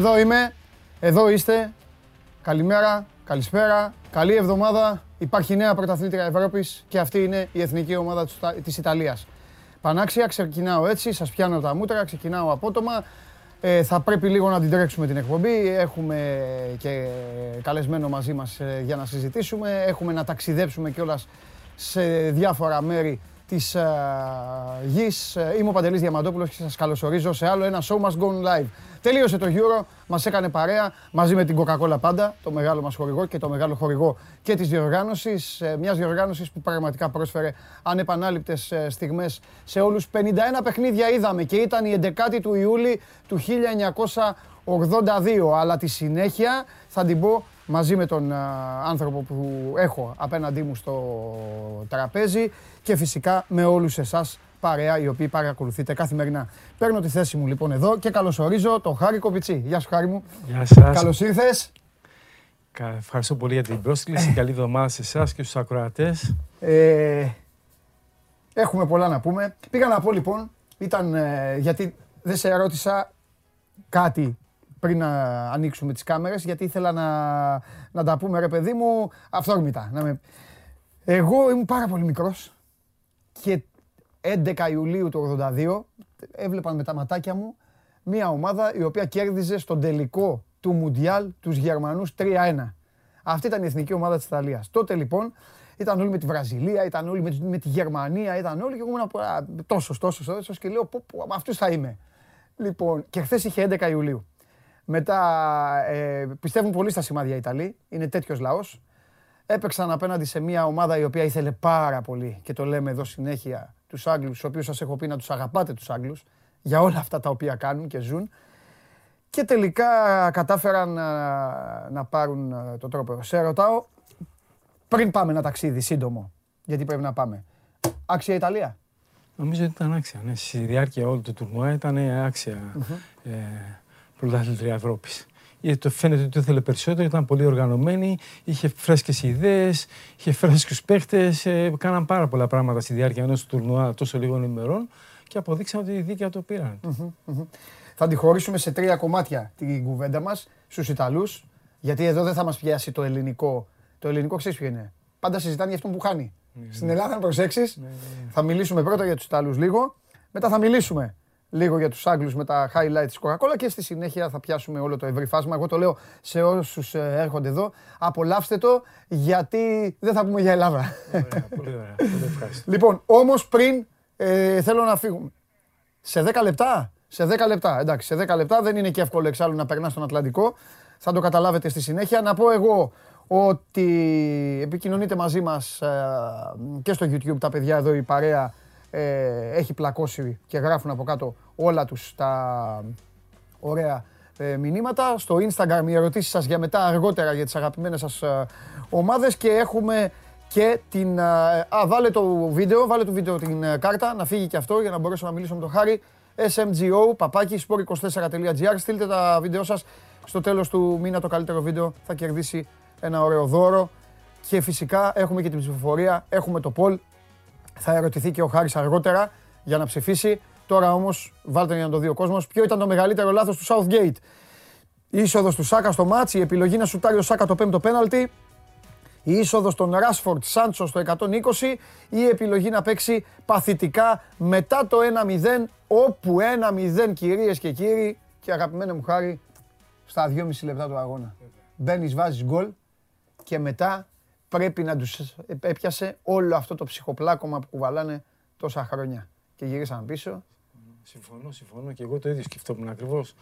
Εδώ είμαι, εδώ είστε. Καλημέρα, καλησπέρα, καλή εβδομάδα. Υπάρχει νέα πρωταθλήτρια Ευρώπης και αυτή είναι η εθνική ομάδα της Ιταλίας. Πανάξια, ξεκινάω έτσι, σας πιάνω τα μούτρα, ξεκινάω απότομα. Ε, θα πρέπει λίγο να την τρέξουμε την εκπομπή. Έχουμε και καλεσμένο μαζί μας ε, για να συζητήσουμε. Έχουμε να ταξιδέψουμε κιόλας σε διάφορα μέρη της uh, γης. Ε, είμαι ο Παντελής Διαμαντόπουλος και σας καλωσορίζω σε άλλο ένα Show Must Go Live. Τελείωσε το Euro, μας έκανε παρέα μαζί με την Coca-Cola πάντα, το μεγάλο μας χορηγό και το μεγάλο χορηγό και της διοργάνωσης. Ε, μιας διοργάνωσης που πραγματικά πρόσφερε ανεπανάληπτες στιγμές σε όλους. 51 παιχνίδια είδαμε και ήταν η 11η του Ιούλη του 1982. Αλλά τη συνέχεια θα την πω μαζί με τον άνθρωπο που έχω απέναντί μου στο τραπέζι και φυσικά με όλους εσάς παρέα οι οποίοι παρακολουθείτε καθημερινά. Παίρνω τη θέση μου λοιπόν εδώ και καλωσορίζω τον Χάρη Κοπιτσί. Γεια σου Χάρη μου. Γεια σας. Καλώς ήρθες. Ευχαριστώ πολύ για την πρόσκληση. Καλή εβδομάδα σε εσάς και στους ακροατές. Ε, έχουμε πολλά να πούμε. Πήγα να πω λοιπόν, ήταν ε, γιατί δεν σε ερώτησα κάτι πριν να ανοίξουμε τις κάμερες, γιατί ήθελα να, να τα πούμε ρε παιδί μου αυθόρμητα. Να με... Εγώ ήμουν πάρα πολύ μικρός και 11 Ιουλίου του 82 έβλεπαν με τα ματάκια μου μια ομάδα η οποία κέρδιζε στον τελικό του Μουντιάλ τους Γερμανούς 3-1. Αυτή ήταν η εθνική ομάδα της Ιταλίας. Τότε λοιπόν ήταν όλοι με τη Βραζιλία, ήταν όλοι με, με τη Γερμανία, ήταν όλοι και εγώ ήμουν τόσος, τόσος, τόσος και λέω πω, πω, αυτούς θα είμαι. Λοιπόν, και χθες είχε 11 Ιουλίου. Μετά ε, πιστεύουν πολύ στα σημάδια οι Ιταλοί, είναι τέτοιος λαός. Έπαιξαν απέναντι σε μια ομάδα η οποία ήθελε πάρα πολύ και το λέμε εδώ συνέχεια τους Άγγλους, τους οποίους σας έχω πει να τους αγαπάτε τους Άγγλους για όλα αυτά τα οποία κάνουν και ζουν. Και τελικά κατάφεραν να, να πάρουν ε, το τρόπο. Σε ρωτάω, πριν πάμε ένα ταξίδι σύντομο, γιατί πρέπει να πάμε. Άξια Ιταλία; Νομίζω ότι ήταν άξια. Ναι. Στη διάρκεια όλου του τουρνουά ήταν άξια ε, πρωταθλήτρια Ευρώπης. Γιατί το φαίνεται ότι το ήθελε περισσότερο, ήταν πολύ οργανωμένη, είχε φρέσκες ιδέες, είχε φρέσκους παίχτες. Ε, κάναν πάρα πολλά πράγματα στη διάρκεια ενός τουρνουά τόσο λίγων ημερών και αποδείξαν ότι δίκαια το πήραν. Θα τη χωρίσουμε σε τρία κομμάτια την κουβέντα μας στους Ιταλούς, γιατί εδώ δεν θα μας πιάσει το ελληνικό. Το ελληνικό ξέρεις ποιο είναι; Πάντα συζητάνε για αυτό που χάνει. Ναι, Στην ναι. Ελλάδα, αν προσέξεις, ναι, θα μιλήσουμε πρώτα για τους Ιταλούς λίγο, μετά θα μιλήσουμε λίγο για τους Άγγλους με τα highlights της Coca-Cola και στη συνέχεια θα πιάσουμε όλο το ευρύ φάσμα. Εγώ το λέω σε όσους ε, έρχονται εδώ, απολαύστε το γιατί δεν θα πούμε για Ελλάδα. Ωραία, πολύ ωραία. Πολύ ευχαριστώ. Λοιπόν, όμως πριν ε, θέλω να φύγουμε. Σε 10 λεπτά, σε 10 λεπτά, εντάξει, σε 10 λεπτά δεν είναι και εύκολο εξάλλου να περνάς στον Ατλαντικό. Θα το καταλάβετε στη συνέχεια. Να πω εγώ ότι επικοινωνείτε μαζί μας ε, και στο YouTube τα παιδιά εδώ η παρέα ε, έχει πλακώσει και γράφουν από κάτω όλα τους τα ωραία ε, μηνύματα. Στο Instagram οι ερωτήσεις σας για μετά αργότερα για τις αγαπημένες σας ε, ομάδες και έχουμε και την... Α, βάλε το βίντεο, βάλε το βίντεο την κάρτα, να φύγει και αυτό για να μπορέσω να μιλήσω με τον Χάρη. SMGO, παπάκι, sport24.gr. Στείλτε τα βίντεο σας. Στο τέλος του μήνα το καλύτερο βίντεο θα κερδίσει ένα ωραίο δώρο. Και φυσικά έχουμε και την ψηφοφορία, έχουμε το poll. Θα ερωτηθεί και ο Χάρης αργότερα για να ψηφίσει. Τώρα όμως, βάλτε για να το δει ο κόσμος, ποιο ήταν το μεγαλύτερο λάθος του Southgate. Η είσοδος του Σάκα στο μάτς, η επιλογή να σουτάρει ο Σάκα το πέμπτο πέναλτι, η είσοδος των Ράσφορντ Σάντσο στο 120 ή η επιλογή να παίξει παθητικά μετά το 1-0, όπου 1-0 κυρίες και κύριοι και αγαπημένο μου χάρη στα 2,5 λεπτά του αγώνα. Μπαίνεις, βάζεις γκολ και μετά πρέπει να τους έπιασε όλο αυτό το ψυχοπλάκωμα που κουβαλάνε τόσα χρόνια. Και γυρίσαν πίσω. Συμφωνώ, συμφωνώ και εγώ το ίδιο σκεφτόμουν ακριβώς.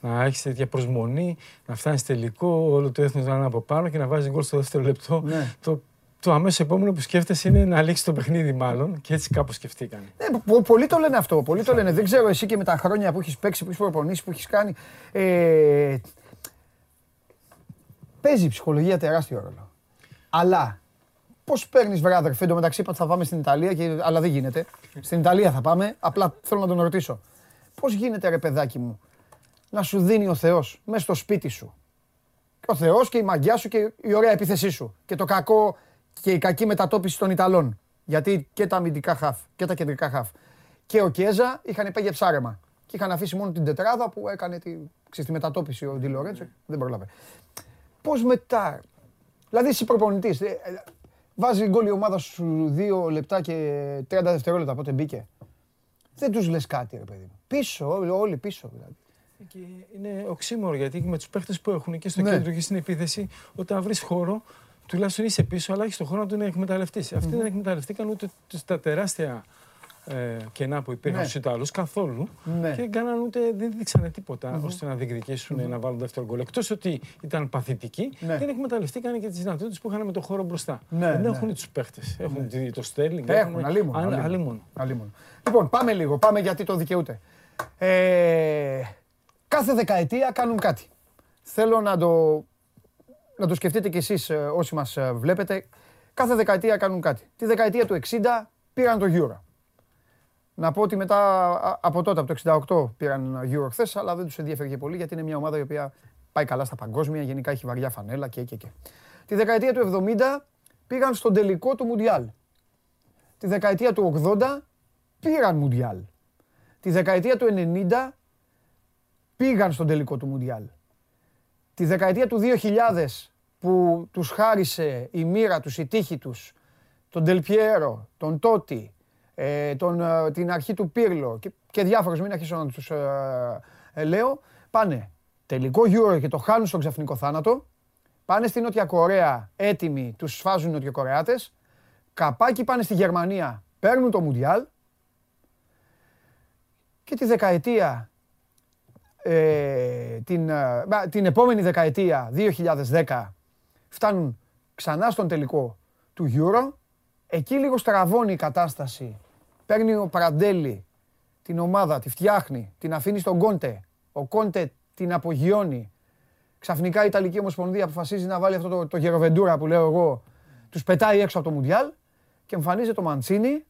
Να έχεις τέτοια προσμονή, να φτάνεις τελικό, όλο το έθνος να είναι από πάνω και να βάζεις γκολ στο δεύτερο λεπτό. Ναι. Το, το αμέσως επόμενο που σκέφτεσαι είναι να λήξει το παιχνίδι, μάλλον. Και έτσι κάπως σκεφτήκανε. Ναι, πολλοί το λένε αυτό. Πολλοί το λένε. Δεν ξέρω εσύ και με τα χρόνια που έχεις παίξει, που έχεις προπονήσει, που έχεις κάνει. Ε, παίζει ψυχολογία τεράστιο ρόλο. Αλλά πώς παίρνεις βράδυ, αδερφέ, μεταξύ θα πάμε στην Ιταλία, και, αλλά δεν γίνεται. Στην Ιταλία θα πάμε. Απλά θέλω να τον ρωτήσω. Πώς γίνεται, ρε παιδάκι μου, να σου δίνει ο Θεός μέσα στο σπίτι σου; Ο Θεός και η μαγιά σου και η ωραία επίθεσή σου. Και το κακό και η κακή μετατόπιση των Ιταλών. Γιατί και τα αμυντικά χαφ και τα κεντρικά χαφ και ο Κέζα είχαν πάει για ψάρεμα. Και είχαν αφήσει μόνο την τετράδα που έκανε τη, ξέρεις, τη μετατόπιση ο Ντι Λορέντσο. Δεν πρόλαβε. Πώς μετά. Δηλαδή εσύ προπονητής. Βάζει γκολ η ομάδα σου 2 λεπτά και 30 δευτερόλεπτα πότε μπήκε. Δεν τους λες κάτι, ρε παιδί μου. Πίσω, όλοι- όλοι πίσω δηλαδή. Και είναι οξύμορο γιατί με τους παίχτες που έχουν και στο Ναι. κέντρο και στην επίθεση, όταν βρεις χώρο, τουλάχιστον είσαι πίσω, αλλά έχεις τον χρόνο να τον εκμεταλλευτείς. Αυτοί δεν εκμεταλλευτήκαν ούτε τα τεράστια ε, κενά που υπήρχαν Ναι. στους Ιταλούς καθόλου. Ναι. Και κάναν ούτε, δεν δείξανε τίποτα ώστε να διεκδικήσουν να βάλουν δεύτερο γκολ. Εκτός ότι ήταν παθητικοί, Ναι. δεν εκμεταλλευτήκαν και τις δυνατότητες που είχαν με τον χώρο μπροστά. Ναι, δεν ναι. έχουν τους παίχτες. Έχουν τη- το Στέρλινγκ. Έχουν, αλλήμον. αν- αλλήμον. αλλήμον. Αλλήμον. Λοιπόν, πάμε λίγο. Πάμε γιατί το δικαιούται. Ε, κάθε δεκαετία κάνουν κάτι. Θέλω να το, να το σκεφτείτε κι εσείς ε, όσοι μας ε, βλέπετε. Κάθε δεκαετία κάνουν κάτι. Τη δεκαετία του 60 πήραν το Euro. Να πω ότι μετά α, από τότε, από το 68 πήραν Euro χθες, αλλά δεν τους ενδιαφέρει και πολύ γιατί είναι μια ομάδα η οποία πάει καλά στα παγκόσμια, γενικά έχει βαριά φανέλα και και και. Τη δεκαετία του 70 πήγαν στον τελικό του Μουντιάλ. Τη δεκαετία του 80 πήραν Μουντιάλ. Τη δεκαετία του 90 πήγαν στον τελικό του Μουντιάλ. Τη δεκαετία του 2000 που τους χάρισε η μοίρα τους, η τύχη τους, τον Τελπιέρο, τον Τότι, ε, τον, ε, την αρχή του Πύρλο και, και διάφορους, μην αρχίσω να τους ε, ε, λέω, πάνε τελικό Euro και το χάνουν στον ξαφνικό θάνατο, πάνε στη Νότια Κορέα έτοιμοι, τους σφάζουν οι Νοτιοκορεάτες, καπάκι πάνε στη Γερμανία, παίρνουν το Μουντιάλ και τη δεκαετία, ε, την, ε, μπα, την επόμενη δεκαετία, 2010, φτάνουν ξανά στον τελικό του Euro. Εκεί λίγο στραβώνει η κατάσταση. Παίρνει ο Παραντέλη την ομάδα, τη φτιάχνει, την αφήνει στον Κόντε. Ο Κόντε την απογειώνει. Ξαφνικά η Ιταλική Ομοσπονδία αποφασίζει να βάλει αυτό το, το γεροβεντούρα που λέω εγώ. Τους πετάει έξω από το Μουντιάλ και εμφανίζεται το Μαντσίνη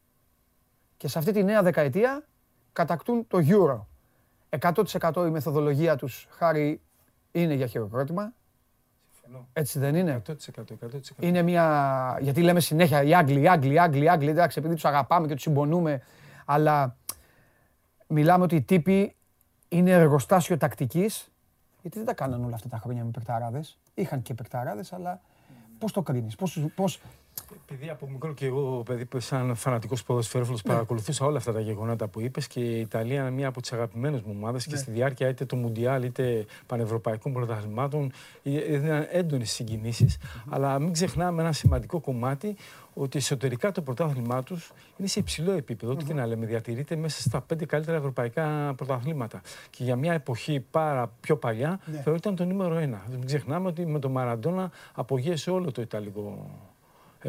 και σε αυτή τη νέα δεκαετία κατακτούν το Euro. 100% η μεθοδολογία τους, χάρη, είναι για χειροκρότημα. Έτσι δεν είναι; 100%. 100%. Είναι μια. Γιατί λέμε συνέχεια οι Άγγλοι, οι Άγγλοι, οι Άγγλοι, οι Άγγλοι, εντάξει, επειδή τους αγαπάμε και τους συμπονούμε. Αλλά μιλάμε ότι οι τύποι είναι εργοστάσιο τακτικής. Γιατί δεν τα κάνανε όλα αυτά τα χρόνια με παικταράδε. Είχαν και παικταράδε, αλλά πώς το κρίνεις, πώ. Επειδή από μικρό και εγώ, παιδί, που σαν φανατικός ποδοσφαίροφιλο, παρακολουθούσα όλα αυτά τα γεγονότα που είπες και η Ιταλία είναι μία από τις αγαπημένες μου ομάδες και στη διάρκεια είτε του Μουντιάλ είτε πανευρωπαϊκών πρωταθλημάτων έδιναν έντονες συγκινήσεις. Αλλά μην ξεχνάμε ένα σημαντικό κομμάτι ότι εσωτερικά το πρωτάθλημά τους είναι σε υψηλό επίπεδο. Ό,τι και να λέμε, διατηρείται μέσα στα πέντε καλύτερα ευρωπαϊκά πρωταθλήματα. Και για μια εποχή πάρα πιο παλιά, Ναι. θεωρείται το νούμερο ένα. Μην ξεχνάμε ότι με τον Μαραντόνα απογείωσε όλο το Ιταλικό ε,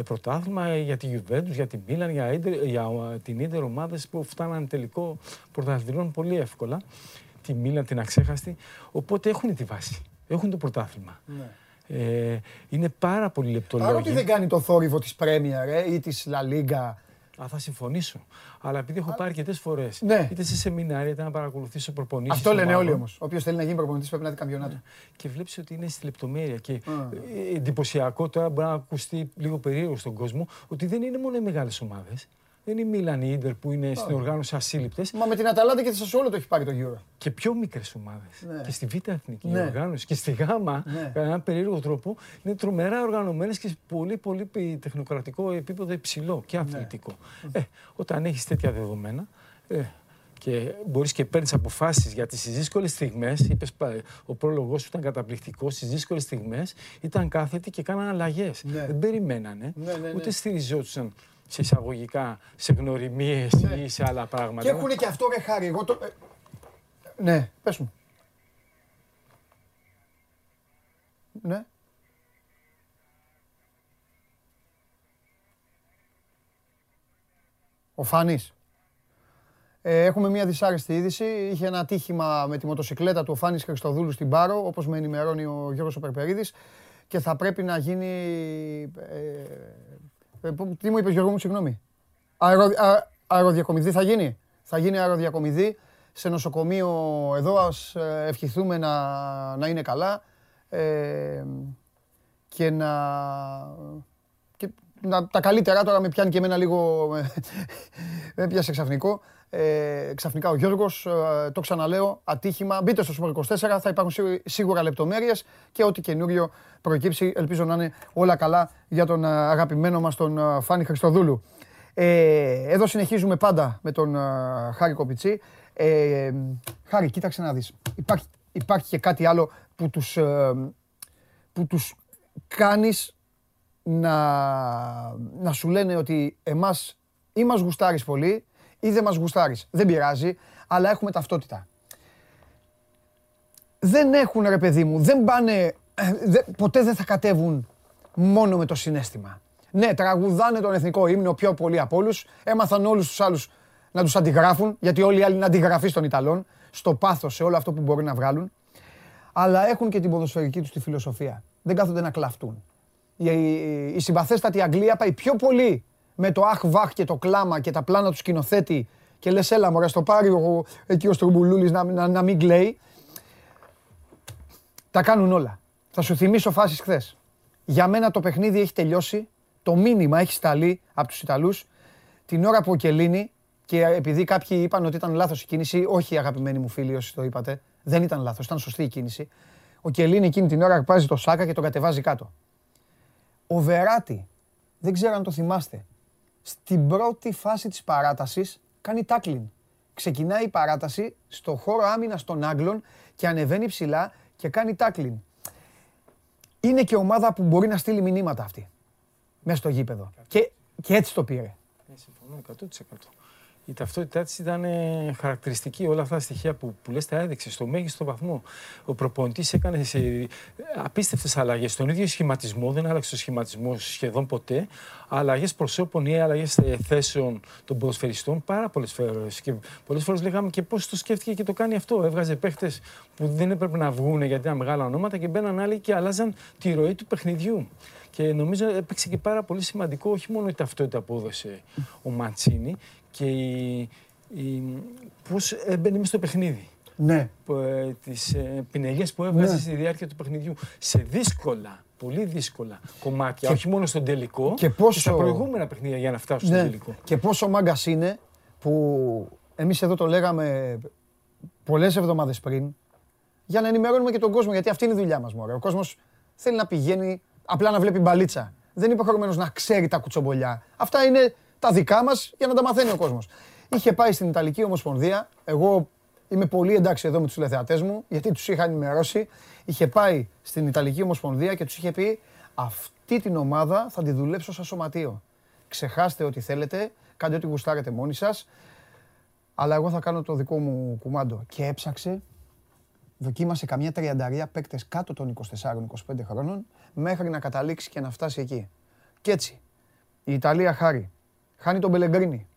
πρωτάθλημα ε, για τη Juventus, για τη Μίλαν, για, Ίντερ- για ε, την Ίντερ ομάδες που φτάναν τελικό πρωταθλητριών πολύ εύκολα. Τη Μίλαν την αξέχαστη. Οπότε έχουν τη βάση. Έχουν το πρωτάθλημα. Ε, είναι πάρα πολύ λεπτολόγοι. Παρότι δεν κάνει το θόρυβο της Πρέμιερ ε, ή της La Liga. Α, θα συμφωνήσω. Αλλά επειδή έχω πάρει αρκετές φορές, Ναι. είτε σε σεμινάρια, είτε να παρακολουθήσω προπονήσεις. Αυτό λένε όλοι όμως. Όποιος θέλει να γίνει προπονητής πρέπει να δει καμπιονάτο. Και βλέπεις ότι είναι στη λεπτομέρεια. Και ε, εντυπωσιακό τώρα μπορεί να ακουστεί λίγο περίεργο στον κόσμο ότι δεν είναι μόνο οι μεγάλες ομάδες. Δεν είναι η Μίλαν, η Ίντερ που είναι στην οργάνωση ασύλληπτες Μα με την Αταλάντα και τη Σασουόλο το έχει πάρει το Euro. και πιο μικρές ομάδες. Ναι. Και στη Β' Εθνική Ναι. οργάνωση και στη Γάμα, Ναι. κατά έναν περίεργο τρόπο, είναι τρομερά οργανωμένες και σε πολύ, πολύ πι- τεχνοκρατικό επίπεδο υψηλό και Ναι. αθλητικό. Ε, όταν έχεις τέτοια δεδομένα. Ε, και μπορείς και παίρνεις αποφάσεις για τις δύσκολες στιγμές. Ο πρόλογος σου ήταν καταπληκτικός. Στις δύσκολες στιγμές ήταν κάθετοι και κάναν αλλαγές. Ναι. Δεν περιμένανε, Ναι, ναι, ναι. ούτε στηριζόντουσαν σε εισαγωγικά, σε γνωριμίες ή σε άλλα πράγματα. Και έχουν και αυτό ρε χάρη. Εγώ το... ε, Ναι, πες μου. Ναι. Ο Φάνης. Ε, έχουμε μια δυσάρεστη είδηση. Είχε ένα ατύχημα με τη μοτοσυκλέτα του ο Φάνης Χριστοδούλου στην Πάρο, όπως με ενημερώνει ο Γιώργος ο Περπερίδης, και θα πρέπει να γίνει... Ε, ε, πού- τι μου είπες Γιώργο μου, συγγνώμη. Αερο, α, αεροδιακομιδή θα γίνει. Θα γίνει αεροδιακομιδή σε νοσοκομείο εδώ. Ας ε, ευχηθούμε να, να είναι καλά ε, και να, και να... Τα καλύτερα τώρα με πιάνει και εμένα λίγο... Με πιάσε ξαφνικό. Ε, ξαφνικά ο Γιώργος, ε, το ξαναλέω, ατύχημα. Μπείτε στο Σπορ 24, θα υπάρχουν σίγουρα λεπτομέρειες και ό,τι καινούριο προκύψει. Ελπίζω να είναι όλα καλά για τον ε, αγαπημένο μας τον ε, Φάνη Χριστοδούλου. Ε, εδώ συνεχίζουμε πάντα με τον Χάρη Κοπιτσί. Ε, Χάρη, κοίταξε να δεις. Υπάρχει, υπάρχει και κάτι άλλο που τους, που τους κάνεις να, να σου λένε ότι εμάς ή μας γουστάρεις πολύ ή δεν μας γουστάρεις. Δεν πειράζει, αλλά έχουμε ταυτότητα. Δεν έχουν ρε παιδί μου, δεν πάνε, ποτέ δεν θα κατέβουν μόνο με το συνέστημα. Ναι, τραγουδάνε τον εθνικό ύμνο πιο πολύ από όλους. Έμαθαν όλους τους άλλους να τους αντιγράφουν, γιατί όλοι οι άλλοι είναι αντιγραφείς των Ιταλών, στο πάθος, σε όλο αυτό που μπορεί να βγάλουν. Αλλά έχουν και την ποδοσφαιρική τους τη φιλοσοφία. Δεν κάθονται να κλαφτούν. Η, η, η συμπαθέστατη Αγγλία πάει πιο πολύ με το αχ βαχ και το κλάμα και τα πλάνα του σκηνοθέτη και λες έλα μωρέ στο πάρει ο, εκεί ο Στρουμπουλούλης να, να, να μην κλαίει. Τα κάνουν όλα. Θα σου θυμίσω φάσεις χθες. Για μένα το παιχνίδι έχει τελειώσει, το μήνυμα έχει σταλεί από τους Ιταλούς την ώρα που ο Κελίνη και επειδή κάποιοι είπαν ότι ήταν λάθος η κίνηση, όχι αγαπημένοι μου φίλοι όσοι το είπατε, δεν ήταν λάθος, ήταν σωστή η κίνηση. Ο Κελίνη εκείνη την ώρα πάζει το σάκα και τον κατεβάζει κάτω. Ο Βεράτη, δεν ξέρω αν το θυμάστε, στην πρώτη φάση της παράτασης κάνει τάκλιν. Ξεκινάει η παράταση στο χώρο άμυνας των Άγγλων και ανεβαίνει ψηλά και κάνει τάκλιν. Είναι και ομάδα που μπορεί να στείλει μηνύματα αυτή. Μέσα στο γήπεδο. Και, και έτσι το πήρε. Ε, συμφωνώ 100% η ταυτότητά της ήταν ε, χαρακτηριστική. Όλα αυτά τα στοιχεία που, που λες τα έδειξες στο μέγιστο βαθμό. Ο προπονητής έκανε σε απίστευτες αλλαγές στον ίδιο σχηματισμό, δεν άλλαξε το σχηματισμός σχεδόν ποτέ. Αλλαγές προσώπων ή αλλαγές ε, θέσεων των ποδοσφαιριστών πάρα πολλές φορές. Και πολλές φορές λέγαμε και πώς το σκέφτηκε και το κάνει αυτό. Έβγαζε παίχτες που δεν έπρεπε να βγουν γιατί ήταν μεγάλα ονόματα και μπαίναν άλλοι και αλλάζαν τη ροή του παιχνιδιού. Και νομίζω έπαιξε και πάρα πολύ σημαντικό όχι μόνο η ταυτότητα που έδωσε ο Ματσίνη και η, η, πώς έμπαινε μέσα στο παιχνίδι. Ναι. Ε, τις ε, πινελιές που έβγαζε ναι. στη διάρκεια του παιχνιδιού. Σε δύσκολα, πολύ δύσκολα κομμάτια, και, όχι μόνο στον τελικό, και, πόσο... στα προηγούμενα παιχνίδια για να φτάσουν ναι. στο τελικό. Και πόσο μάγκας είναι που εμείς εδώ το λέγαμε πολλές εβδομάδες πριν, για να ενημερώνουμε και τον κόσμο, γιατί αυτή είναι η δουλειά μας. Μωρέ. Ο κόσμος θέλει να πηγαίνει απλά να βλέπει μπαλίτσα. Δεν είναι υποχρεωμένο να ξέρει τα κουτσομπολιά. Αυτά είναι τα δικά μας για να τα μαθαίνει ο κόσμος. Είχε πάει στην Ιταλική Ομοσπονδία. Εγώ είμαι πολύ εντάξει εδώ με τους τηλεθεατές μου, γιατί τους είχα ενημερώσει. Είχε πάει στην Ιταλική Ομοσπονδία και τους είχε πει: Αυτή την ομάδα θα τη δουλέψω σαν σωματείο. Ξεχάστε ό,τι θέλετε, κάντε ό,τι γουστάρετε μόνοι σας. Αλλά εγώ θα κάνω το δικό μου κουμάντο. Και έψαξε, δοκίμασε καμιά τριανταρία παίκτες κάτω των 24-25 χρόνων, μέχρι να καταλήξει και να φτάσει εκεί. Και έτσι, η Ιταλία χάρη Χάνει τον Μπελεγκρίνη.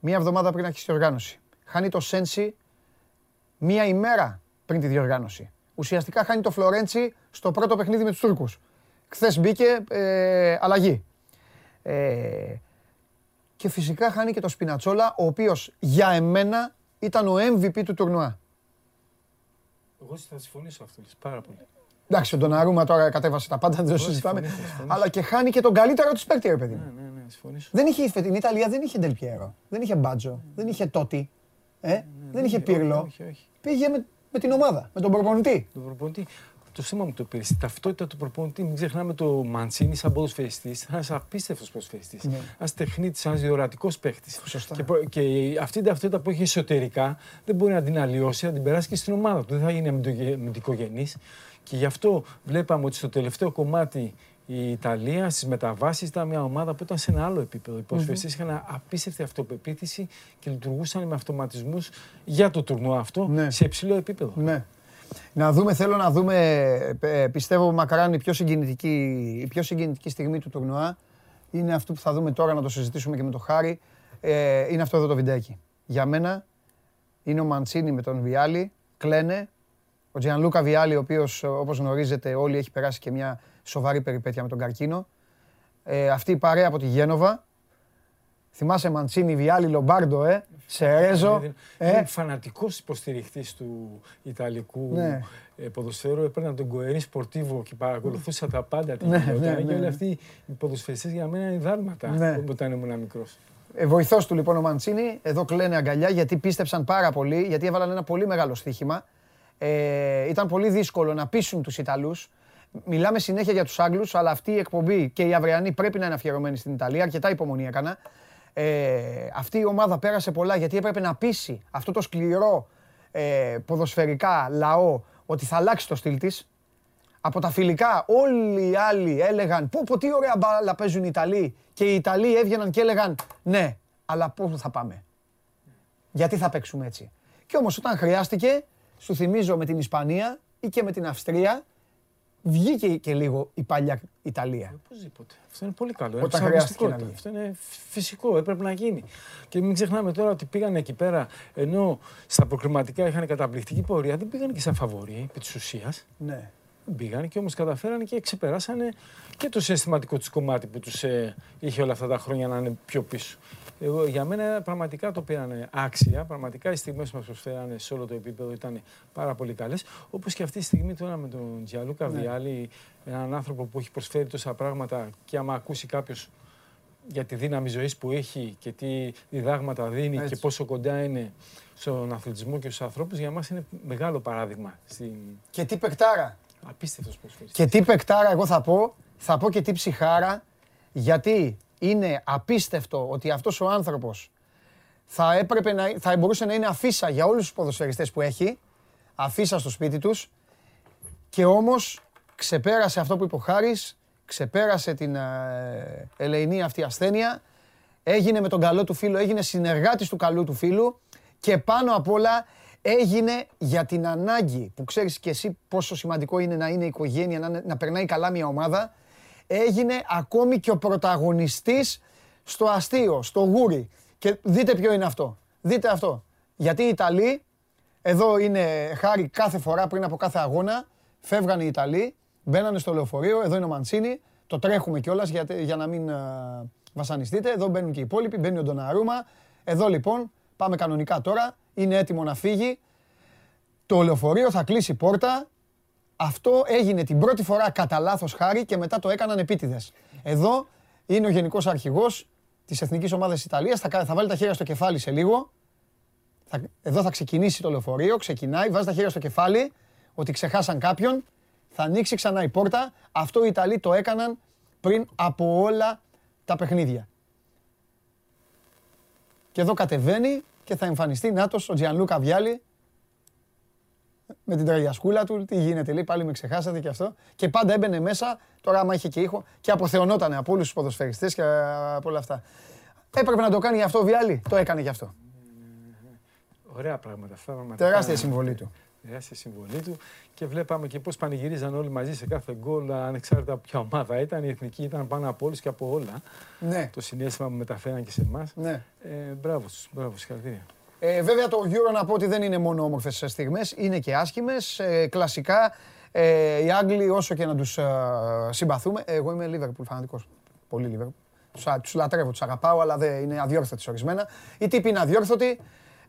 Μία εβδομάδα πριν αρχίσει η διοργάνωση. Χάνει το Σένσι μία ημέρα πριν τη διοργάνωση. Ουσιαστικά χάνει το Φλωρέντσι στο πρώτο παιχνίδι με τους Τούρκους. Χθες μπήκε ε, αλλαγή. Ε, και φυσικά χάνει και το Σπινατσόλα, ο οποίος για εμένα ήταν ο MVP του τουρνουά. Εγώ θα συμφωνήσω αυτό, πάρα πολύ. Εντάξει, τον Αρούμα τώρα κατέβασε τα πάντα, δεν το συζητάμε. Αλλά και χάνει και τον καλύτερο τους παίκτη, ρε παιδί. Ναι, ναι, ναι, δεν είχε η Ιταλία δεν είχε Ντελπιέρο, δεν είχε Μπάτζο, δεν είχε Τότι, ε, δεν είχε Πύρλο. Πήγε με, την ομάδα, με τον προπονητή. Τον προπονητή. Το σήμα μου το πήρε. Η ταυτότητα του προπονητή. Μην ξεχνάμε το Μαντσίνη σαν ποδοσφαιριστής. Ένας απίστευτος ποδοσφαιριστής. Ένας τεχνίτης, ένας διορατικός παίχτη. Και, και αυτή η ταυτότητα που έχει εσωτερικά δεν μπορεί να την αλλοιώσει, να την περάσει και στην ομάδα του. Δεν θα γίνει αμυντικογενής. Και γι' αυτό βλέπαμε ότι στο τελευταίο κομμάτι η Ιταλία στις μεταβάσεις ήταν μια ομάδα που ήταν σε ένα άλλο επίπεδο. Οι ποδοσφαιριστέ mm-hmm. είχαν απίστευτη αυτοπεποίθηση και λειτουργούσαν με αυτοματισμούς για το τουρνουά αυτό ναι. σε υψηλό επίπεδο. Ναι. Να δούμε, θέλω να δούμε, ε, πιστεύω μακράν η πιο συγκινητική, η πιο συγκινητική στιγμή του τουρνουά είναι αυτό που θα δούμε τώρα να το συζητήσουμε και με τον Χάρη. Ε, είναι αυτό εδώ το βιντεάκι. Για μένα είναι ο Μαντσίνη με τον Βιάλη, κλαίνε, ο Τζιανλούκα Βιάλη, ο οποίος όπως γνωρίζετε όλοι έχει περάσει και μια σοβαρή περιπέτεια με τον καρκίνο. Ε, αυτή η παρέα από τη Γένοβα. Θυμάσαι Μαντσίνη, Βιάλη, Λομπάρντο, ε, Σερέζο. Είναι ε. φανατικός υποστηριχτής του Ιταλικού ναι. Ε, ποδοσφαίρου. Έπαιρνα τον Κοερή Σπορτίβο και παρακολουθούσα τα πάντα. Ναι, ναι, ναι, και όλοι αυτοί οι ποδοσφαιριστές για μένα είναι δάλματα ναι. όταν ήμουν μικρός. Ε, Βοηθός του λοιπόν ο Μαντσίνη. Εδώ κλαίνε αγκαλιά γιατί πίστεψαν πάρα πολύ, γιατί έβαλαν ένα πολύ μεγάλο στοίχημα. Ε, ήταν πολύ δύσκολο να πείσουν τους Ιταλούς. Μιλάμε συνέχεια για τους Άγγλους, αλλά αυτή η εκπομπή και η αυριανή πρέπει να είναι αφιερωμένη στην Ιταλία. Αρκετά υπομονή έκανα. Ε, αυτή η ομάδα πέρασε πολλά γιατί έπρεπε να πείσει αυτό το σκληρό ε, ποδοσφαιρικά λαό ότι θα αλλάξει το στυλ της. Από τα φιλικά όλοι οι άλλοι έλεγαν πω πω τι ωραία μπάλα παίζουν οι Ιταλοί και οι Ιταλοί έβγαιναν και έλεγαν ναι, αλλά πού θα πάμε; Γιατί θα παίξουμε έτσι; Και όμως όταν χρειάστηκε, σου θυμίζω με την Ισπανία ή και με την Αυστρία, βγήκε και λίγο η παλιά Ιταλία. Οπωσδήποτε. Αυτό είναι πολύ καλό. Όταν Είναι χρειάστηκε να πραγματικότητα. βγει. Αυτό είναι φυσικό, έπρεπε να γίνει. Και μην ξεχνάμε τώρα ότι πήγαν εκεί πέρα, ενώ στα προκριματικά είχαν καταπληκτική πορεία, δεν πήγαν και σαν φαβορή επί της ουσίας. Ναι. Δεν πήγαν και όμως καταφέρανε και ξεπεράσανε και το συναισθηματικό τους κομμάτι που τους είχε όλα αυτά τα χρόνια να είναι πιο πίσω. Εγώ, για μένα πραγματικά το πήρανε άξια. Πραγματικά οι στιγμές που μα προσφέρανε σε όλο το επίπεδο ήταν πάρα πολύ καλές. Όπως και αυτή τη στιγμή τώρα με τον Τζιαλούκα Ναι. Βιάλη, έναν άνθρωπο που έχει προσφέρει τόσα πράγματα και άμα ακούσει κάποιος για τη δύναμη ζωής που έχει και τι διδάγματα δίνει Έτσι. και πόσο κοντά είναι στον αθλητισμό και στους ανθρώπους, για μας είναι μεγάλο παράδειγμα. Στην... Και τι παικτάρα. Απίστευτος προσφέρει. Και τι παικτάρα εγώ θα πω, θα πω και τι ψυχάρα, γιατί είναι απίστευτο ότι αυτός ο άνθρωπος θα, έπρεπε να, θα μπορούσε να είναι αφίσα για όλους τους ποδοσφαιριστές που έχει, αφίσα στο σπίτι τους, και όμως ξεπέρασε αυτό που είπε ο Χάρης, ξεπέρασε την ε, ελεηνή αυτή ασθένεια, έγινε με τον καλό του φίλο, έγινε συνεργάτης του καλού του φίλου και πάνω απ' όλα έγινε για την ανάγκη που ξέρεις και εσύ πόσο σημαντικό είναι να είναι η οικογένεια, να, είναι- να περνάει καλά μια ομάδα, έγινε ακόμη και ο πρωταγωνιστής στο αστείο, στο γούρι. Και δείτε ποιο είναι αυτό. Δείτε αυτό. Γιατί οι Ιταλοί, εδώ είναι χάρη κάθε φορά πριν από κάθε αγώνα, φεύγανε οι Ιταλοί, μπαίνανε στο λεωφορείο, εδώ είναι ο Μαντσίνη, το τρέχουμε κιόλας για, για να μην α, βασανιστείτε. Εδώ μπαίνουν και οι υπόλοιποι, μπαίνει ο Ντοναρούμα. Εδώ λοιπόν πάμε κανονικά τώρα, είναι έτοιμο να φύγει. Το λεωφορείο θα κλείσει πόρτα. Αυτό έγινε την πρώτη φορά κατά λάθος χάρη και μετά το έκαναν επίτηδες. Εδώ είναι ο Γενικός Αρχηγός της Εθνικής Ομάδας Ιταλίας. Θα, κα- θα βάλει τα χέρια στο κεφάλι σε λίγο. Θα, εδώ θα ξεκινήσει το λεωφορείο. Ξεκινάει, βάζει τα χέρια στο κεφάλι ότι ξεχάσαν κάποιον. Θα ανοίξει ξανά η πόρτα. Αυτό οι Ιταλοί το έκαναν πριν από όλα τα παιχνίδια. Και εδώ κατεβαίνει και θα εμφανιστεί νάτος ο Τζιανλούκα Βιάλη με την τραγιασκούλα του. Τι γίνεται, λέει, πάλι με ξεχάσατε και αυτό. Και πάντα έμπαινε μέσα, τώρα άμα είχε και ήχο, και αποθεωνόταν από όλους τους ποδοσφαιριστές και από όλα αυτά. Έπρεπε να το κάνει γι' αυτό ο Βιάλη, το έκανε γι' αυτό. Ωραία πράγματα αυτά. Πραγματικά. Τεράστια συμβολή του. Τεράστια συμβολή του. Και βλέπαμε και πώς πανηγυρίζαν όλοι μαζί σε κάθε γκολ, ανεξάρτητα από ποια ομάδα ήταν. Η εθνική ήταν πάνω από όλους και από όλα. Ναι, Το συνέστημα που μεταφέραν και σε εμάς. ναι. Ε, μπράβο τους, μπράβο, συγχαρητήρια. Ε, βέβαια το Euro να πω ότι δεν είναι μόνο όμορφες στιγμές, είναι και άσχημες. Ε, κλασικά ε, οι Άγγλοι όσο και να τους ε, συμπαθούμε, εγώ είμαι Liverpool φανατικός, πολύ Liverpool. Τους, α- τους λατρεύω, τους αγαπάω, αλλά δεν είναι αδιόρθωτοι σε ορισμένα. Οι τύποι είναι αδιόρθωτοι.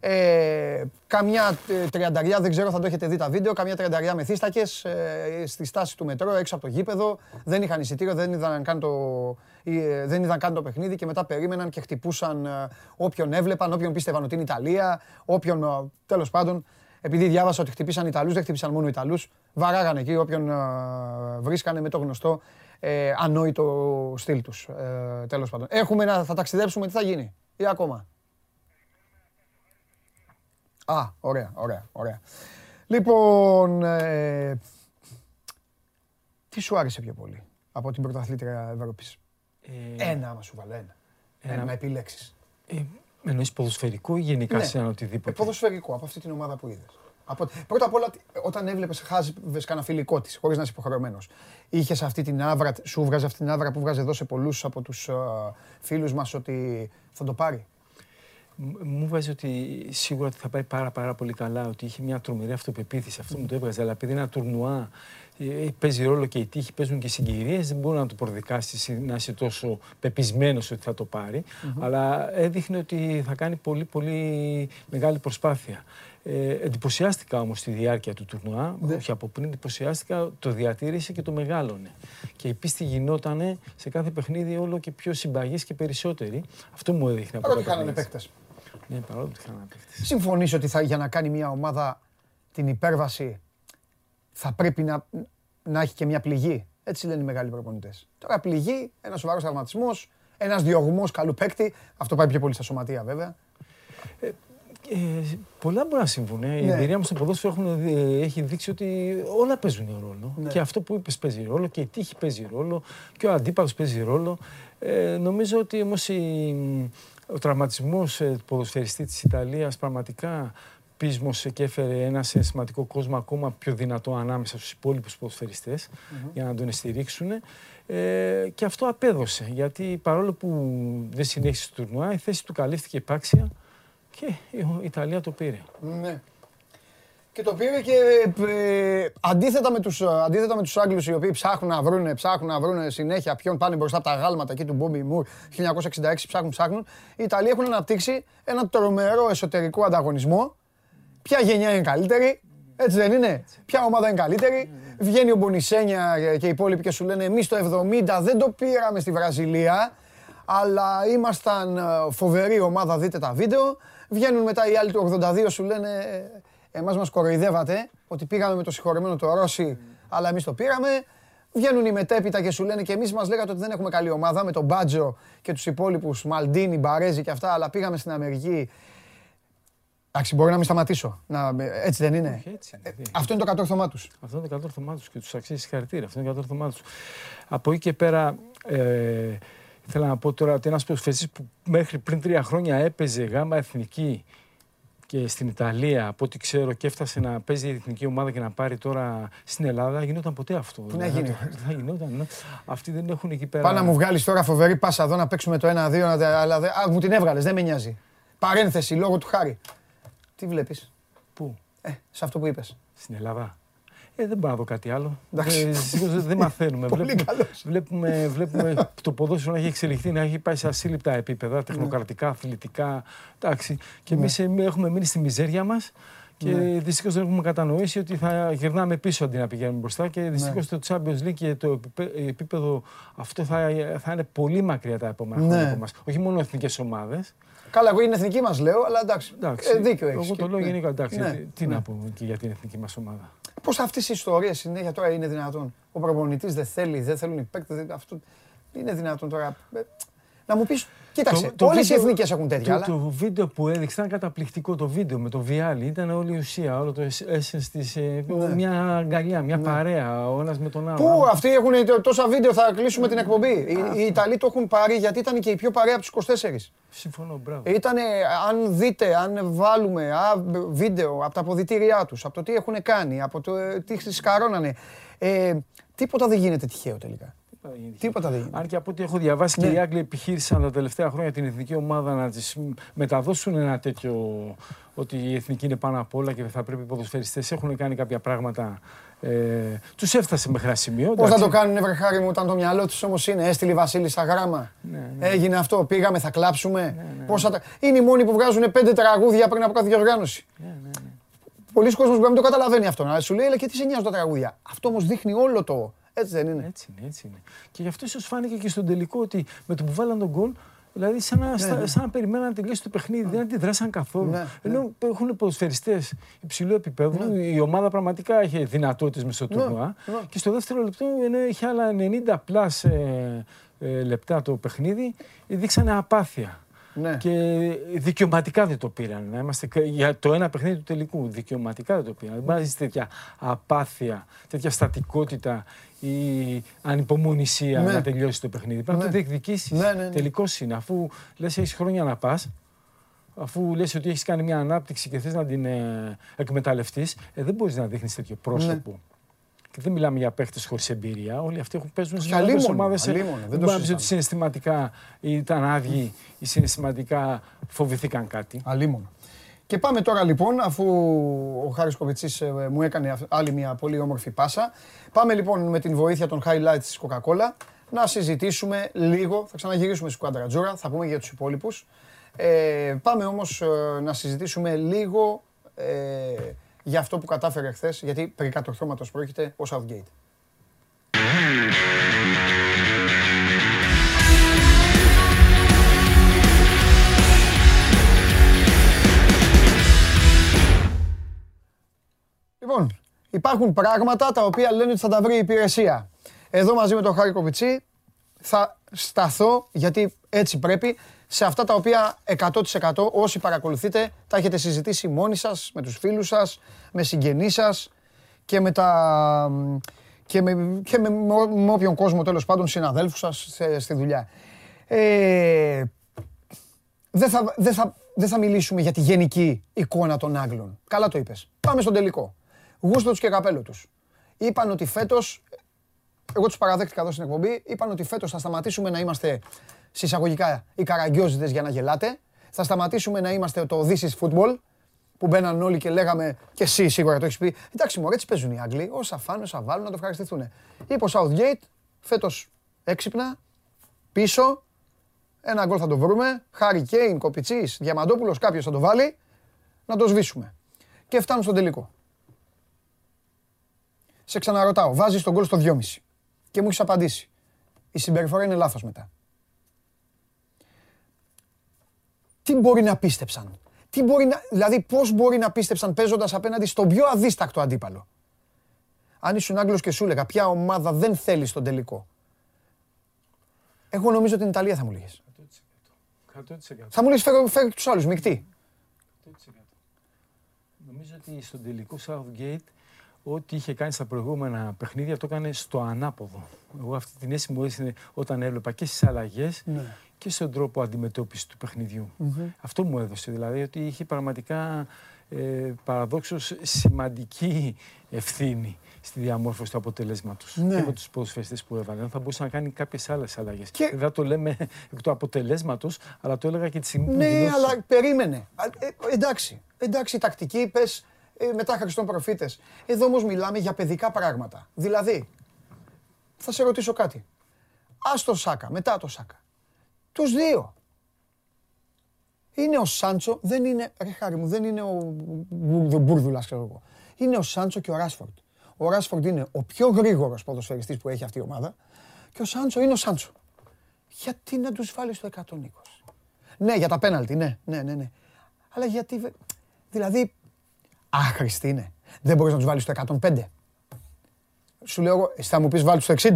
Ε, καμιά ε, τριανταριά, δεν ξέρω, θα το έχετε δει τα βίντεο, καμιά τριανταριά μεθύστακες ε, στη στάση του μετρό έξω από το γήπεδο. Δεν είχαν εισιτήριο, δεν είδαν καν το, ε, δεν είδαν καν το παιχνίδι και μετά περίμεναν και χτυπούσαν ε, όποιον έβλεπαν, όποιον πίστευαν ότι είναι Ιταλία, όποιον ε, τέλος πάντων. Επειδή διάβασα ότι χτυπήσαν Ιταλούς, δεν χτυπήσαν μόνο Ιταλούς, βαράγανε εκεί όποιον ε, βρίσκανε με το γνωστό ε, ανόητο στυλ τους, ε, τέλος πάντων. Έχουμε να θα ταξιδέψουμε, τι θα γίνει ή ακόμα; Α, ωραία, ωραία, ωραία. Λοιπόν, ε, τι σου άρεσε πιο πολύ από την πρωταθλήτρια Ευρώπης; Ε, Ένα άμα σου βάλω, ένα. Ένα, Ένα. να επιλέξεις. ε, εννοείς ποδοσφαιρικό ή γενικά Ναι. σε ένα Ε, οτιδήποτε. ποδοσφαιρικό, από αυτή την ομάδα που είδες. Από... Πρώτα απ' όλα, όταν έβλεπες, χάζευες κανένα φιλικό της, χωρίς να είσαι υποχρεωμένος. Είχες αυτή την άβρα, σου βγάζει αυτή την άβρα που βγάζει εδώ σε πολλούς από τους ε, φίλους μας ότι θα το πάρει; Μ- Μου βάζει ότι σίγουρα ότι θα πάει πάρα, πάρα πολύ καλά, ότι είχε μια τρομερή αυτοπεποίθηση. Αυτό μου το έβγαζε. Αλλά επειδή είναι ένα τουρνουά, ε, παίζει ρόλο και η τύχη, παίζουν και συγκυρίες, δεν μπορεί να το προδικάσει να είσαι τόσο πεπισμένος ότι θα το πάρει. Αλλά έδειχνε ότι θα κάνει πολύ, πολύ μεγάλη προσπάθεια. Ε, εντυπωσιάστηκα όμως στη διάρκεια του τουρνουά. Ναι. Όχι από πριν, εντυπωσιάστηκα, το διατήρησε και το μεγάλωνε. Και η πίστη γινόταν σε κάθε παιχνίδι όλο και πιο συμπαγής και περισσότερη. Αυτό μου έδειχνε από Παρότι χάνανε παίχτε. Ναι, παρόλο που χάνανε παίχτε. Συμφωνείς ότι θα, για να κάνει μια ομάδα την υπέρβαση θα πρέπει να, να έχει και μια πληγή. Έτσι λένε οι μεγάλοι προπονητές. Τώρα πληγή, ένας σοβαρός τραυματισμός, ένας διωγμός καλού παίκτη. Αυτό πάει πιο πολύ στα σωματεία βέβαια. Ε, ε, πολλά μπορεί να συμβούν. Ε. Η ναι. εμπειρία μου στο ποδόσφαιρο έχει δείξει ότι όλα παίζουν ρόλο. Ναι. Και αυτό που είπες παίζει ρόλο και η τύχη παίζει ρόλο και ο αντίπαλος παίζει ρόλο. Ε, νομίζω ότι όμως ο τραυματισμός του ποδοσφαιριστή της Ιταλίας πραγματικά πείσμωσε και έφερε ένα συναισθηματικό κόσμο ακόμα πιο δυνατό ανάμεσα στους υπόλοιπους ποδοσφαιριστές για να τον στηρίξουν. Ε, και αυτό απέδωσε, γιατί παρόλο που δεν συνέχισε το τουρνουά, η θέση του καλύφθηκε επάξια και η Ιταλία το πήρε. Ναι. Και το πήρε και ε, αντίθετα, με τους, αντίθετα με τους Άγγλους οι οποίοι ψάχνουν να βρούνε, ψάχνουν να βρούνε συνέχεια ποιον πάνε μπροστά από τα γάλματα εκεί του Μπόμπι Μουρ 1966 ψάχνουν, ψάχνουν. Οι Ιταλοί έχουν αναπτύξει ένα τρομερό εσωτερικό ανταγωνισμό ποια γενιά είναι καλύτερη, έτσι δεν είναι; Ποια ομάδα είναι καλύτερη; Βγαίνει ο Μπονισένια και οι υπόλοιποι και σου λένε εμείς το 70 δεν το πήραμε στη Βραζιλία, αλλά ήμασταν ε, φοβερή ομάδα, δείτε τα βίντεο. Βγαίνουν μετά οι άλλοι του 82 σου λένε «Ε, εμάς μας κοροϊδεύατε ότι πήγαμε με το συγχωρεμένο το Ρώση, αλλά εμείς το πήραμε. Βγαίνουν οι μετέπειτα και σου λένε και εμείς μας λέγατε ότι δεν έχουμε καλή ομάδα με τον Μπάτζο και τους υπόλοιπους Μαλντίνι, Μπαρέζι και αυτά, αλλά πήγαμε στην Αμερική Εντάξει, μπορεί να μην σταματήσω. Να, έτσι δεν είναι. έτσι είναι. Ε, αυτό είναι το κατόρθωμά τους. Αυτό είναι το κατόρθωμά τους και τους αξίζει συγχαρητήρια. Αυτό είναι το κατόρθωμά τους. Από εκεί και πέρα, ε, ήθελα να πω τώρα ότι ένας προσφυγή που μέχρι πριν τρία χρόνια έπαιζε γάμα εθνική και στην Ιταλία, από ό,τι ξέρω, και έφτασε να παίζει η εθνική ομάδα και να πάρει τώρα στην Ελλάδα, γινόταν ποτέ αυτό. Πού να γίνει. Θα γινόταν. Ναι. Αυτοί δεν έχουν εκεί πέρα. Πάμε να μου βγάλεις τώρα φοβερή πάσα εδώ να παίξουμε το 1-2, αλλά μου την έβγαλες, δεν με νοιάζει. Παρένθεση λόγω του χάρη. Τι βλέπεις; Πού; Ε, σε αυτό που είπες. Στην Ελλάδα. Ε, δεν μπορώ να δω κάτι άλλο. Ε, δεν μαθαίνουμε. βλέπουμε, βλέπουμε, βλέπουμε το ποδόσφαιρο να έχει εξελιχθεί, να έχει πάει σε ασύλληπτα επίπεδα, ναι. τεχνοκρατικά, αθλητικά. Εντάξει. Και εμείς ναι. έχουμε μείνει στη μιζέρια μας. Και ναι. δυστυχώς δεν έχουμε κατανοήσει ότι θα γυρνάμε πίσω αντί να πηγαίνουμε μπροστά. Και δυστυχώς ναι. το Champions League και το επίπεδο αυτό θα, θα είναι πολύ μακριά τα επόμενα χρόνια από εμάς. Όχι μόνο εθνικές ομάδες. Καλά, εγώ είναι εθνική μας λέω, αλλά εντάξει. εντάξει. Ε, δίκιο έχεις. Εγώ το λέω γενικά εντάξει. Ναι, τι ναι. να πω και για την εθνική μας ομάδα. Πώς αυτές οι ιστορίες συνέχεια τώρα είναι δυνατόν; Ο προπονητής δεν θέλει, δεν θέλουν οι παίκτες. Αυτό είναι δυνατόν τώρα. Ε, να μου πεις, κοίταξε, το, όλες οι εθνικές έχουν τέτοια. Το, το βίντεο που έδειξε ήταν καταπληκτικό το βίντεο με το Βιάλι. Ήταν όλη η ουσία, όλο το essence της, ε, ναι. μια αγκαλιά, μια ναι. παρέα, ο ένας με τον άλλο. Πού, αυτοί έχουν τόσα βίντεο, θα κλείσουμε την εκπομπή. Οι, οι Ιταλοί το έχουν πάρει γιατί ήταν και η πιο παρέα από τους 24. Συμφωνώ, μπράβο. Ήτανε, αν δείτε, αν βάλουμε α, βίντεο από τα αποδητήριά τους, από το τι έχουν κάνει, από το ε, τι σκαρώνανε, ε, τίποτα δεν γίνεται τυχαίο τελικά. Τίποτα δεν γίνεται. Αν και από ό,τι έχω διαβάσει και ναι. οι Άγγλοι επιχείρησαν τα τελευταία χρόνια την εθνική ομάδα να τη μεταδώσουν ένα τέτοιο ότι η εθνική είναι πάνω απ' όλα και θα πρέπει οι ποδοσφαιριστές έχουν κάνει κάποια πράγματα. Ε, τους έφτασε μέχρι ένα σημείο. Πώς θα το κάνουν, Βρεχάρη μου, όταν το μυαλό τους όμως είναι έστειλε η Βασίλισσα γράμμα. Ναι, ναι. Έγινε αυτό, πήγαμε, θα κλάψουμε. Ναι, ναι, Πώς θα τα... Είναι οι μόνοι που βγάζουν πέντε τραγούδια πριν από κάθε διοργάνωση. Ναι, ναι, ναι. Πολλοί κόσμοι που δεν το καταλαβαίνει αυτό. Να σου λέει, αλλά και τι σε νοιάζουν τα τραγούδια. Αυτό όμως δείχνει όλο το, έτσι δεν είναι. Έτσι είναι, έτσι είναι. Και γι' αυτό ίσως φάνηκε και στον τελικό ότι με το που βάλαν το γκολ, δηλαδή σαν να, ναι, ναι. σαν να περιμέναν να τελειώσει το παιχνίδι, δεν αντιδράσαν καθόλου. Ναι, Ενώ ναι. έχουν ποδοσφαιριστές υψηλού επίπεδου, ναι. η ομάδα πραγματικά έχει δυνατότητες μες στο τουρνουά. Και στο δεύτερο λεπτό, ενώ είχε άλλα 90 plus ε, ε, λεπτά το παιχνίδι, δείξανε απάθεια. Ναι. Και δικαιωματικά δεν το πήραν. Να είμαστε για το ένα παιχνίδι του τελικού. Δικαιωματικά δεν το πήραν. Δεν μπορεί τέτοια απάθεια, τέτοια στατικότητα ή ανυπομονησία ναι. να τελειώσει το παιχνίδι. Πρέπει να το διεκδικήσεις. Ναι, ναι, ναι. Τελικός είναι. Αφού λες, έχεις χρόνια να πας, αφού λες ότι έχεις κάνει μια ανάπτυξη και θες να την ε, εκμεταλλευτείς, ε, δεν μπορείς να δείχνεις τέτοιο πρόσωπο. Και δεν μιλάμε για παίχτες χωρίς εμπειρία. Όλοι αυτοί έχουν παίζουν σε μεγάλες ομάδες. Δεν μπορεί να πεις ότι συναισθηματικά ήταν άδειοι ή συναισθηματικά φοβηθήκαν κάτι. Αλίμονο. Και πάμε τώρα λοιπόν, αφού ο Χάρης Κοβιτσής ε, μου έκανε άλλη μια πολύ όμορφη πάσα, πάμε λοιπόν με την βοήθεια των highlights της Coca-Cola να συζητήσουμε λίγο, θα ξαναγυρίσουμε στη Σκουάντρα Τζούρα, θα πούμε για τους υπόλοιπους. Ε, πάμε όμως ε, να συζητήσουμε λίγο ε, για αυτό που κατάφερε χθες, γιατί περί κατορθώματος πρόκειται ο Southgate. Λοιπόν, υπάρχουν πράγματα τα οποία λένε ότι θα τα βρει η υπηρεσία. Εδώ μαζί με τον Χάρη Κοβιτσί θα σταθώ, γιατί έτσι πρέπει, σε αυτά τα οποία 100% όσοι παρακολουθείτε τα έχετε συζητήσει μόνοι σας, με τους φίλους σας, με συγγενείς σας και με τα... και με, και με, με όποιον κόσμο τέλος πάντων συναδέλφους σας στη δουλειά. Ε, δεν θα, δεν, θα, δεν θα μιλήσουμε για τη γενική εικόνα των Άγγλων. Καλά το είπες. Πάμε στον τελικό. Γούστο τους και καπέλο τους. Είπαν ότι φέτος, εγώ τους παραδέχτηκα εδώ στην εκπομπή, είπαν ότι φέτος θα σταματήσουμε να είμαστε συσσαγωγικά οι καραγκιόζητες για να γελάτε. Θα σταματήσουμε να είμαστε το This is football, που μπαίναν όλοι και λέγαμε, και εσύ σίγουρα το έχεις πει. Εντάξει, μου έτσι παίζουν οι Άγγλοι. Όσα φάνε, όσα βάλουν, να το ευχαριστηθούν. Είπε ο Southgate, φέτος έξυπνα, πίσω, ένα γκολ θα το βρούμε. Χάρη Κέιν, Κοπιτσής, Διαμαντόπουλος, κάποιος θα το βάλει, να το σβήσουμε. Και φτάνουν στον τελικό. Σε ξαναρωτάω, βάζεις τον γκολ στο 2,5 και μου έχεις απαντήσει. Η συμπεριφορά είναι λάθος μετά. τι μπορεί να πίστεψαν; Τι μπορεί να, δηλαδή πώς μπορεί να πίστεψαν παίζοντας απέναντι στον πιο αδίστακτο αντίπαλο; Αν ήσουν Άγγλος και σου έλεγα ποια ομάδα δεν θέλεις στον τελικό; Εγώ νομίζω την Ιταλία θα μου λέγες. 100%. Θα μου λες φέρω, φέρω και τους άλλους, μεικτή. 100%. Νομίζω ότι στον τελικό Southgate ό,τι είχε κάνει στα προηγούμενα παιχνίδια το έκανε στο ανάποδο. Εγώ αυτή την αίσθηση μου έδωσε όταν έβλεπα και στις αλλαγές ναι και στον τρόπο αντιμετώπισης του παιχνιδιου Αυτό μου έδωσε δηλαδή ότι είχε πραγματικά ε, παραδόξως σημαντική ευθύνη στη διαμόρφωση του αποτελέσματος ναι. και με τους ποδοσφαιριστές που έβαλε. Θα μπορούσε να κάνει κάποιες άλλες αλλαγές. Και... Δεν το λέμε εκ του αποτελέσματος, αλλά το έλεγα και τη στιγμή ναι, που. Ναι, αλλά περίμενε. Ε, εντάξει, εντάξει, τακτική, πες ε, μετά Χριστόν προφήτες. Εδώ όμως μιλάμε για παιδικά πράγματα. Δηλαδή, θα σε ρωτήσω κάτι. Α το Σάκα, μετά το Σάκα. Τους δύο. Είναι ο Σάντσο, δεν είναι, ρε χάρη μου, δεν είναι ο Μπούρδουλας, ξέρω εγώ. Είναι ο Σάντσο και ο Ράσφορντ. Ο Ράσφορντ είναι ο πιο γρήγορος ποδοσφαιριστής που έχει αυτή η ομάδα και ο Σάντσο είναι ο Σάντσο. Γιατί να τους βάλεις στο 120. Ναι, για τα πέναλτι, ναι, ναι, ναι, ναι. Αλλά γιατί, δηλαδή, άχρηστη είναι. Δεν μπορείς να τους βάλεις στο 105. Σου λέω εγώ, εσύ θα μου πεις βάλει στο 60.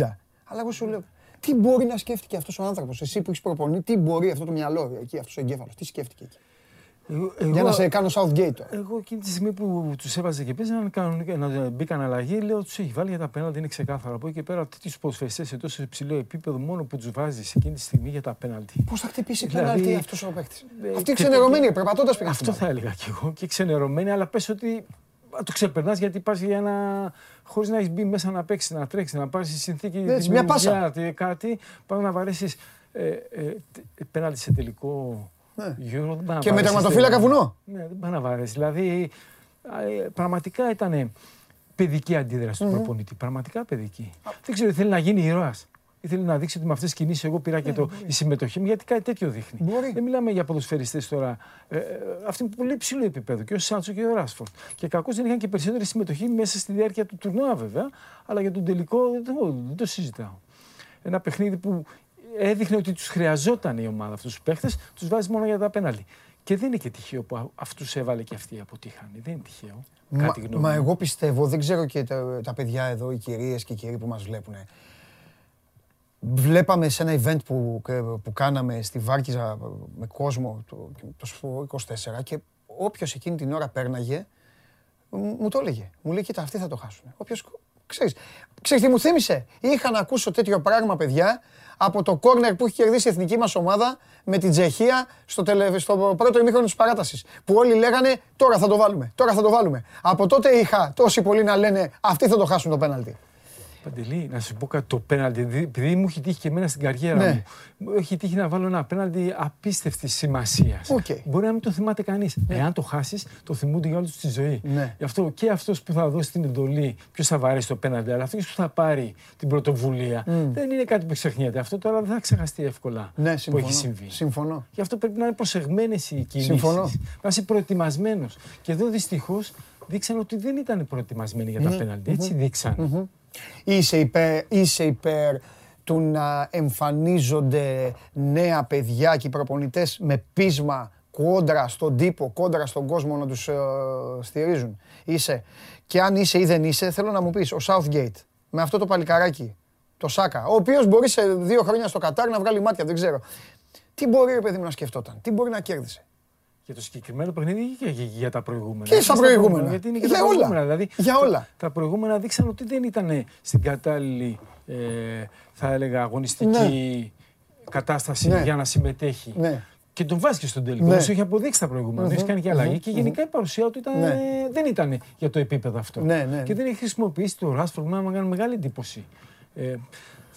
Αλλά εγώ σου λέω, τι μπορεί να σκέφτηκε αυτός ο άνθρωπος, εσύ που έχεις προπονεί, τι μπορεί αυτό το μυαλό εκεί, αυτός ο εγκέφαλος, τι σκέφτηκε εκεί. Εγώ, Για να σε κάνω Southgate τώρα. Εγώ εκείνη τη στιγμή που τους έβαζε και παίζανε να μπήκαν αλλαγή, λέω τους έχει βάλει για τα πέναλτι, είναι ξεκάθαρο. Από εκεί και πέρα, τέτοιους ποδοσφαιριστές σε τόσο υψηλό επίπεδο, μόνο που τους βάζεις εκείνη τη στιγμή για τα πέναλτι. Πώς θα χτυπήσει δηλαδή, πέναλτι αυτός ο παίκτης; Ε, Αυτή ξενερωμένη, περπατώντας πήγα. Αυτό θα έλεγα κι εγώ και ξενερωμένη, αλλά πες ότι το ξεπερνάς γιατί πας για ένα. χωρίς να έχεις μπει μέσα να παίξεις, να τρέξεις, να πάρεις συνθήκη. Έτσι, μια πάσα. Κάτι, πάμε να βαρέσεις ε, ε, πέναλτι σε τελικό. Ναι. Euro, και με τερματοφύλακα βουνό. Ναι, δεν πάει να βαρέσει. Δηλαδή, ε, πραγματικά ήταν παιδική αντίδραση του προπονητή. Πραγματικά παιδική. Δεν ξέρω, θέλει να γίνει ήρωας ήθελε να δείξει ότι με αυτές τις κινήσεις εγώ πήρα και ναι, το, η συμμετοχή μου, γιατί κάτι τέτοιο δείχνει. Μπορεί. Δεν μιλάμε για ποδοσφαιριστές τώρα. Ε, ε, αυτοί είναι πολύ ψηλό επίπεδο και ο Σάντσο και ο Ράσφορντ. Και κακώς δεν είχαν και περισσότερη συμμετοχή μέσα στη διάρκεια του τουρνουά βέβαια, αλλά για τον τελικό δεν το συζητάω. Ένα παιχνίδι που έδειχνε ότι τους χρειαζόταν η ομάδα αυτούς τους παίχτες, τους βάζεις μόνο για τα πέναλτι. Και δεν είναι και τυχαίο που αυτούς έβαλε και αυτοί αποτύχανε. Δεν είναι τυχαίο. Μα, μα εγώ πιστεύω, δεν ξέρω και τα, τα παιδιά εδώ, οι κυρίες και οι κύριοι που μας βλέπουν βλέπαμε σε ένα event που, που κάναμε στη Βάρκιζα με κόσμο το, το 24 και όποιος εκείνη την ώρα πέρναγε μου το έλεγε. Μου λέει κοίτα αυτοί θα το χάσουν. Όποιος, ξέρεις, ξέρεις τι μου θύμισε; Είχα να ακούσω τέτοιο πράγμα παιδιά από το κόρνερ που έχει κερδίσει η εθνική μας ομάδα με την Τσεχία στο, τελε, στο πρώτο ημίχρονο της παράτασης. Που όλοι λέγανε τώρα θα το βάλουμε, τώρα θα το βάλουμε. Από τότε είχα τόσοι πολλοί να λένε αυτοί θα το χάσουν το πέναλτι. Παντελή, να σου πω κάτι το πέναλτι. Επειδή μου έχει τύχει και εμένα στην καριέρα Ναι. μου, έχει τύχει να βάλω ένα πέναλτι απίστευτης σημασίας. Οκ. Μπορεί να μην το θυμάται κανείς. Εάν το χάσεις, το θυμούνται για όλη τους τη ζωή. Ναι. Γι' αυτό και αυτός που θα δώσει την εντολή, ποιος θα βαρέσει το πέναλτι, αλλά αυτός που θα πάρει την πρωτοβουλία, δεν είναι κάτι που ξεχνιέται. Αυτό τώρα δεν θα ξεχαστεί εύκολα Ναι, που συμφωνώ. έχει συμβεί. Συμφωνώ. Γι' αυτό πρέπει να είναι προσεγμένες οι κινήσεις. Συμφωνώ. Να είσαι προετοιμασμένος. Και εδώ δυστυχώς δείξαν ότι δεν ήταν προετοιμασμένοι για τα πέναλτι. Έτσι δείξαν. Είσαι υπέρ, είσαι υπέρ του να εμφανίζονται νέα παιδιά και οι προπονητές με πείσμα κόντρα στον τύπο, κόντρα στον κόσμο να τους ε, στηρίζουν. Είσαι. Και αν είσαι ή δεν είσαι, θέλω να μου πεις, ο Southgate, με αυτό το παλικαράκι, το Σάκα, ο οποίος μπορεί σε δύο χρόνια στο Κατάρ να βγάλει μάτια, δεν ξέρω. Τι μπορεί ρε παιδί μου να σκεφτόταν, τι μπορεί να κέρδισε; Για το συγκεκριμένο παιχνίδι ή και για, για τα προηγούμενα. Και στα προηγούμενα. Γιατί είναι και Για τα όλα. προηγούμενα. Δηλαδή, Για τα- όλα. Τα, προηγούμενα δείξαν ότι δεν ήταν στην κατάλληλη, ε, θα έλεγα, αγωνιστική κατάσταση Ναι. για να συμμετέχει. Ναι. Και τον βάζει και στον τελικό. Ναι. Ναι. Σου έχει αποδείξει τα προηγούμενα. Δεν έχει κάνει και αλλαγή. Και γενικά η παρουσία του ήταν, Ναι. ε, δεν ήταν για το επίπεδο αυτό. Ναι, ναι. Και δεν έχει χρησιμοποιήσει το Ράσφορντ να κάνει μεγάλη εντύπωση. Ε,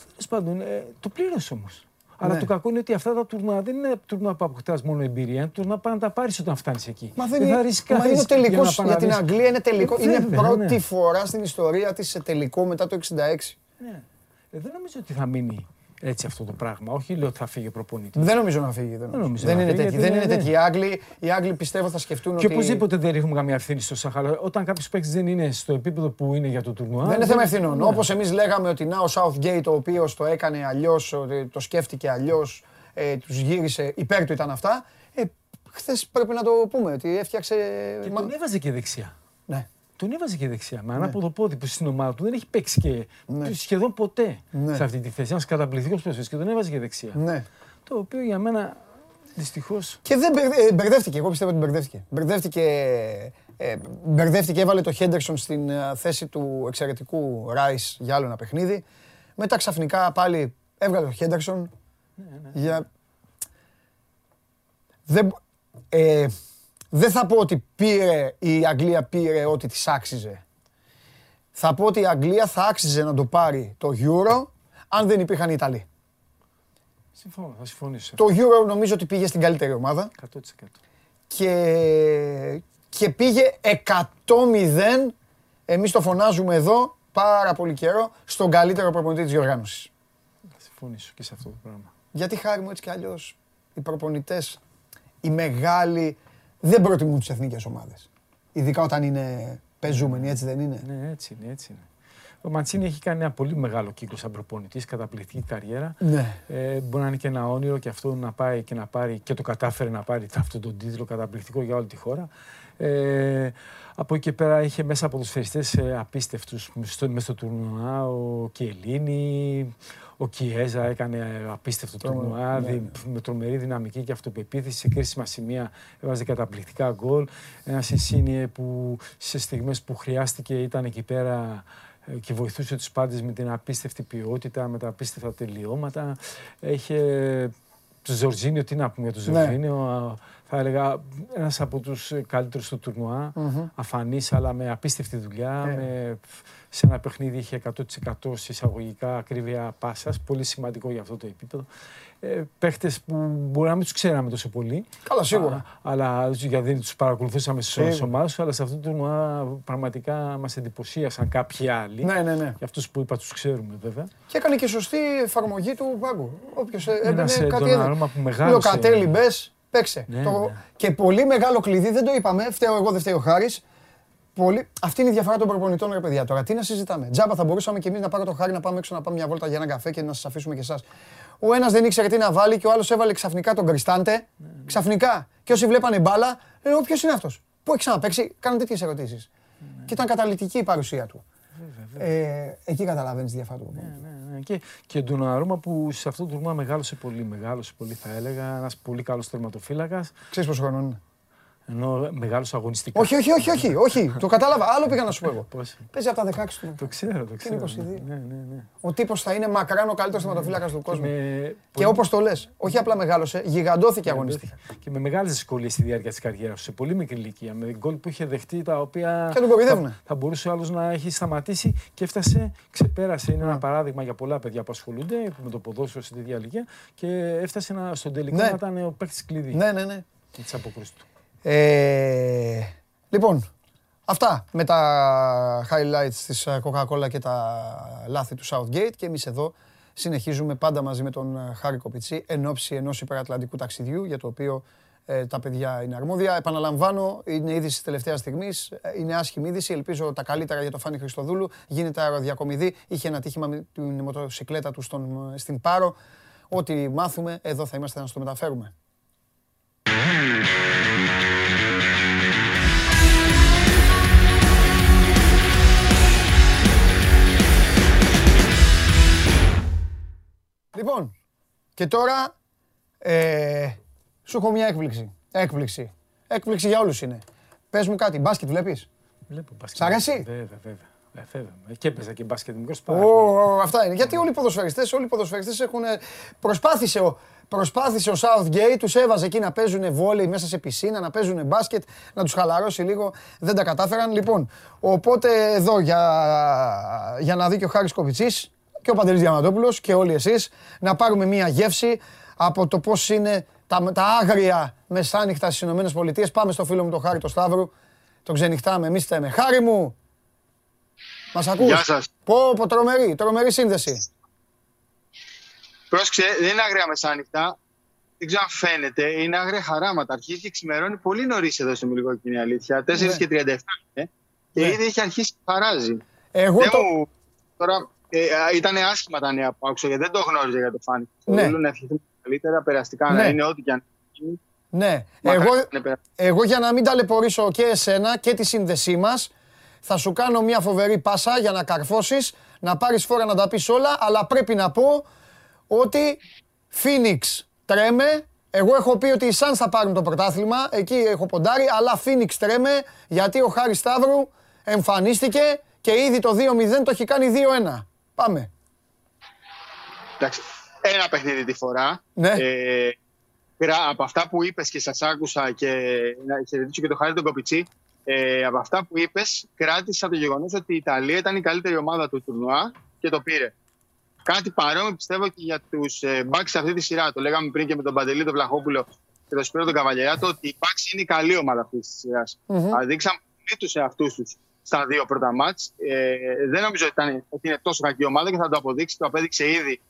Τέλος πάντων, ε, το πλήρωσε όμως. Αλλά Ναι. το κακό είναι ότι αυτά τα τουρνουά δεν είναι τουρνουά που αποκτάς μόνο εμπειρία. Είναι τουρνουά που να τα πάρεις όταν φτάνεις εκεί. Μα δεν θα είναι, μα ρισκάρεις είναι ο για να τελικός, πάνε για να την δεις. Αγγλία είναι τελικό. Ε, είναι βέβαια, πρώτη ναι. φορά στην ιστορία της σε τελικό μετά το 66. Ναι. Ε, δεν νομίζω ότι θα μείνει έτσι αυτό το πράγμα. Όχι λέω ότι θα φύγει ο προπονητής. Δεν νομίζω να φύγει. Δεν, νομίζω. νομίζω δεν να είναι φύγει, τέτοιοι. γιατί Δεν είναι είναι- τέτοιοι. Οι Άγγλοι, οι Άγγλοι πιστεύω θα σκεφτούν Και ότι. οπωσδήποτε δεν ρίχνουμε καμία ευθύνη στο Σαχαλό. Όταν κάποιος παίκτης δεν είναι στο επίπεδο που είναι για το τουρνουά. Δεν είναι θέμα ευθυνών. Ναι. Όπως εμείς λέγαμε ότι να ο Southgate, ο οποίος το έκανε αλλιώς, το σκέφτηκε αλλιώς, ε, τους γύρισε, υπέρ του ήταν αυτά. Ε, Χθες πρέπει να το πούμε ότι έφτιαξε. Και μα- τον έβαζε και δεξιά. Ναι. Τον έβαζε και δεξιά. Με ανάποδο πόδι που στην ομάδα του δεν έχει παίξει και σχεδόν ποτέ Ναι. σε αυτή τη θέση. Ένας καταπληκτικός πρόσφυγας και τον έβαζε και δεξιά. ναι. Το οποίο για μένα δυστυχώ. Και δεν μπερδε- ε, μπερδεύτηκε. Εγώ πιστεύω ότι μπερδεύτηκε. Μπερδεύτηκε, ε, μπερδεύτηκε έβαλε το Χέντερσον στην ε, θέση του εξαιρετικού Ράι για άλλο ένα παιχνίδι. Μετά ξαφνικά πάλι έβγαλε το Χέντερσον. Για... Δεν, ε, δεν θα πω ότι πήρε, η Αγγλία πήρε ό,τι της άξιζε. Θα πω ότι η Αγγλία θα άξιζε να το πάρει το Euro αν δεν υπήρχαν οι Ιταλοί. Συμφωνώ, θα συμφωνήσω. Το Euro νομίζω ότι πήγε στην καλύτερη ομάδα 100%. και, και πήγε 100-0, εμείς το φωνάζουμε εδώ πάρα πολύ καιρό, στον καλύτερο προπονητή της διοργάνωσης. Θα συμφωνήσω και σε αυτό το πράγμα. Γιατί χάρη μου έτσι κι αλλιώς οι προπονητές, οι μεγάλοι, δεν προτιμούν τις εθνικές ομάδες. Ειδικά όταν είναι πεζούμενοι, έτσι δεν είναι; Ναι, έτσι είναι, έτσι είναι. Ο Μαντσίνη έχει κάνει ένα πολύ μεγάλο κύκλο σαν προπονητής, καταπληκτική καριέρα. Ναι. Ε, μπορεί να είναι και ένα όνειρο και αυτό να πάει και να πάρει και το κατάφερε να πάρει αυτόν τον τίτλο καταπληκτικό για όλη τη χώρα. Ε, από εκεί και πέρα είχε μέσα από τους φεριστές ε, απίστευτους στο, μέσα στο τουρνουά, ο Κιελίνη, ο Κιέζα έκανε ε, απίστευτο τουρνουά, ναι, δι- με τρομερή δυναμική και αυτοπεποίθηση, σε κρίσιμα σημεία έβαζε καταπληκτικά γκολ. Ένας Σινσίνιε που σε στιγμές που χρειάστηκε ήταν εκεί πέρα ε, και βοηθούσε τους πάντες με την απίστευτη ποιότητα, με τα απίστευτα τελειώματα. Είχε το Ζορζίνιο, τι να πούμε για το Ναι. Ζορζίνιο, α, θα έλεγα ένας από τους ε, καλύτερους στο τουρνουά, αφανής αλλά με απίστευτη δουλειά, Ε. με, σε ένα παιχνίδι είχε 100% σε εισαγωγικά ακρίβεια πάσας, πολύ σημαντικό για αυτό το επίπεδο. Ε, παίχτες που μπορεί να μην τους ξέραμε τόσο πολύ, Καλά, σίγουρα. Α, αλλά γιατί δεν τους παρακολουθούσαμε στι Σίγουρα. ομάδες, αλλά σε αυτό το τουρνουά πραγματικά μας εντυπωσίασαν κάποιοι άλλοι. Ναι, ναι, ναι. Για αυτούς που είπα, τους ξέρουμε βέβαια. Και έκανε και σωστή εφαρμογή του πάγκου. Όποιος ε, έμπαινε Ένας, ε, κάτι έδινε. Ντοναρούμα που μεγάλωσε. Λοκατέλη, μπες, παίξε. Ναι, Το- ναι. Και πολύ μεγάλο κλειδί, δεν το είπαμε, φταίω εγώ, δεν φταίει ο Χάρης. Πολύ... Αυτή είναι η διαφορά των προπονητών, ρε παιδιά. Τώρα τι να συζητάμε. Τζάμπα θα μπορούσαμε και εμείς να πάρω το χάρη να πάμε έξω να πάμε μια βόλτα για ένα καφέ και να σας αφήσουμε και εσάς. Ο ένας δεν ήξερε τι να βάλει και ο άλλος έβαλε ξαφνικά τον Κριστάντε. Ξαφνικά. Και όσοι βλέπανε μπάλα, λέω ποιο είναι αυτός. Πού έχει ξαναπέξει, κάνουν τέτοιες ερωτήσεις. Και ήταν καταλητική η παρουσία του. Ε, εκεί καταλαβαίνεις τη διαφορά του προπονητή. Ναι, ναι. Και, και τον Αρώμα που σε αυτό το τουρνουά μεγάλωσε πολύ, μεγάλωσε πολύ θα έλεγα. Ένας πολύ καλός τερματοφύλακας. Ξέρεις πόσο χρόνο είναι; Ενώ μεγάλος αγωνιστικά. Όχι, όχι, όχι, όχι, όχι. το κατάλαβα. Άλλο πήγα να σου πω εγώ. Πώς; Παίζει από τα 16 του. Το ξέρω, το ξέρω. Είναι 22. Ναι, ναι, ναι. Ο τύπος θα είναι μακράν ο καλύτερος θεματοφύλακας του κόσμου. Με... Και όπως το λες, όχι απλά μεγάλωσε, γιγαντώθηκε αγωνιστικά. Και με μεγάλες δυσκολίες στη διάρκεια της καριέρας του, σε πολύ μικρή ηλικία. Με γκολ που είχε δεχτεί τα οποία. Και τον κοροϊδεύουνε. Θα, θα μπορούσε ο άλλος να έχει σταματήσει και έφτασε, ξεπέρασε. Είναι Ναι. ένα παράδειγμα για πολλά παιδιά που ασχολούνται με το ποδόσφαιρο σε τέτοια ηλικία και έφτασε να, στον τελικό Ναι. να ήταν ο παίκτης κλειδί Ναι, ναι, ναι. της αποκρούσης του. Ε, λοιπόν, αυτά με τα highlights της ε, Coca-Cola και τα λάθη του Southgate και εμείς εδώ συνεχίζουμε πάντα μαζί με τον ε, Χάρη Κοπιτσί εν ώψη ενός υπερατλαντικού ταξιδιού για το οποίο ε, τα παιδιά είναι αρμόδια. Επαναλαμβάνω, είναι είδηση της τελευταίας στιγμής, ε, είναι άσχημη είδηση, ελπίζω τα καλύτερα για το Φάνη Χριστοδούλου. Γίνεται αεροδιακομιδή, είχε ένα τύχημα με την μοτοσυκλέτα του στον, στην Πάρο. Ό,τι μάθουμε, εδώ θα είμαστε να στο μεταφέρουμε. Λοιπόν, και τώρα ε, σου έχω μια έκπληξη. Έκπληξη. Έκπληξη για όλους είναι. Πες μου κάτι, μπάσκετ βλέπεις; Βλέπω μπάσκετ. Σ' αρέσει; Βέβαια, βέβαια. Ε, βέβαια. Και έπαιζα και μπάσκετ μικρός πάρα πολύ. Ω, αυτά είναι. Γιατί όλοι οι ποδοσφαιριστές, όλοι οι ποδοσφαιριστές έχουν... ε, Προσπάθησε ο, προσπάθησε ο Southgate, τους έβαζε εκεί να παίζουν βόλεϊ μέσα σε πισίνα, να παίζουν μπάσκετ, να τους χαλαρώσει λίγο. Δεν τα κατάφεραν. Λοιπόν, οπότε εδώ για, για να δει και ο Χάρης Κοβιτσής και ο Παντελής Διαμαντόπουλος και όλοι εσείς να πάρουμε μία γεύση από το πώς είναι τα, τα άγρια μεσάνυχτα στις Ηνωμένες Πολιτείες. Πάμε στο φίλο μου τον Χάρη τον Σταύρου. Τον ξενυχτάμε, εμείς θέμε. Χάρη μου, μας ακούς; Γεια σας. Πω, πω, τρομερή, τρομερή σύνδεση. Πρόσεξε, δεν είναι άγρια μεσάνυχτα. Δεν ξέρω αν φαίνεται. Είναι άγρια χαράματα. Αρχίζει και ξημερώνει πολύ νωρίς εδώ στο Μιλικό και είναι η αλήθεια. 4 Ναι. και 37 είναι. Και Ναι. ήδη έχει αρχίσει και χαράζει. Εγώ Δεν το... μου- Τώρα ε, α, ήταν άσχημα τα νέα που άκουσα γιατί δεν το γνώριζα για το φάνη. Ναι. Θέλω να ευχηθούμε καλύτερα, περαστικά Ναι. να είναι ό,τι και αν γίνει. Ναι, Μακάρι εγώ, να είναι περαστικά. εγώ για να μην ταλαιπωρήσω και εσένα και τη σύνδεσή μας, θα σου κάνω μια φοβερή πάσα για να καρφώσεις, να πάρεις φόρα να τα πεις όλα, αλλά πρέπει να πω ότι Phoenix τρέμε, εγώ έχω πει ότι οι Suns θα πάρουν το πρωτάθλημα, εκεί έχω ποντάρει, αλλά Phoenix τρέμε γιατί ο Χάρης Σταύρου εμφανίστηκε και ήδη το 2-0 το έχει κάνει 2-1. Πάμε. Εντάξει, ένα παιχνίδι τη φορά. Ναι. Ε, γρα- από αυτά που είπες και σας άκουσα και να χαιρετήσω και το Χάρη τον Κοπιτσί, ε, από αυτά που είπες κράτησα το γεγονός ότι η Ιταλία ήταν η καλύτερη ομάδα του τουρνουά και το πήρε. Κάτι παρόμοιο πιστεύω και για τους ε, Bucks σε αυτή τη σειρά. Το λέγαμε πριν και με τον Παντελή, τον Βλαχόπουλο και τον Σπύρο τον Καβαλιαράτο ότι οι Bucks είναι η καλή ομάδα αυτής της σειράς. Μμμ. Δείξαν πολύ τους εαυτούς τους στα δύο πρώτα μάτς. Ε, δεν νομίζω ότι, ήταν, ότι είναι τόσο κακή ομάδα και θα το αποδείξει. Το απέδειξε ήδη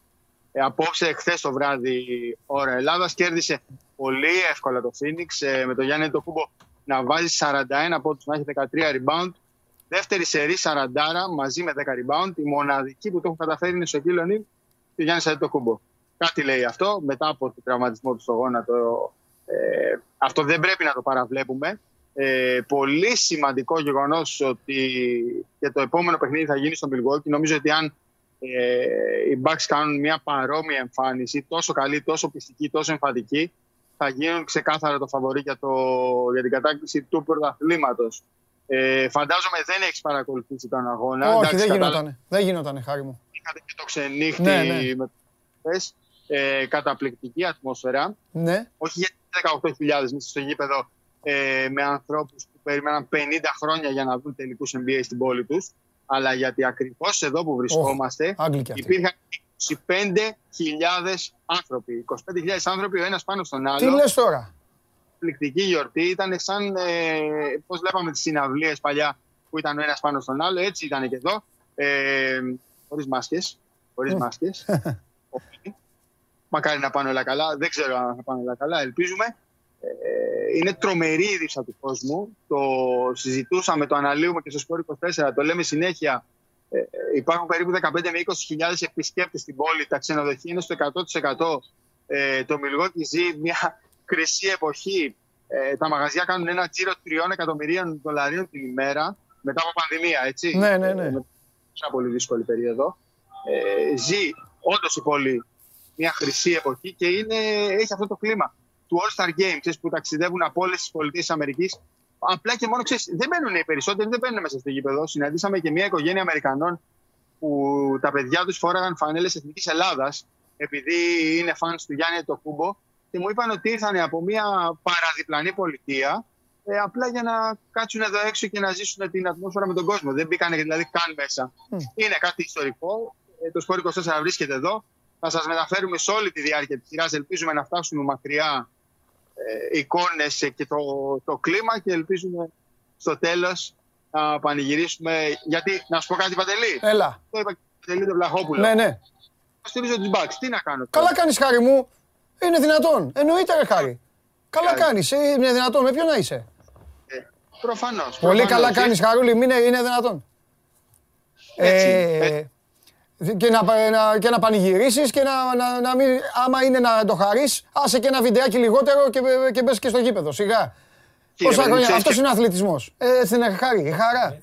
ε, απόψε, χθες το βράδυ, ώρα Ελλάδας. Κέρδισε πολύ εύκολα το Phoenix ε, με τον Γιάννη το κούμπο να βάζει 41 από του να έχει 13 rebound. Δεύτερη σερή 40 μαζί με 10 rebound. Η μοναδική που το έχουν καταφέρει είναι στο Κίλονι και ο Γιάννης το κούμπο. Κάτι λέει αυτό μετά από τον τραυματισμό του στο γόνατο. Ε, αυτό δεν πρέπει να το παραβλέπουμε. Ε, πολύ σημαντικό γεγονός ότι και το επόμενο παιχνίδι θα γίνει στο Milwaukee. Νομίζω ότι αν ε, οι Bucks κάνουν μια παρόμοια εμφάνιση, τόσο καλή, τόσο πιστική, τόσο εμφαντική, θα γίνουν ξεκάθαρα το φαβορή για, το, για την κατάκτηση του πρωταθλήματος. Ε, φαντάζομαι δεν έχεις παρακολουθήσει τον αγώνα. Όχι, Εντάξει, δεν κατάλαβα- γινότανε. Δεν γινότανε, χάρη μου. Είχατε και το ξενύχτη Ναι, ναι. με τους ε, καταπληκτική ατμόσφαιρα. Ναι. Όχι για 18.000 μέσα στο γήπεδο ε, με ανθρώπους που περιμέναν 50 χρόνια για να δουν τελικούς NBA στην πόλη τους, αλλά γιατί ακριβώς εδώ που βρισκόμαστε Άγγλικοι αυτοί. υπήρχαν 25.000 άνθρωποι. 25.000 άνθρωποι ο ένας πάνω στον άλλο. Τι λες τώρα; Εκπληκτική γιορτή. Ήταν σαν ε, πώς βλέπαμε τις συναυλίες παλιά που ήταν ο ένας πάνω στον άλλο. Έτσι ήταν και εδώ. Ε, χωρίς μάσκες. Χωρίς μάσκες. Όχι. Μακάρι να πάνε όλα καλά. Δεν ξέρω αν θα πάνε όλα καλά. Ελπίζουμε. Ε, είναι τρομερή η δίψα του κόσμου. Το συζητούσαμε, το αναλύουμε και στο Σπόρ 24. Το λέμε συνέχεια. Ε, υπάρχουν περίπου 15 με 20 επισκέπτες στην πόλη. Τα ξενοδοχεία είναι στο 100%. Ε, το Μιλγόκι ζει μια χρυσή εποχή. Ε, τα μαγαζιά κάνουν ένα τζίρο 3 εκατομμυρίων δολαρίων την ημέρα μετά από πανδημία, έτσι. Ναι, ναι, ναι. Ε, με μια πολύ δύσκολη περίοδο. Ε, ζει όντως η πόλη μια χρυσή εποχή και είναι, έχει αυτό το κλίμα. Του All-Star Games, που ταξιδεύουν από όλες τις πολιτείες της Αμερικής. Απλά και μόνο ξέρεις, δεν μπαίνουν οι περισσότεροι, δεν μπαίνουν μέσα στο γήπεδο. Συναντήσαμε και μια οικογένεια Αμερικανών που τα παιδιά τους φόραγαν φανέλες Εθνικής Ελλάδας, επειδή είναι φαν του Γιάννη το Κούμπο. Και μου είπαν ότι ήρθαν από μια παραδιπλανή πολιτεία ε, απλά για να κάτσουν εδώ έξω και να ζήσουν την ατμόσφαιρα με τον κόσμο. Δεν μπήκαν δηλαδή καν μέσα. Είναι κάτι ιστορικό. Ε, το Σπόρ 24 βρίσκεται εδώ. Θα σας μεταφέρουμε σε όλη τη διάρκεια της σειράς. Ελπίζουμε να φτάσουμε μακριά ε, εικόνες και το, το κλίμα και ελπίζουμε στο τέλος να πανηγυρίσουμε. Γιατί, να σου πω κάτι, Παντελή. Έλα. Το είπα και Παντελή τον Βλαχόπουλο. Ναι, ναι. Στηρίζω τους Bucks. Τι να κάνω. Καλά κάνεις, χάρη μου. Είναι δυνατόν. Εννοείται, ρε χάρη. Καλά κάνεις. Είναι δυνατόν. Με ποιον να είσαι; Προφανώς. Πολύ καλά κάνεις, Χαρούλη. Μην είναι, είναι δυνατόν. Έτσι, ε, και να, να, και να πανηγυρίσεις και να, να, να μην, άμα είναι να το χαρείς, άσε και ένα βιντεάκι λιγότερο και, και μπες και στο γήπεδο. Σιγά. Πόσα χρόνια, αυτός είναι ο αθλητισμός. Ε, έτσι είναι χάρη, η χαρά.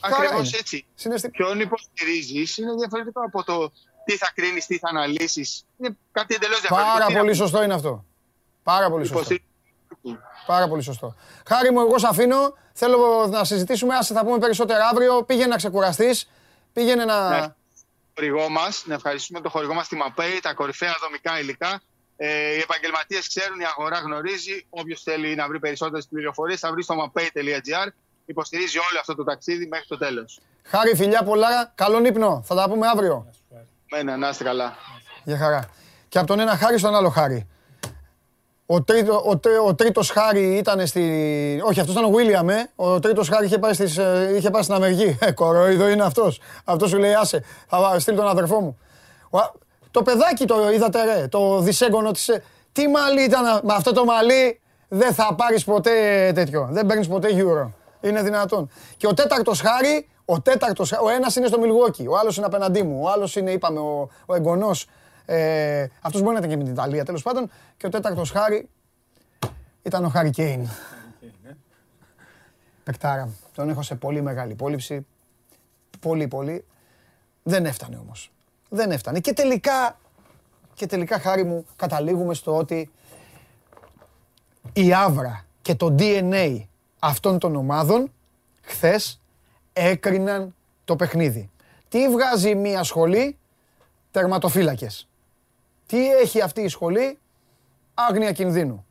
Ακριβώς έτσι. Ποιον υποστηρίζεις είναι διαφορετικό από το τι θα κρίνεις, τι θα αναλύσεις. Είναι κάτι εντελώς διαφορετικό. Πάρα πολύ σωστό είναι αυτό. Πάρα πολύ σωστό. Πάρα πολύ σωστό. Χάρη μου, εγώ σε αφήνω. Θέλω να συζητήσουμε. Άσε, θα πούμε περισσότερα αύριο. Πήγαινε να ξεκουραστείς. Πήγαινε να. Ναι. Χορηγό μας, να ευχαριστούμε το χορηγό μας τη ΜΑΠΕΙ, τα κορυφαία δομικά υλικά. Ε, οι επαγγελματίες ξέρουν, η αγορά γνωρίζει. Όποιος θέλει να βρει περισσότερες πληροφορίες θα βρει στο mapei.gr. Υποστηρίζει όλο αυτό το ταξίδι μέχρι το τέλος. Χάρη, φιλιά πολλά. Καλό ύπνο. Θα τα πούμε αύριο. Μένα, να είστε καλά. Για χαρά. Και από τον ένα χάρη στον άλλο χάρη. Ο, τρίτο, ο, ο τρίτος Χάρη ήταν στη... Όχι, αυτός ήταν ο Βίλιαμ, ε. Ο τρίτος Χάρη είχε πάει, στις, ε, είχε πάει στην Αμερική. Ε, κοροϊδό είναι αυτός. Αυτός σου λέει, άσε, θα στείλει τον αδερφό μου. Το παιδάκι το είδατε, ρε, το δισέγγωνο της... Ε, τι μαλλί ήταν, με αυτό το μαλλί δεν θα πάρεις ποτέ τέτοιο. Δεν παίρνεις ποτέ Euro. Είναι δυνατόν. Και ο τέταρτος Χάρη, ο τέταρτος, ο ένας είναι στο Μιλγόκι, ο άλλος είναι απέναντί μου, ο άλλος είναι, είπαμε, ο, ο εγγονός ε, αυτός μπορεί να ήταν και με την Ιταλία τέλος πάντων. Και ο τέταρτος Χάρη ήταν ο Χάρη Κέιν. Πεκτάρα. Τον έχω σε πολύ μεγάλη υπόλοιψη. Πολύ πολύ. Δεν έφτανε όμως. Δεν έφτανε. Και τελικά, και τελικά χάρη μου, καταλήγουμε στο ότι η άβρα και το DNA αυτών των ομάδων χθες έκριναν το παιχνίδι. Τι βγάζει μια σχολή, τερματοφύλακες. Τι έχει αυτή η σχολή, άγνοια κινδύνου.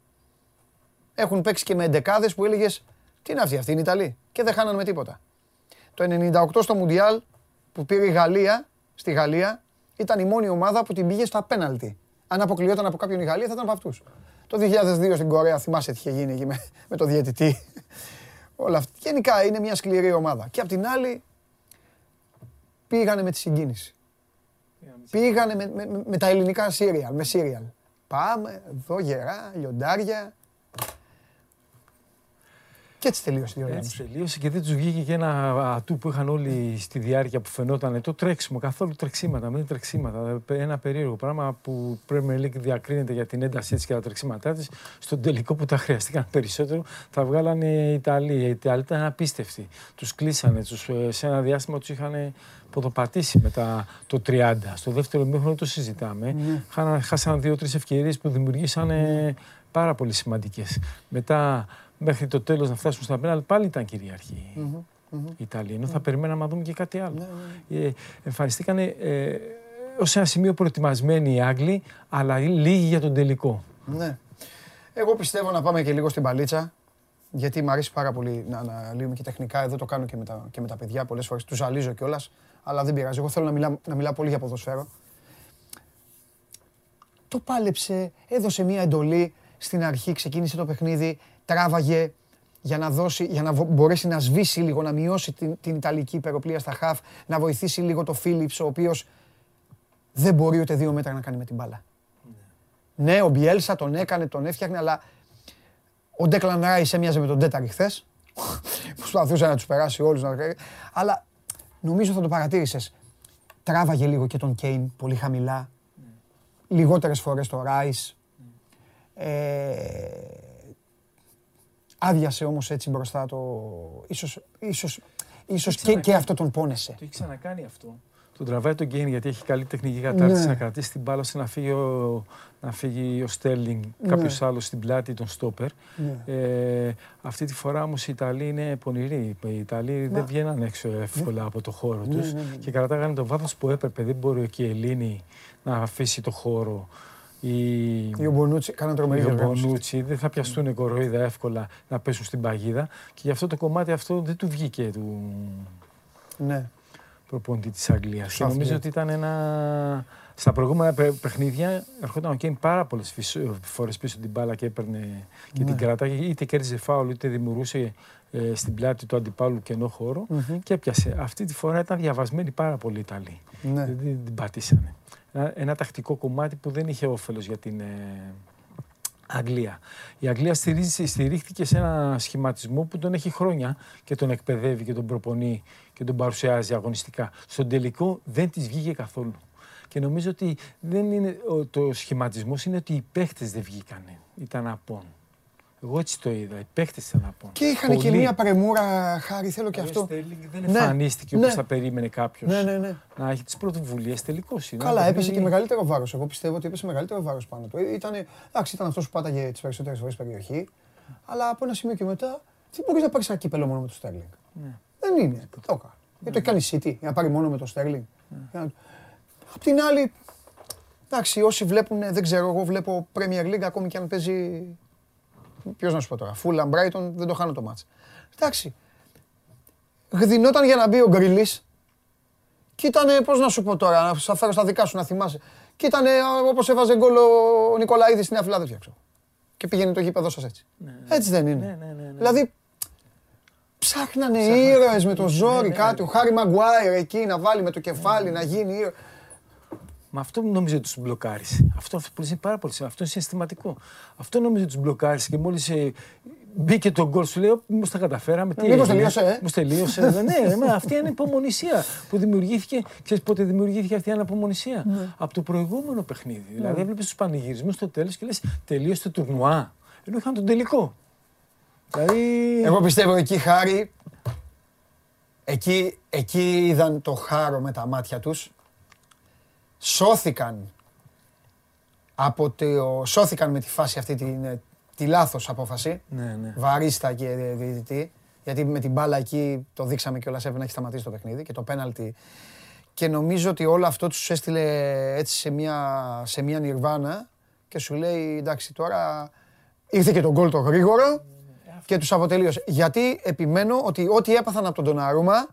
Έχουν παίξει και με εντεκάδες που έλεγες Τι είναι αυτή, αυτή είναι Ιταλή. Και δεν χάνανε με τίποτα. Το 98 στο Μουντιάλ που πήρε η Γαλλία, στη Γαλλία, ήταν η μόνη ομάδα που την πήγε στα πέναλτι. Αν αποκλειόταν από κάποιον η Γαλλία θα ήταν από αυτούς. Το 2002 στην Κορέα, θυμάσαι τι είχε γίνει εκεί με, με το διαιτητή. Όλα αυτά. Γενικά είναι μια σκληρή ομάδα. Και απ' την άλλη πήγανε με τη συγκίνηση. Πήγανε με, με, με τα ελληνικά σύριαλ, με σύριαλ. Πάμε, εδώ γερά, λιοντάρια. Και έτσι τελείωσε η Έτσι τελείωσε και δεν τους βγήκε και ένα ατού που είχαν όλοι στη διάρκεια που φαινόταν το τρέξιμο. Καθόλου τρεξίματα, μην τρεξίματα. Ένα περίεργο πράγμα που πρέπει να διακρίνεται για την έντασή της και τα τρεξίματά της. Στον τελικό που τα χρειαστήκαν περισσότερο θα βγάλανε οι Ιταλοί. Οι Ιταλοί ήταν απίστευτοι. Τους κλείσανε, τους, ε, σε ένα διάστημα τους είχαν ποδοπατήσει μετά το 30. Στο δεύτερο μήχρονο το συζητάμε. Ναι. Χάσαν δύο-τρεις ευκαιρίες που δημιουργήσαν ναι. πάρα πολύ σημαντικές. Μετά μέχρι το τέλος να φτάσουμε στα πέναλ πάλι ήταν κυριαρχή η Ιταλία. Ενώ θα περιμέναμε να δούμε και κάτι άλλο. Ναι, ε, εμφανιστήκαν ε, ως ένα σημείο προετοιμασμένοι οι Άγγλοι, αλλά λίγοι για τον τελικό. Ναι. Εγώ πιστεύω να πάμε και λίγο στην παλίτσα. Γιατί μου αρέσει πάρα πολύ να αναλύουμε και τεχνικά. Εδώ το κάνω και με τα, και με τα παιδιά πολλές φορές. Τους ζαλίζω κιόλας αλλά δεν πειράζει. Εγώ θέλω να μιλάω, να μιλάω πολύ για ποδοσφαίρο. Το πάλεψε, έδωσε μια εντολή στην αρχή, ξεκίνησε το παιχνίδι, τράβαγε για να, δώσει, για να μπορέσει να σβήσει λίγο, να μειώσει την, την Ιταλική υπεροπλία στα χαφ, να βοηθήσει λίγο το Φίλιπς, ο οποίος δεν μπορεί ούτε δύο μέτρα να κάνει με την μπάλα. Ναι, ναι ο Μπιέλσα τον έκανε, τον έφτιαχνε, αλλά ο Ντέκλαν Ράις έμοιαζε με τον Τέταρη χθες. Προσπαθούσε να τους περάσει όλους. Αλλά νομίζω θα το παρατήρησες. Τράβαγε λίγο και τον Κέιν πολύ χαμηλά. Λιγότερες φορές το Ράις. Ε, άδειασε όμως έτσι μπροστά το... Ίσως, ίσως, ίσως και, και αυτό τον πόνεσε. Το έχει ξανακάνει αυτό. Τον τραβάει τον Γκέιν γιατί έχει καλή τεχνική κατάρτιση Ναι. να κρατήσει την μπάλα ώστε να φύγει ο, να φύγει ο Στέρλινγκ, Ναι. κάποιος άλλος στην πλάτη, τον στόπερ. Ναι. Ε, αυτή τη φορά όμως οι Ιταλοί είναι πονηροί. Οι Ιταλοί δεν βγαίναν έξω εύκολα από το χώρο Ναι, τους ναι, ναι. και κρατάγανε το βάθος που έπρεπε. Δεν μπορεί και η Ελλήνη να αφήσει το χώρο. Η, Η Ομπονούτσι κάνανε τρομερή οι διοργάνωση. Ομπονούτσι δεν θα πιαστούν κοροϊδά εύκολα να πέσουν στην παγίδα και γι' αυτό το κομμάτι αυτό δεν του βγήκε του Ναι. προπονητή της Αγγλίας. Και Southgate. νομίζω ότι ήταν ένα... Στα προηγούμενα παι- παιχνίδια ερχόταν ο Κέιν πάρα πολλές φυσ- φορές πίσω την μπάλα και έπαιρνε και Ναι. την κρατάγε. Είτε κέρδιζε φάουλ είτε δημιουργούσε ε, στην πλάτη του αντιπάλου κενό χώρο Μμμ. και έπιασε. Αυτή τη φορά ήταν διαβασμένοι πάρα πολύ οι Ιταλοί. Ναι. Δεν την, την πατήσανε. Ένα, ένα τακτικό κομμάτι που δεν είχε όφελος για την ε, Αγγλία. Η Αγγλία στηρίζει- στηρίχθηκε σε ένα σχηματισμό που τον έχει χρόνια και τον εκπαιδεύει και τον προπονεί και τον παρουσιάζει αγωνιστικά. Στον τελικό δεν της βγήκε καθόλου. Και νομίζω ότι δεν είναι, ο- το σχηματισμός είναι ότι οι παίχτες δεν βγήκανε. Ήταν απόν. Εγώ έτσι το είδα. Οι παίχτες ήταν απόν. Και είχαν και Πολύ. μία πρεμούρα, χάρη, θέλω και Ο αυτό. Στέρλινγκ δεν Ναι. εμφανίστηκε Ναι. όπως θα περίμενε κάποιος Ναι, ναι, ναι. να έχει τις πρωτοβουλίες τελικός είναι. Καλά, Ένα έπεσε και παιχνίδι- μεγαλύτερο βάρος. Εγώ πιστεύω ότι έπεσε μεγαλύτερο βάρος πάνω του. Ήτανε, εντάξει, ήταν αυτός που πάταγε τις περισσότερες φορές περιοχή. Αλλά από ένα σημείο και μετά, δεν μπορείς να πάρεις ένα κύπελο μόνο με το Στέρλινγκ; Ναι. Δεν είναι. Το έκανα. Γιατί το έχει κάνει η City, για να πάρει μόνο με το Στέρλινγκ. Απ' την άλλη, εντάξει, όσοι βλέπουν, δεν ξέρω, εγώ βλέπω Premier League ακόμη και αν παίζει. Ποιος να σου πω τώρα, Fulham Brighton, δεν το χάνω το μάτς. Εντάξει. Γδινόταν για να μπει ο Γκρίλη και ήταν, πώς να σου πω τώρα, να σα φέρω στα δικά σου να θυμάσαι. Και ήταν όπως έβαζε γκολ ο Νικολαίδης στη Νέα Φιλαδέλφια, ξέρω. Και πήγαινε το γήπεδο σας έτσι. Έτσι δεν είναι. Ναι, ναι, ναι, ναι. Δηλαδή, ψάχνανε ήρωες με το ζόρι κάτι. Ο Χάρη Μαγκουάιρ εκεί να βάλει με το κεφάλι να γίνει ήρωα. Μα αυτό νομίζω ότι τους μπλοκάρισε. Αυτό, αυτό είναι πάρα πολύ σημαντικό. Αυτό είναι συστηματικό. Αυτό νομίζω ότι τους μπλοκάρισε και μόλις ε, μπήκε το γκολ σου λέει, μήπως τα καταφέραμε. Τι Μήπως έγινε, τελείωσε, ε;» Μήπως τελείωσε. ε, ναι, μα αυτή είναι η υπομονησία που δημιουργήθηκε. Ξέρεις πότε δημιουργήθηκε αυτή η αναπομονησία; Από το προηγούμενο παιχνίδι. Δηλαδή, έβλεπες τους πανηγυρισμούς στο τέλος και λες τελείωσε το τουρνουά. Ενώ είχαν τον τελικό. Δηλαδή. Εγώ πιστεύω εκεί χάρη. Εκεί, εκεί είδαν το χάρο με τα μάτια τους. Σώθηκαν από το, σώθηκαν με τη φάση αυτή την, ε, τη λάθος απόφαση. Ναι, ναι. Βαρίστα και διαιτητή. Γιατί με την μπάλα εκεί το δείξαμε και όλα έπρεπε να έχει σταματήσει το παιχνίδι και το πέναλτι. Και νομίζω ότι όλο αυτό τους έστειλε έτσι σε μια, σε μια νιρβάνα και σου λέει εντάξει τώρα ήρθε και το γκολ το γρήγορο και τους αποτελείωσε. Γιατί επιμένω ότι ό,τι έπαθαν από τον Τοναρούμα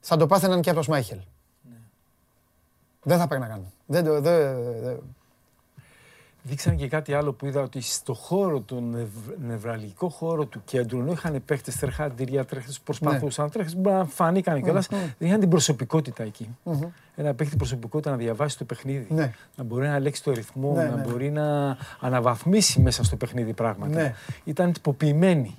θα το πάθαιναν και από τον Σμάιχελ. Δεν θα περνάγαν. Δεν το, δεν, δεν- Δείξαν και κάτι άλλο που είδα ότι στο χώρο, του νευ- νευραλγικό χώρο του κέντρου, ενώ είχαν παίχτε τρεχάντηρια, τρέχτε προσπαθούσαν, τρέχτε μπορεί να φανήκαν κιόλας, δεν είχαν την προσωπικότητα εκεί. Ένα παίχτη προσωπικότητα να διαβάσει το παιχνίδι, Ναι. να μπορεί να ελέγξει το ρυθμό, Ναι, να ναι. μπορεί να αναβαθμίσει μέσα στο παιχνίδι πράγματα. Ναι. Ήταν τυποποιημένοι.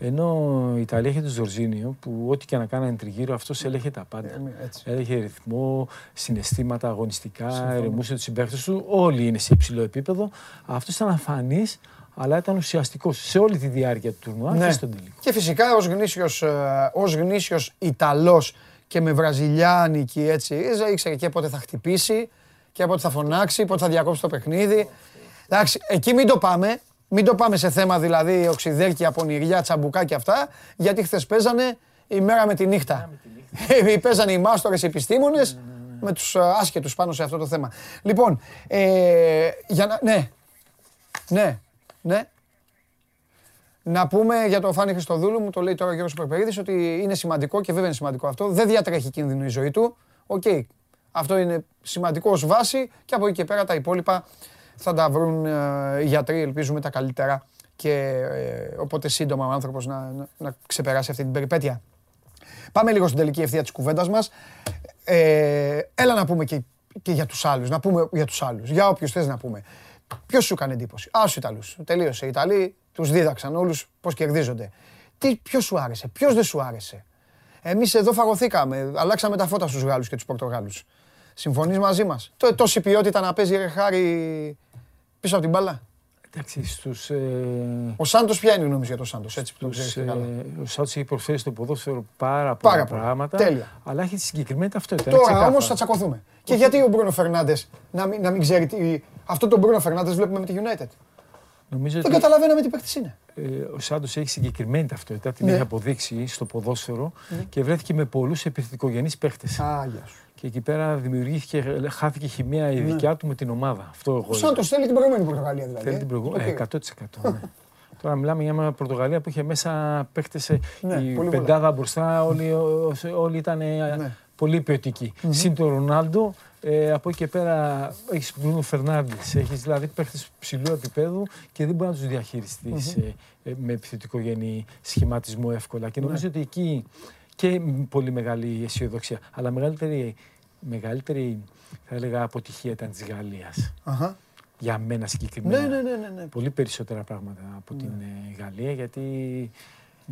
Ενώ η Ιταλία είχε τον Ζορζίνιο, που ό,τι και να κάνανε τριγύρω, αυτός έλεγε τα πάντα. Ε, έτσι. Έλεγε ρυθμό, συναισθήματα αγωνιστικά, ερεμούσε τους συμπαίκτε του. Όλοι είναι σε υψηλό επίπεδο. Αυτός ήταν αφανής, αλλά ήταν ουσιαστικός σε όλη τη διάρκεια του τουρνουά Ναι. και στον τελικό. Και φυσικά ως γνήσιος, ε, ως γνήσιος Ιταλός και με βραζιλιάνικη έτσι ρίζα, ήξερε και πότε θα χτυπήσει και πότε θα φωνάξει, πότε θα διακόψει το παιχνίδι. Εντάξει, εκεί μην το πάμε. Μην το πάμε σε θέμα δηλαδή οξυδέρκεια, πονηριά, τσαμπουκά και αυτά, γιατί χθες παίζανε η μέρα με τη νύχτα. Ε, παίζανε οι μάστορες οι επιστήμονες με τους ε, άσχετους πάνω σε αυτό το θέμα. Λοιπόν, ε, για να... Ναι, ναι, ναι. Να πούμε για τον Φάνη Χριστοδούλου, μου το λέει τώρα ο Γιώργος Περπερίδης, ότι είναι σημαντικό και βέβαια είναι σημαντικό αυτό. Δεν διατρέχει κίνδυνο η ζωή του. Οκ. Αυτό είναι σημαντικό ως βάση και από εκεί και πέρα τα υπόλοιπα θα τα βρουν ε, οι γιατροί, ελπίζουμε τα καλύτερα. Και ε, οπότε σύντομα ο άνθρωπος να, να, να ξεπεράσει αυτή την περιπέτεια. Πάμε λίγο στην τελική ευθεία της κουβέντας μας. Ε, έλα να πούμε και, και για τους άλλους, να πούμε για τους άλλους, για όποιους θες να πούμε. Ποιος σου έκανε εντύπωση; Α, στους Ιταλούς. Τελείωσε. Οι Ιταλοί τους δίδαξαν όλους πώς κερδίζονται. Τι, ποιος σου άρεσε, ποιος δεν σου άρεσε; Εμείς εδώ φαγωθήκαμε, αλλάξαμε τα φώτα στους Γάλλους και τους Πορτογάλους. Συμφωνείς μαζί μας; Τό- Τόση ποιότητα να παίζει ρε χάρη πίσω από την μπάλα; Εντάξει, στους, ε, Ο Σάντος, ποια είναι η γνώμη σου για τον Σάντος, έτσι που το στους, ξέρεις. καλά. ε, ο Σάντος έχει προσφέρει στο ποδόσφαιρο πάρα πολλά Πάρα πολλά. πράγματα. Τέλεια. Αλλά έχει τη συγκεκριμένη ταυτότητα. είναι Τώρα ξεκάθαρο. όμως θα τσακωθούμε. Και γιατί ο Μπρούνο Φερνάντες να, μην- να μην ξέρει τι. Αυτό τον Μπρούνο Φερνάντες βλέπουμε με τη United; Νομίζω Δεν ότι καταλαβαίναμε τι παίκτης είναι. ε, ο Σάντος έχει συγκεκριμένη ταυτότητα, την Ναι. έχει αποδείξει στο ποδόσφαιρο και βρέθηκε με πολλούς επιθετικογενείς παίχτε. Α, γεια σου. Και εκεί πέρα δημιουργήθηκε, χάθηκε χημεία η δικιά του με την ομάδα. Αυτό εγώ Ο Σάντος θέλει την προηγούμενη Πορτογαλία δηλαδή. Θέλει ε. την Το προηγούμενη. πήρε. Ε, 100%. ναι. Τώρα μιλάμε για μια Πορτογαλία που είχε μέσα παίχτε. Ναι, η πολύ πεντάδα μπροστά, όλοι, όλοι ήταν ε, Ναι. πολύ ποιοτικοί. Συν τον Ρονάλντο, ε, από εκεί και πέρα έχεις Μπρούνο Φερνάνδη. Έχεις δηλαδή παίχτες ψηλού επίπεδου και δεν μπορεί να τους διαχειριστείς ε, ε, με επιθετικογενή σχηματισμό εύκολα. Και νομίζω ότι εκεί και μ, πολύ μεγάλη αισιοδοξία. Αλλά μεγαλύτερη, μεγαλύτερη θα έλεγα αποτυχία ήταν της Γαλλίας. Αχα. Για μένα συγκεκριμένα Ναι, ναι, ναι, ναι, ναι. πολύ περισσότερα πράγματα από την ε, Γαλλία γιατί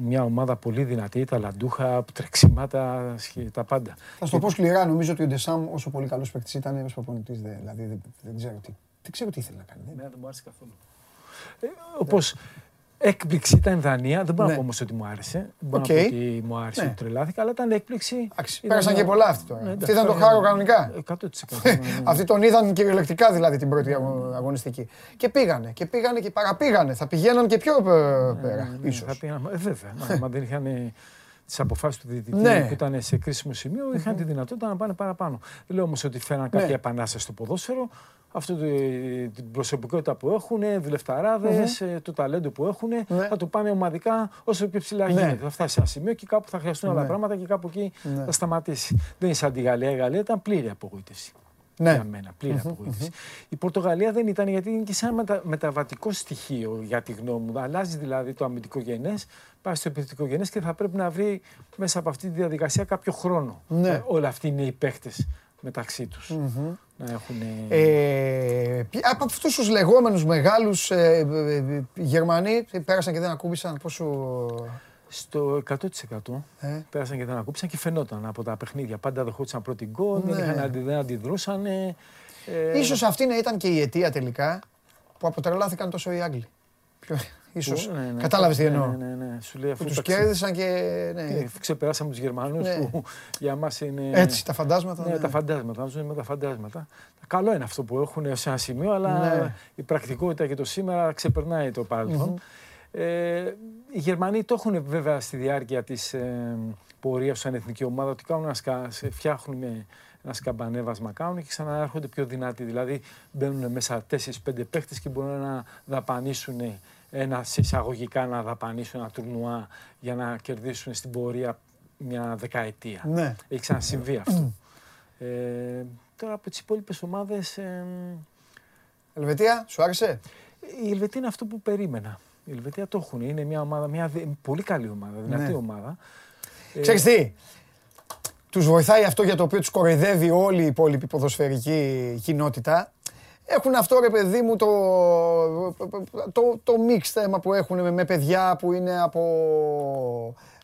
μια ομάδα πολύ δυνατή, ταλαντούχα, τρεξιμάτα, σχε- τα πάντα. Θα σου το πω σκληρά, νομίζω ότι ο Ντεσάμ όσο πολύ καλός παίκτης ήταν, έμεσο προπονητής. Δηλαδή δεν, δεν ξέρω τι. Δεν ξέρω τι ήθελε να κάνει. δεν- Εμένα δεν μου άρεσε καθόλου. Ε, όπως έκπληξη ήταν η Δανία, δεν μπορώ Ναι. να πω όμως ότι μου άρεσε. Δεν μπορώ Οκ. να πω ότι μου άρεσε, Ναι. ότι τρελάθηκα, αλλά ήταν έκπληξη. Εντάξει, Ήταν πέρασαν μια- και πολλά αυτοί τώρα. Ναι, Αυτοί εντάξει, ήταν το τώρα χάρο είναι- κανονικά. 100%. ναι, ναι. Αυτοί τον είδαν κυριολεκτικά δηλαδή την πρώτη αγω- αγωνιστική. Και πήγανε, και πήγανε και παραπήγανε. Θα πηγαίναν και πιο ε, πέρα, Ναι, ίσως. θα πήγαινα- ε, βέβαια. Μα, μα δεν είχαν τις αποφάσεις του διαιτητή Ναι. που ήταν σε κρίσιμο σημείο, είχαν τη δυνατότητα να πάνε παραπάνω. Δεν λέω όμως ότι φέραν κάποια Ναι. επανάσταση στο ποδόσφαιρο. Αυτό το- την προσωπικότητα που έχουν, δουλευταράδες, το ταλέντο που έχουν, Ναι. θα το πάνε ομαδικά όσο πιο ψηλά Ναι. γίνεται. Θα φτάσει σε ένα σημείο και κάπου θα χρειαστούν άλλα Ναι. πράγματα και κάπου εκεί Ναι. θα σταματήσει. Δεν είναι σαν τη Γαλλία. Η Γαλλία ήταν πλήρη απογοήτευση. Ναι. Για μένα, πλήρη απογοήτευση. Η Πορτογαλία δεν ήταν γιατί είναι και σαν μετα, μεταβατικό στοιχείο για τη γνώμη μου. Αλλάζει δηλαδή το αμυντικό γενές, πάει στο επιθετικό γενέ και θα πρέπει να βρει μέσα από αυτή τη διαδικασία κάποιο χρόνο. Ναι. Ε, όλα αυτοί είναι οι παίχτε μεταξύ τους. Να έχουν. Ε, ποι- από αυτούς τους λεγόμενους μεγάλους ε, ε, ε, Γερμανοί πέρασαν και δεν ακούμπησαν πόσο. Στο 100% Ε, πέρασαν και δεν ακούμπησαν και φαινόταν από τα παιχνίδια. Πάντα δεχόντουσαν πρώτη γκολ, δεν, Ναι. είχαν, αντι- δεν αντιδρούσαν. Ε, ίσως αυτή να ήταν και η αιτία τελικά που αποτρελάθηκαν τόσο οι Άγγλοι. Ποιο, ίσως. ναι, ναι. Κατάλαβες τι Ναι, εννοώ. Ναι, ναι, ναι. Σου λέει Που αφού τους τα ξε- κέρδισαν και. Ναι. Ε, ξεπεράσαμε τους Γερμανούς Ναι. που για μας είναι... Έτσι, τα φαντάσματα. Ναι, ναι. τα φαντάσματα, να ζουν με τα φαντάσματα. Καλό είναι αυτό που έχουν σε ένα σημείο, αλλά Ναι. η πρακτικότητα και το σήμερα ξεπερνάει το παρελθον Ε, οι Γερμανοί το έχουν βέβαια στη διάρκεια της ε, πορείας σαν εθνική ομάδα ότι κάνουν ένα σκα, σε- φτιάχνουν με ένα σκαμπανέβασμα κάνουν και ξαναέρχονται πιο δυνατοί. Δηλαδή μπαίνουν μέσα 4-5 παίχτες και μπορούν να δαπανίσουν ένα σε εισαγωγικά να δαπανίσουν ένα τουρνουά για να κερδίσουν στην πορεία μια δεκαετία. Ναι. Έχει ξανασυμβεί αυτό. ε, τώρα από τις υπόλοιπες ομάδες ε, Ελβετία, σου άρεσε; η Ελβετία είναι αυτό που περίμενα. Η Ελβετία το έχουν. Είναι μια ομάδα, μια δε- πολύ καλή ομάδα, δυνατή Ναι. ομάδα. Ε, Ξέρεις τι, τους βοηθάει αυτό για το οποίο τους κοροϊδεύει όλη η υπόλοιπη ποδοσφαιρική κοινότητα. Έχουν αυτό ρε παιδί μου το, το, το mix θέμα που έχουν με, με παιδιά που είναι από,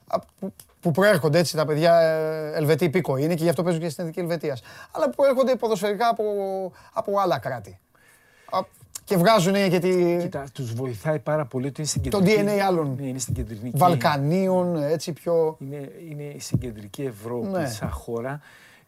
από- που προέρχονται έτσι τα παιδιά ε, Ελβετοί υπήκοοι είναι και γι' αυτό παίζουν και στην Εθνική Ελβετίας. Αλλά που έρχονται ποδοσφαιρικά από, από άλλα κράτη. Α, Και βγάζουν και τη, Κοίτα, τους βοηθάει πάρα πολύ ότι είναι στην το κεντρική... DNA άλλων Ναι, είναι στην κεντρική... Βαλκανίων, έτσι πιο... Είναι, είναι στην κεντρική Ευρώπη Ναι. σαν χώρα.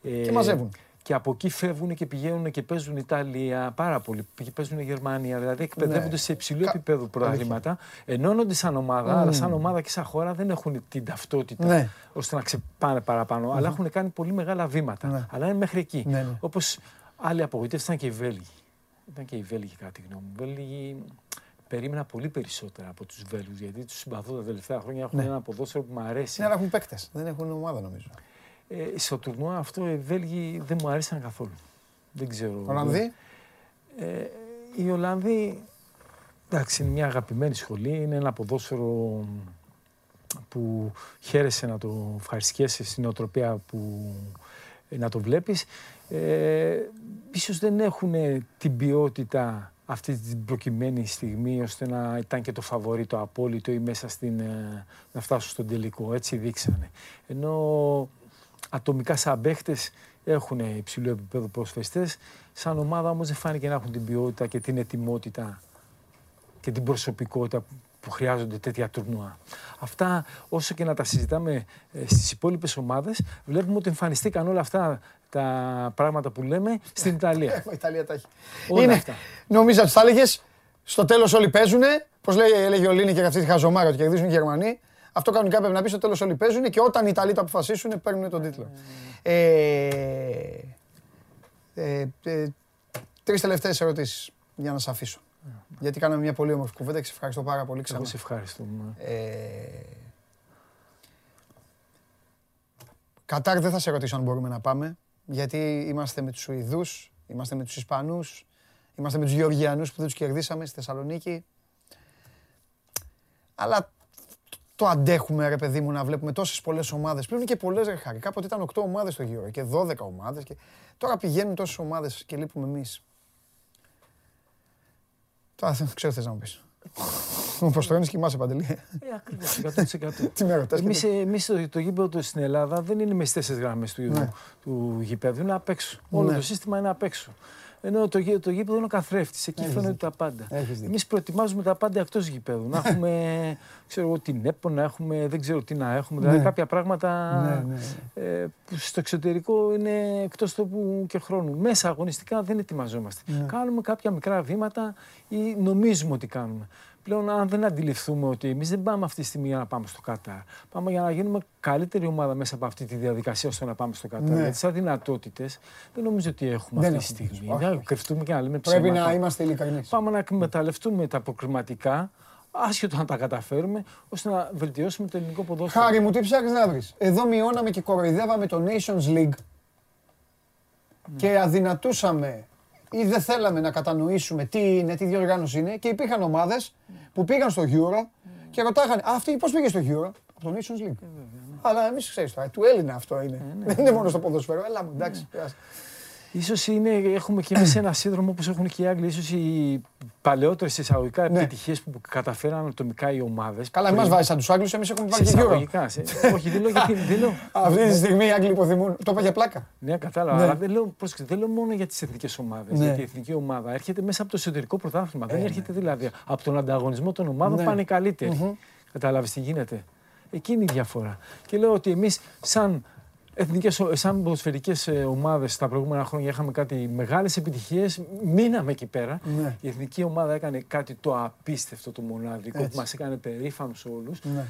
Ε, Και μαζεύουν. Και από εκεί φεύγουν και πηγαίνουν και παίζουν Ιταλία πάρα πολύ. Και παίζουν Γερμανία. Δηλαδή εκπαιδεύονται Ναι. σε υψηλού Κα- επίπεδου πρωταθλήματα. Ενώνονται σαν ομάδα, αλλά σαν ομάδα και σαν χώρα δεν έχουν την ταυτότητα Ναι. ώστε να ξεπάνε παραπάνω. Αλλά έχουν κάνει πολύ μεγάλα βήματα. Ναι. Αλλά είναι μέχρι εκεί. Ναι, ναι. Όπως άλλοι απογοήτευση ήταν και οι Βέλγοι. Ήταν και οι Βέλγοι, κατά τη γνώμη μου. Οι Βέλγοι περίμενα πολύ περισσότερα από τους Βέλγους γιατί τους συμπαθώ τα τελευταία χρόνια. Έχουν ένα ποδόσφαιρο που μου αρέσει. Ναι, αλλά έχουν παίκτες, δεν έχουν ομάδα νομίζω. Ε, στο τουρνουά αυτό οι Βέλγοι δεν μου αρέσαν καθόλου. Δεν ξέρω. Ολλανδοί; Ε, οι Ολλανδοί, εντάξει, είναι μια αγαπημένη σχολή. Είναι ένα ποδόσφαιρο που χαίρεσαι να το ευχαριστιέσαι στην οτροπία που ε, να το βλέπεις. Ε, ίσως δεν έχουν την ποιότητα αυτή την προκειμένη στιγμή ώστε να ήταν και το φαβορί το απόλυτο ή μέσα στην, ε, να φτάσουν στον τελικό. Έτσι δείξανε. Ενώ ατομικά σαν παίχτες έχουν υψηλό επίπεδο προσφεστές, σαν ομάδα όμως δεν φάνηκε να έχουν την ποιότητα και την ετοιμότητα και την προσωπικότητα που χρειάζονται τέτοια τουρνουά. Αυτά, όσο και να τα συζητάμε ε, στις υπόλοιπες ομάδες, βλέπουμε ότι εμφανιστήκαν όλα αυτά τα πράγματα που λέμε στην Ιταλία. Ε, η Ιταλία τα έχει. Όλα Είναι, αυτά. νομίζω ότι θα έλεγε, στο τέλος όλοι παίζουν. Πώς έλεγε ο Λίνη και αυτή τη χαζομάρα ότι κερδίζουν οι Γερμανοί. Αυτό κανονικά πρέπει να πεις στο τέλος όλοι παίζουν και όταν οι Ιταλοί το αποφασίσουν παίρνουν τον τίτλο. Ε, ε, ε, Τρεις τελευταίες ερωτήσεις για να σε αφήσω. Γιατί κάναμε μια πολύ όμορφη κουβέντα και σε ευχαριστώ πάρα πολύ ξανά. Εγώ σε ευχαριστούμε. Ε, Κατάρ δεν θα σε ρωτήσω αν μπορούμε να πάμε, γιατί είμαστε με τους Σουηδούς, είμαστε με τους Ισπανούς, είμαστε με τους Γεωργιανούς που δεν τους κερδίσαμε στη Θεσσαλονίκη. Αλλά το αντέχουμε ρε παιδί μου να βλέπουμε τόσες πολλές ομάδες. Πριν είναι και πολλές ρε χάρη. Κάποτε ήταν 8 ομάδες στο γύρο και 12 ομάδες. Και... Τώρα πηγαίνουν τόσες ομάδες και λείπουμε εμείς. Τώρα δεν ξέρω τι θες να μου πεις. Όπως τρώνεις κοιμάσαι Παντελή. Ε, ακριβώς, 100%. Τι με ρωτάς. Εμείς, εμείς το, το γήπεδο στην Ελλάδα δεν είναι με στις τέσσερις γραμμές του, Ναι. του γήπεδου, είναι απ' έξω. Όλο Ναι. το σύστημα είναι απ' έξω. Ενώ το, γή- το γήπεδο είναι ο καθρέφτης, εκεί Έχεις φαίνονται δίκιο. τα πάντα. Έχεις δίκιο. Εμείς προετοιμάζουμε τα πάντα εκτός γήπεδου. Να έχουμε, ξέρω εγώ, την ΕΠΟ, να έχουμε, δεν ξέρω τι να έχουμε. Δηλαδή Ναι. κάποια πράγματα Ναι, ναι, ε, που στο εξωτερικό είναι εκτός τόπου και χρόνου. Μέσα αγωνιστικά δεν ετοιμαζόμαστε. Ναι. Κάνουμε κάποια μικρά βήματα ή νομίζουμε ότι κάνουμε. Πλέον, αν δεν αντιληφθούμε ότι εμείς δεν πάμε αυτή τη στιγμή για να πάμε στο Κατάρ. Πάμε για να γίνουμε καλύτερη ομάδα μέσα από αυτή τη διαδικασία ώστε να πάμε στο Κατάρ. Ναι. Γιατί σαν δυνατότητε δεν νομίζω ότι έχουμε Δεν αυτή τη έχουμε. στιγμή. Όχι, Δεν όχι. κρυφτούμε και να λέμε Πρέπει ψέματα. να είμαστε ειλικρινείς. Πάμε να εκμεταλλευτούμε τα προκριματικά, άσχετο αν τα καταφέρουμε, ώστε να βελτιώσουμε το ελληνικό ποδόσφαιρο. Χάρη μου, τι ψάχνεις να βρεις. Εδώ μειώναμε και κοροϊδεύαμε το Nations League και αδυνατούσαμε ή δεν θέλαμε να κατανοήσουμε τι είναι, τι διοργάνωση είναι και υπήρχαν ομάδες που πήγαν στο Euro και ρωτάγανε «Α, αυτή πώς πήγε στο Euro» από το Nations League. Αλλά εμείς ξέρεις τώρα, του Έλληνα αυτό είναι. Δεν είναι μόνο στο ποδοσφαίρο. Έλα μου, εντάξει. Πέρασε. Ίσως είναι, έχουμε και εμείς ένα σύνδρομο όπως έχουν και οι Άγγλοι. Ίσως οι παλαιότερες εισαγωγικά Ναι. επιτυχίες που καταφέραν ατομικά οι ομάδες. Καλά, εμάς βάζεις σαν τους Άγγλους, εμείς έχουμε Σε πάρει και Euro. εισαγωγικά. σε- Όχι, δεν λέω γιατί. Δεν λέω. Αυτή τη στιγμή οι Άγγλοι υποθυμούν. Το είπα για πλάκα. Ναι, κατάλαβα. Ναι. Αλλά δεν λέω, πρόσεξε, δεν λέω μόνο για τις εθνικές ομάδες. Ναι. Γιατί η εθνική ομάδα έρχεται μέσα από το εσωτερικό πρωτάθλημα. δεν έρχεται δηλαδή από τον ανταγωνισμό των ομάδων Ναι. πάνε οι καλύτεροι. Κατάλαβες τι γίνεται. Εκείνη η διαφορά. Και λέω ότι εμείς, σαν εθνικές, σαν ποδοσφαιρικές ε, ομάδες τα προηγούμενα χρόνια είχαμε κάτι μεγάλες επιτυχίες, μείναμε εκεί πέρα. Ναι. Η εθνική ομάδα έκανε κάτι το απίστευτο, το μοναδικό Έτσι. που μας έκανε περήφανους όλους. Ναι.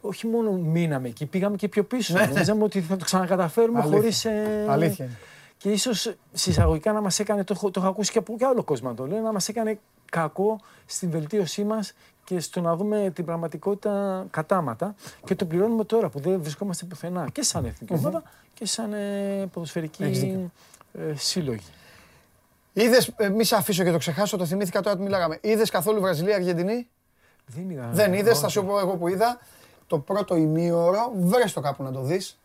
Όχι μόνο μείναμε εκεί, πήγαμε και πιο πίσω. Νομίζαμε ότι θα το ξανακαταφέρουμε Αλήθεια. χωρίς... ε, Αλήθεια είναι. και ίσως συσσαγωγικά να μας έκανε, το, έχω- το έχω ακούσει και από και άλλο κόσμο να το λέει, να μας έκανε κακό στην βελτίωσή μας και στο να δούμε την πραγματικότητα κατάματα. Και το πληρώνουμε τώρα που δεν βρισκόμαστε πουθενά και σαν εθνική ομάδα και σαν ε, ποδοσφαιρική Έχεις δίκιο. ε, σύλλογη. Είδες, μη σε αφήσω και το ξεχάσω, το θυμήθηκα τώρα που μιλάγαμε. Είδες καθόλου Βραζιλία-Αργεντινή. Δεν είδα. Δεν είδες, όχι. θα σου πω εγώ που είδα. Το πρώτο ημίωρο, βρε το κάπου να το δεις.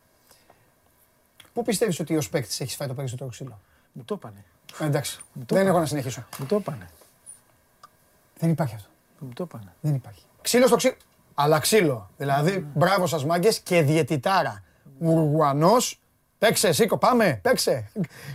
Πού πιστεύεις ότι ως παίκτης έχεις φάει το περισσότερο ξύλο; Μου το έπανε. Ε, εντάξει, το δεν είπα. έχω να συνεχίσω. Μου το έπανε. Δεν υπάρχει αυτό. Μου το έπανε. Δεν υπάρχει. Ξύλο στο ξύλο. Αλλά ξύλο. Δηλαδή, μπράβο σας μάγκες και διαιτητάρα. Ουρουγουανός. Παίξε, σήκω, πάμε, παίξε.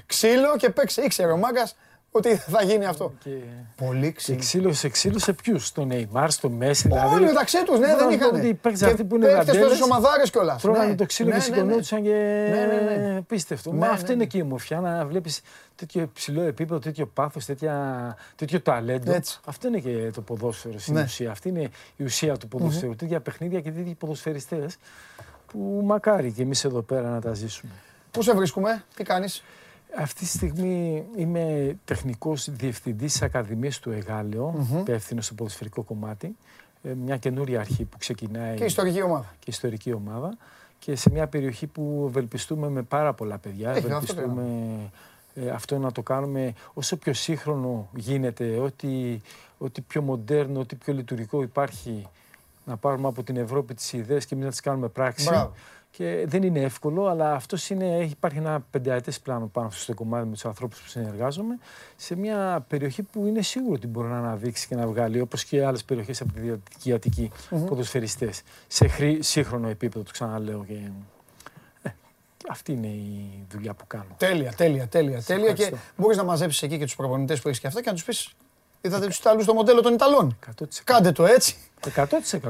Ξύλο και παίξε. Ήξερε ο μάγκας ότι θα γίνει αυτό. Και, Πολύ και ξύλο. ξύλωσε, ξύλωσε ποιους, στον Νεϊμάρ, στο Μέση. Δηλαδή, Όλοι μεταξύ τους, ναι, δεν Βράζουν είχαν. ότι οι παίκτες αυτοί που είναι παίκτες δαντέλες, τόσες ομαδάρες κιόλας. Τρώγανε Ναι. το ξύλο Ναι, και ναι, ναι. σηκωνόντουσαν και Ναι, ναι, ναι. πίστευτο. Ναι, Μα ναι, αυτό ναι. είναι και η ομορφιά, να βλέπεις τέτοιο υψηλό επίπεδο, τέτοιο πάθος, τέτοια, τέτοιο ταλέντο. Έτσι. Αυτό είναι και το ποδόσφαιρο στην Ναι. ουσία. Αυτή είναι η ουσία του ποδοσφαίρου. Τέτοια παιχνίδια και τέτοιοι ποδοσφαιριστές που μακάρι και εμείς εδώ πέρα να τα ζήσουμε. Πού σε βρίσκουμε, τι κάνεις; Αυτή τη στιγμή είμαι τεχνικός διευθυντής της Ακαδημίας του εγαλεο υπεύθυνος στο ποδοσφαιρικό κομμάτι. Ε, Μια καινούρια αρχή που ξεκινάει Και ιστορική ομάδα. και ιστορική ομάδα και σε μια περιοχή που ευελπιστούμε με πάρα πολλά παιδιά. Έχει, αυτό ευελπιστούμε ε, αυτό να το κάνουμε όσο πιο σύγχρονο γίνεται, ό,τι, ό,τι πιο μοντέρνο, ό,τι πιο λειτουργικό υπάρχει να πάρουμε από την Ευρώπη τις ιδέες και εμείς να τις κάνουμε πράξη. Μπράβο. Και δεν είναι εύκολο, αλλά αυτός είναι, έχει- υπάρχει ένα πενταετές πλάνο πάνω στο κομμάτι με τους ανθρώπους που συνεργάζομαι σε μια περιοχή που είναι σίγουρο ότι μπορεί να αναδείξει και να βγάλει, όπως και άλλες περιοχές από τη Δυτική Αττική, ποδοσφαιριστές, σε χρή, σύγχρονο επίπεδο, το ξαναλέω. Και, ε, και αυτή είναι η δουλειά που κάνω. Τέλεια, τέλεια, τέλεια. τέλεια και ευχαριστώ. μπορείς να μαζέψεις εκεί και τους προπονητές που έχεις και αυτά και να τους πεις Είδατε τους Ιταλούς στο μοντέλο των Ιταλών. 100%. Κάντε το έτσι. 100%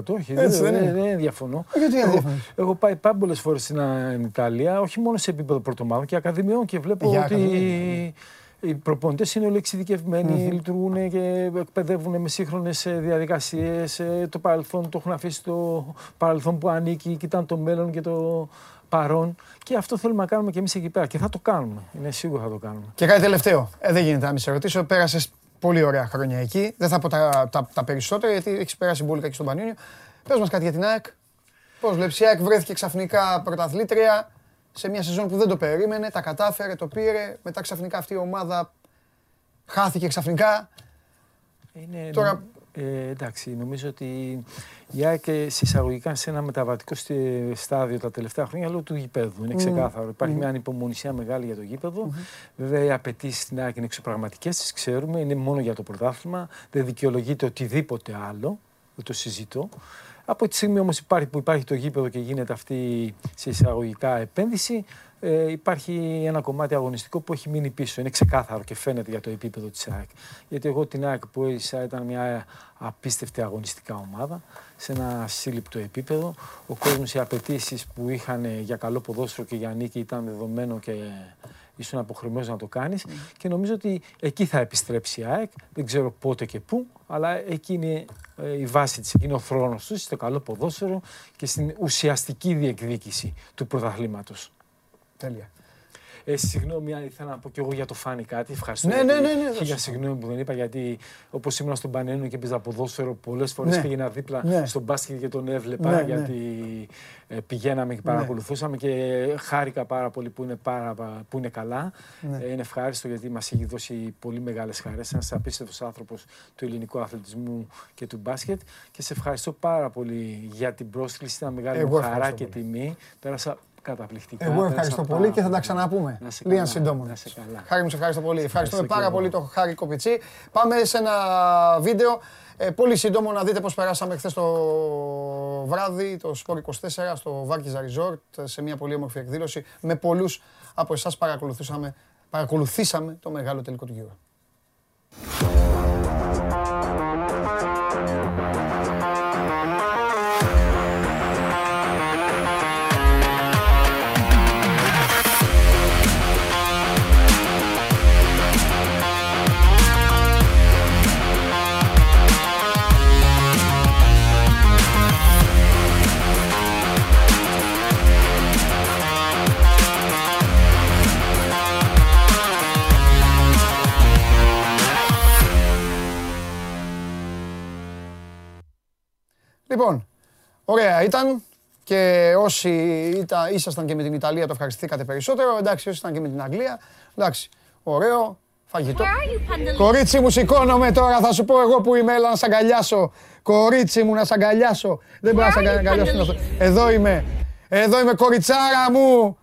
όχι. Έτσι δεν, δεν είναι. δεν, δεν διαφωνώ. Γιατί δεν εγώ, διαφωνείς; έχω πάει πάρα πολλέ φορές στην α, Ιταλία, όχι μόνο σε επίπεδο πρωτομάδων και ακαδημιών και βλέπω Για ότι ακαδημία, οι προπονητές είναι όλοι εξειδικευμένοι, λειτουργούν και εκπαιδεύουν με σύγχρονες διαδικασίες. Το παρελθόν το έχουν αφήσει στο παρελθόν που ανήκει, κοιτάνε το μέλλον και το παρόν. Και αυτό θέλουμε να κάνουμε και εμείς εκεί πέρα. Και θα το κάνουμε. Είναι σίγουρο θα το κάνουμε. Και κάτι τελευταίο. Ε, δεν γίνεται να μην σε ρωτήσω. Πέρασες πολύ ωραία χρόνια εκεί. Δεν θα πω τα, τα, τα περισσότερα γιατί έχεις περάσει μπουλικα και στον Πανιόνιο. Πες μας κάτι για την ΑΕΚ. Πώς βλέπεις η ΑΕΚ βρέθηκε ξαφνικά πρωταθλήτρια σε μια σεζόν που δεν το περίμενε, τα κατάφερε, το πήρε. Μετά ξαφνικά αυτή η ομάδα χάθηκε ξαφνικά. Είναι, Τώρα- ε, εντάξει, νομίζω ότι η ΑΕΚ ε, συσσαγωγικά σε ένα μεταβατικό στη- στάδιο τα τελευταία χρόνια λόγω του γηπέδου. Είναι ξεκάθαρο. Υπάρχει μια ανυπομονησία μεγάλη για το γήπεδο. Βέβαια, οι απαιτήσεις στην ΑΕΚ είναι εξωπραγματικές, τις ξέρουμε. Είναι μόνο για το πρωτάθλημα. Δεν δικαιολογείται οτιδήποτε άλλο. Δεν το συζητώ. Από τη στιγμή όμως υπάρχει, που υπάρχει το γήπεδο και γίνεται αυτή σε εισαγωγικά επένδυση, ε, υπάρχει ένα κομμάτι αγωνιστικό που έχει μείνει πίσω. Είναι ξεκάθαρο και φαίνεται για το επίπεδο της ΑΕΚ. Γιατί εγώ την ΑΕΚ που έζησα ήταν μια απίστευτη αγωνιστικά ομάδα, σε ένα σύλληπτο επίπεδο. Ο κόσμος, οι απαιτήσεις που είχαν για καλό ποδόσφαιρο και για νίκη ήταν δεδομένο και ήσουν αποχρεωμένος να το κάνεις και νομίζω ότι εκεί θα επιστρέψει η ΑΕΚ, δεν ξέρω πότε και πού, αλλά εκεί είναι ε, η βάση της, εκεί είναι ο θρόνος τους, στο καλό ποδόσφαιρο και στην ουσιαστική διεκδίκηση του πρωταθλήματος. Τέλεια. Ε, συγγνώμη, αν ήθελα να πω κι εγώ για το φάνη κάτι. Ευχαριστώ. Ναι, γιατί- ναι, ναι, ναι, Χίλια δώσε. συγγνώμη που δεν είπα, γιατί όπως ήμουν στον Πανένο και παίζα ποδόσφαιρο, πολλές φορές Ναι. πήγαινα δίπλα Ναι. στον μπάσκετ και τον έβλεπα. Ναι, ναι. γιατί ε, πηγαίναμε και παρακολουθούσαμε και χάρηκα πάρα πολύ που είναι, πάρα, που είναι καλά. Ναι. Ε, είναι ευχάριστο γιατί μας έχει δώσει πολύ μεγάλες χαρές. Ένας απίστευτος άνθρωπος του ελληνικού αθλητισμού και του μπάσκετ. Και σε ευχαριστώ πάρα πολύ για την πρόσκληση. Ήταν μεγάλη Εγώ μου χαρά ευχαριστώ και πολύ. τιμή. Πέρασα καταπληκτικά. Εγώ πέρασα ευχαριστώ πάρα πολύ και θα τα πολύ. ξαναπούμε. Να σε Λίγαν καλά, συντόμω. να σε καλά. Χάρη μου, σε ευχαριστώ πολύ. Ευχαριστούμε Ευχαριστώ πάρα και πολύ εγώ. τον Χάρη Κοπιτσί. Πάμε σε ένα βίντεο. Ε, πολύ σύντομο να δείτε πώς περάσαμε χθες το βράδυ, το Sport 24 στο Βάρκιζα Resort, σε μια πολύ όμορφη εκδήλωση. Με πολλούς από εσάς παρακολουθήσαμε, παρακολουθήσαμε το μεγάλο τελικό του γύρου. Λοιπόν, ωραία ήταν και όσοι ήταν, ήσασταν και με την Ιταλία το ευχαριστηθήκατε περισσότερο. Εντάξει, όσοι ήταν και με την Αγγλία, εντάξει, ωραίο, φαγητό. Κορίτσι μου, σηκώνομαι τώρα, θα σου πω εγώ που είμαι, έλα να σ' αγκαλιάσω. Κορίτσι μου, να σ' αγκαλιάσω. Δεν μπορώ να σ' αγκαλιάσω. τι είναι αυτό. Εδώ είμαι, εδώ είμαι, κοριτσάρα μου.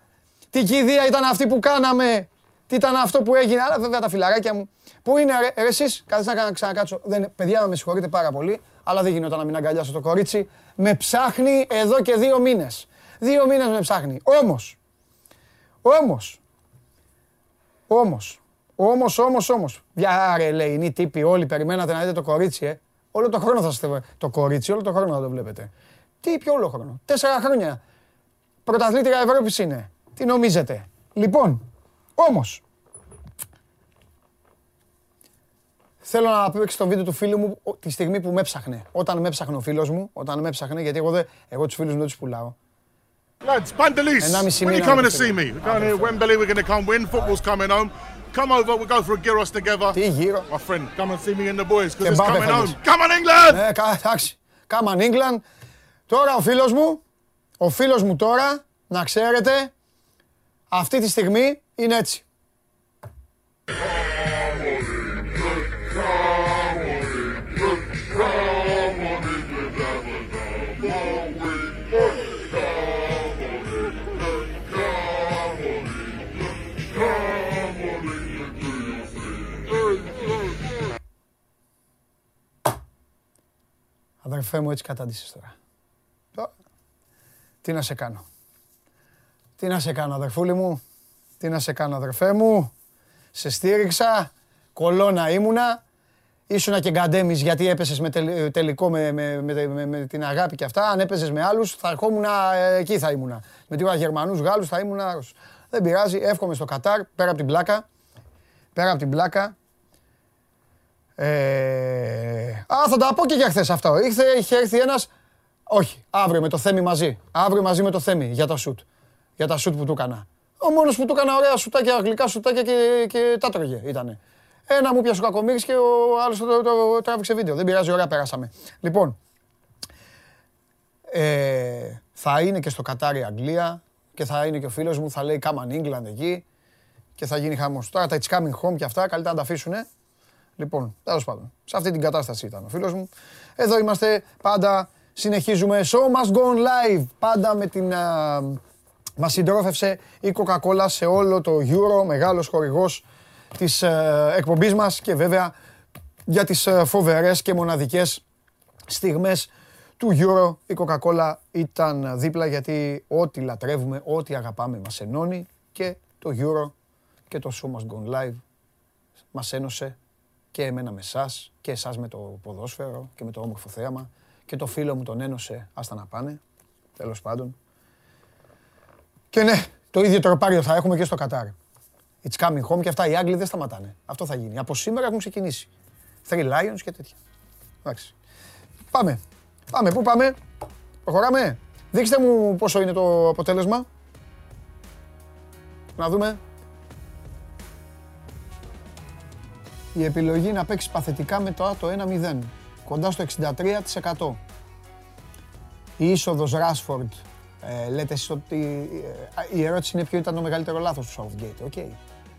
Τι κηδεία ήταν αυτή που κάναμε. Τι ήταν αυτό που έγινε. Αλλά βέβαια τα φιλαράκια μου. Πού είναι, ρε, ρε εσείς, κάθεστε να ξανακάτσω. Δεν, παιδιά, με συγχωρείτε πάρα πολύ, αλλά δεν γινόταν να μην αγκαλιάσω το κορίτσι. Με ψάχνει εδώ και δύο μήνες. Δύο μήνες με ψάχνει. Όμως, όμως, όμως, όμως, όμως, όμως. Για ρε λέει, είναι οι τύποι όλοι, περιμένατε να δείτε το κορίτσι, ε. Όλο το χρόνο θα είστε το κορίτσι, όλο το χρόνο θα το βλέπετε. Τι, ποιο όλο χρόνο; Τέσσερα χρόνια. Πρωταθλήτρια Ευρώπης είναι. Τι νομίζετε; Λοιπόν, όμως, Θέλω να παίξει το βίντεο του φίλου μου ο- τη στιγμή που με έψαχνε. Όταν με έψαχνε ο φίλος μου, όταν με έψαχνε, γιατί εγώ, δεν, εγώ τους φίλους μου δεν τους πουλάω. Lads, Bandalis, Ενάμιση when are you μήνα coming to να see me? We're going to Wembley, we're going to come win, football's coming home. Come over, we'll go for a gyros together. Τι γύρω. My friend, come and see me and the boys, because Και it's Mbappe coming θα home. δεις. Come on, England! Ε, κα- εντάξει. Come on England. Τώρα ο φίλος μου, ο φίλος μου τώρα, να ξέρετε, αυτή τη στιγμή είναι έτσι. Αδερφέ μου, έτσι κατάντησες τώρα. Τώρα, Τι να σε κάνω. Τι να σε κάνω, αδερφούλη μου. Τι να σε κάνω, αδερφέ μου; Σε στήριξα. Κολόνα ήμουνα. ήσουνα και γκαντέμις γιατί έπεσες με τελ- τελικό με, με, με, με- με την αγάπη και αυτά. Αν έπαιζες με άλλους θα ερχόμουν ε, εκεί θα ήμουνα. Με τίποτα Γερμανούς, Γάλλους θα ήμουν άρρωστος. Δεν πειράζει, εύχομαι στο Κατάρ, πέρα από την πλάκα. Πέρα από την πλάκα. Ε, α, θα τα πω και για χθες αυτό. Ήρθε, είχε έρθει ένας, όχι, αύριο με το Θέμη μαζί. Αύριο μαζί με το Θέμη για τα σουτ. Για τα σουτ που του έκανα. Ο μόνος που του έκανα ωραία σουτάκια, γλυκά σουτάκια και, και τα τρώγε ήτανε. Ένα μου πιάσε ο Κακομύρης και ο άλλος το, το, το τράβηξε βίντεο. Δεν πειράζει, ωραία πέρασαμε. Λοιπόν, ε, θα είναι και στο Κατάρι Αγγλία και θα είναι και ο φίλος μου, θα λέει Come on England εκεί και θα γίνει χαμός. Τώρα τα It's coming home και αυτά, καλύτερα να τα αφήσουνε. Λοιπόν, τέλος πάντων, σε αυτή την κατάσταση ήταν ο φίλος μου. Εδώ είμαστε πάντα, συνεχίζουμε. Show must go on live. Πάντα με την... α, μας συντρόφευσε η Coca-Cola σε όλο το Euro, μεγάλος χορηγός της ε, εκπομπής μας και βέβαια για τις ε, φοβερές και μοναδικές στιγμές του Euro η Coca-Cola ήταν δίπλα γιατί ό,τι λατρεύουμε, ό,τι αγαπάμε μας ενώνει και το Euro και το Show Must Go On Live μας ένωσε και εμένα με εσάς και εσάς με το ποδόσφαιρο και με το όμορφο θέαμα και το φίλο μου τον ένωσε άστα να πάνε, τέλος πάντων. Και ναι, το ίδιο τροπάριο θα έχουμε και στο Κατάρ. It's coming home και αυτά οι Άγγλοι δεν σταματάνε. Αυτό θα γίνει. Από σήμερα έχουν ξεκινήσει. Three Lions και τέτοια. Εντάξει. Πάμε. Πάμε. Πού πάμε; Προχωράμε. Δείξτε μου πόσο είναι το αποτέλεσμα. Να δούμε. Η επιλογή να παίξει παθητικά με το, το 1-0. Κοντά στο 63%. Η είσοδος Ράσφορντ. Ε, λέτε εσείς ότι ε, η ερώτηση είναι ποιο ήταν το μεγαλύτερο λάθος του Southgate. OK.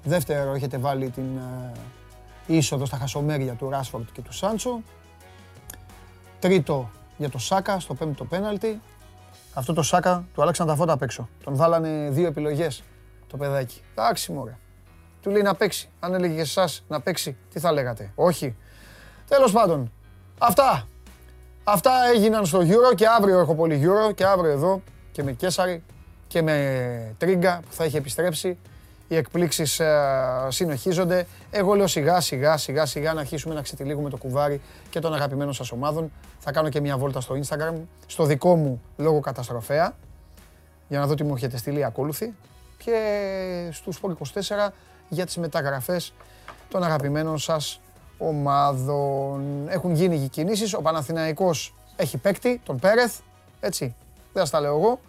Δεύτερο έχετε βάλει την ε, είσοδο στα χασομέρια του Ράσφορντ και του Σάντσο. Τρίτο για το Σάκα στο πέμπτο πέναλτι. Αυτό το Σάκα του άλλαξαν τα φώτα απ' έξω. Τον βάλανε δύο επιλογές το παιδάκι. Εντάξει μωρέ. Του λέει να παίξει. Αν έλεγε και εσάς να παίξει, τι θα λέγατε. Όχι. Τέλος πάντων. Αυτά. Αυτά έγιναν στο Euro και αύριο έχω πολύ Euro και αύριο εδώ και με Κέσαρη και με Τρίγκα που θα έχει επιστρέψει. Οι εκπλήξεις ε, συνεχίζονται. Εγώ λέω σιγά σιγά σιγά σιγά να αρχίσουμε να ξετυλίγουμε το κουβάρι και των αγαπημένων σας ομάδων. Θα κάνω και μια βόλτα στο Instagram, στο δικό μου λόγο καταστροφέα, για να δω τι μου έχετε στείλει ακόλουθη και στους Sport 24 για τις μεταγραφές των αγαπημένων σας ομάδων. Έχουν γίνει κινήσεις, ο Παναθηναϊκός έχει παίκτη, τον Πέρεθ, έτσι, δεν σας τα λέω εγώ.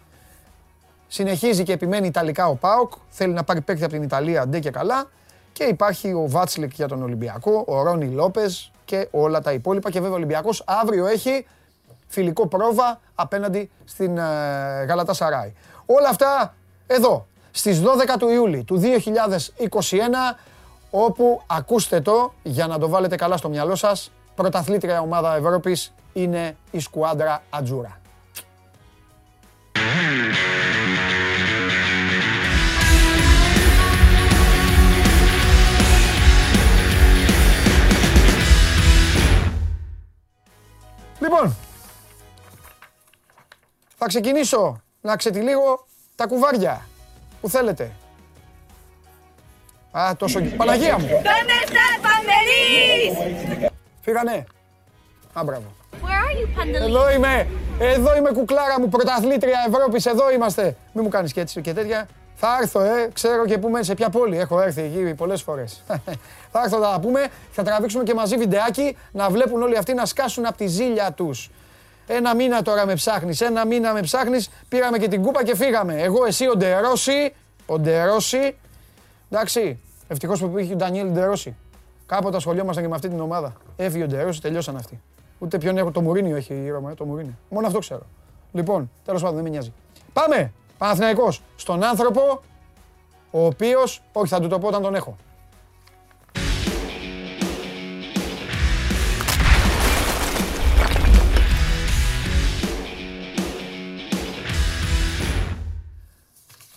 Συνεχίζει και επιμένει Ιταλικά ο ΠΑΟΚ, θέλει να πάρει παίκτη από την Ιταλία ντε και καλά. Και υπάρχει ο Βάτσλικ για τον Ολυμπιακό, ο Ρόνι Λόπες και όλα τα υπόλοιπα. Και βέβαια ο Ολυμπιακός αύριο έχει φιλικό πρόβα απέναντι στην ε, Γαλατά Σαράι. Όλα αυτά εδώ, στις 12 του Ιούλη του 2021, όπου ακούστε το για να το βάλετε καλά στο μυαλό σας, πρωταθλήτρια ομάδα Ευρώπης είναι η σκουάντρα Ατζούρα. Θα ξεκινήσω να ξετυλίγω τα κουβάρια που θέλετε. Α, τόσο... Παναγία μου! ¿Dónde está Pandelis? Φύγανε. Α, μπράβο. Where are you, Pandelis? Εδώ είμαι. Εδώ είμαι κουκλάρα μου, πρωταθλήτρια Ευρώπης. Εδώ είμαστε. Μην μου κάνεις και έτσι και τέτοια. Θα έρθω, ε. Ξέρω και που μένεις, σε ποια πόλη. Έχω έρθει εκεί πολλές φορές. θα έρθω, θα τα πούμε. Θα τραβήξουμε και μαζί βιντεάκι να βλέπουν όλοι αυτοί να σκάσουν από τη ζήλια τους. Ένα μήνα τώρα με ψάχνεις, ένα μήνα με ψάχνεις. Πήραμε και την κούπα και φύγαμε. Εγώ, εσύ, ο Ντερόση. Ο Ντερόση. Εντάξει. Ευτυχώς που πήγε ο Ντανιέλ Ντερόση. Κάποτε ασχολιόμασταν και με αυτή την ομάδα. Έφυγε ο Ντερόση, τελειώσαν αυτοί. Ούτε ποιον έχω, το Μουρίνιο έχει η Ρώμα, ε, το Μουρίνιο. Μόνο αυτό ξέρω. Λοιπόν, τέλος πάντων δεν με νοιάζει. Πάμε! Παναθηναϊκός στον άνθρωπο, ο οποίος, όχι θα του το πω όταν τον έχω.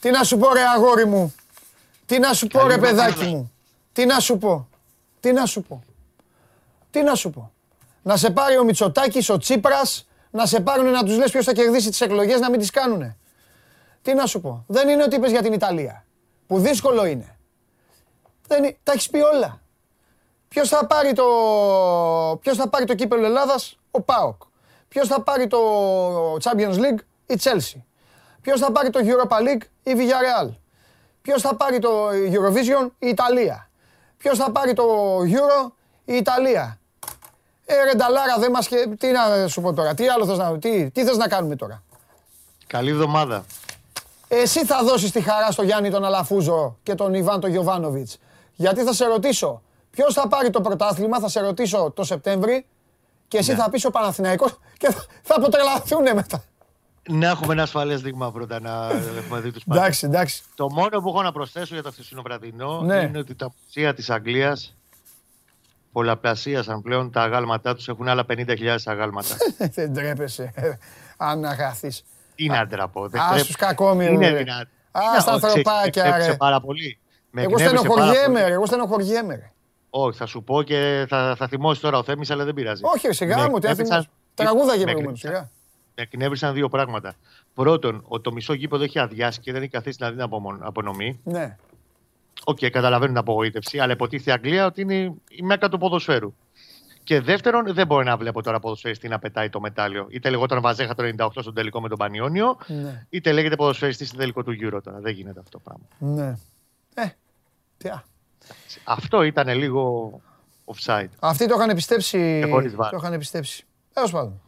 Τι να σου πω ρε αγόρι μου, τι να σου πω ρε παιδάκι μου, τι να σου πω, τι να σου πω, τι να σου πω; Να σε πάρει ο Μητσοτάκης, ο Τσίπρας, να σε πάρουν να τους λες ποιος θα κερδίσει τις εκλογές, να μην τις κάνουνε. Τι να σου πω; Δεν είναι ότι είπες για την Ιταλία. Που δύσκολο είναι. Δεν, είναι- τα έχεις πει όλα. Ποιος θα πάρει το, ποιος θα πάρει το κύπελο Ελλάδας, ο ΠΑΟΚ. Ποιος θα πάρει το Champions League, η Chelsea. Ποιος θα πάρει το Europa League, η Villarreal. Ποιος θα πάρει το Eurovision, η Ιταλία. Ποιος θα πάρει το Euro, η Ιταλία. Ε, ρε Νταλάρα, δεν μας... και- Τι να σου πω τώρα, τι άλλο θες να... Τι, τι θες να κάνουμε τώρα; Καλή εβδομάδα. Εσύ θα δώσεις τη χαρά στο Γιάννη τον Αλαφούζο και τον Ιβάν τον Γιωβάνοβιτς. Γιατί θα σε ρωτήσω, ποιος θα πάρει το πρωτάθλημα, θα σε ρωτήσω το Σεπτέμβρη και εσύ θα πεις ο Παναθηναϊκός και θα, θα αποτρελαθούνε μετά. Να έχουμε ένα ασφαλές δείγμα πρώτα να έχουμε δει τους πάντες. Εντάξει, εντάξει. Το μόνο που έχω να προσθέσω για το χθεσινό βραδινό Ναι. είναι ότι τα μουσεία της Αγγλίας πολλαπλασίασαν πλέον τα αγάλματά τους. Έχουν άλλα 50.000 αγάλματα. Δεν τρέπεσαι, ε, αν αγαθείς. Τι να ντραπώ. δεν Α, τρέπ- στους κακόμοιρους, Είναι ρε. δυνατό. Α, Να, στα όχι, ανθρωπάκια, με εκνεύρισε ρε. πάρα πολύ. Με Εγώ εκνεύρισε πάρα στενοχωριέμαι, πολύ. ρε, εγώ στενοχωριέμαι. ρε. Όχι, θα σου πω και θα, θα θυμώσεις τώρα ο Θέμης, αλλά δεν πειράζει. Όχι, ρε, σιγά Με μου, τι εκνεύρισαν- άθιμος. Τραγούδαγε με προηγουμένως, εκνεύρισαν- σιγά. Με εκνεύρισαν δύο πράγματα. Πρώτον, ότι το μισό γήπεδο έχει αδειάσει και δεν έχει καθίσει να δίνει απομο- απονομή. Ναι. Οκ, καταλαβαίνω την απογοήτευση, αλλά υποτίθεται η Αγγλία ότι είναι η μέκα του ποδοσφαίρου. Και δεύτερον, δεν μπορεί να βλέπω τώρα ποδοσφαιριστή να πετάει το μετάλλιο. Είτε λεγόταν Βαζέχας το 98 στον τελικό με τον Πανιόνιο, Ναι. είτε λέγεται ποδοσφαιριστής στον τελικό του Euro τώρα. Δεν γίνεται αυτό το πράγμα. Ναι. Ε, τι α. Αυτό ήταν λίγο offside. Αυτοί το είχαν πιστέψει. Και χωρίς βάρ. Το είχαν πιστέψει. Τέλος πάντων.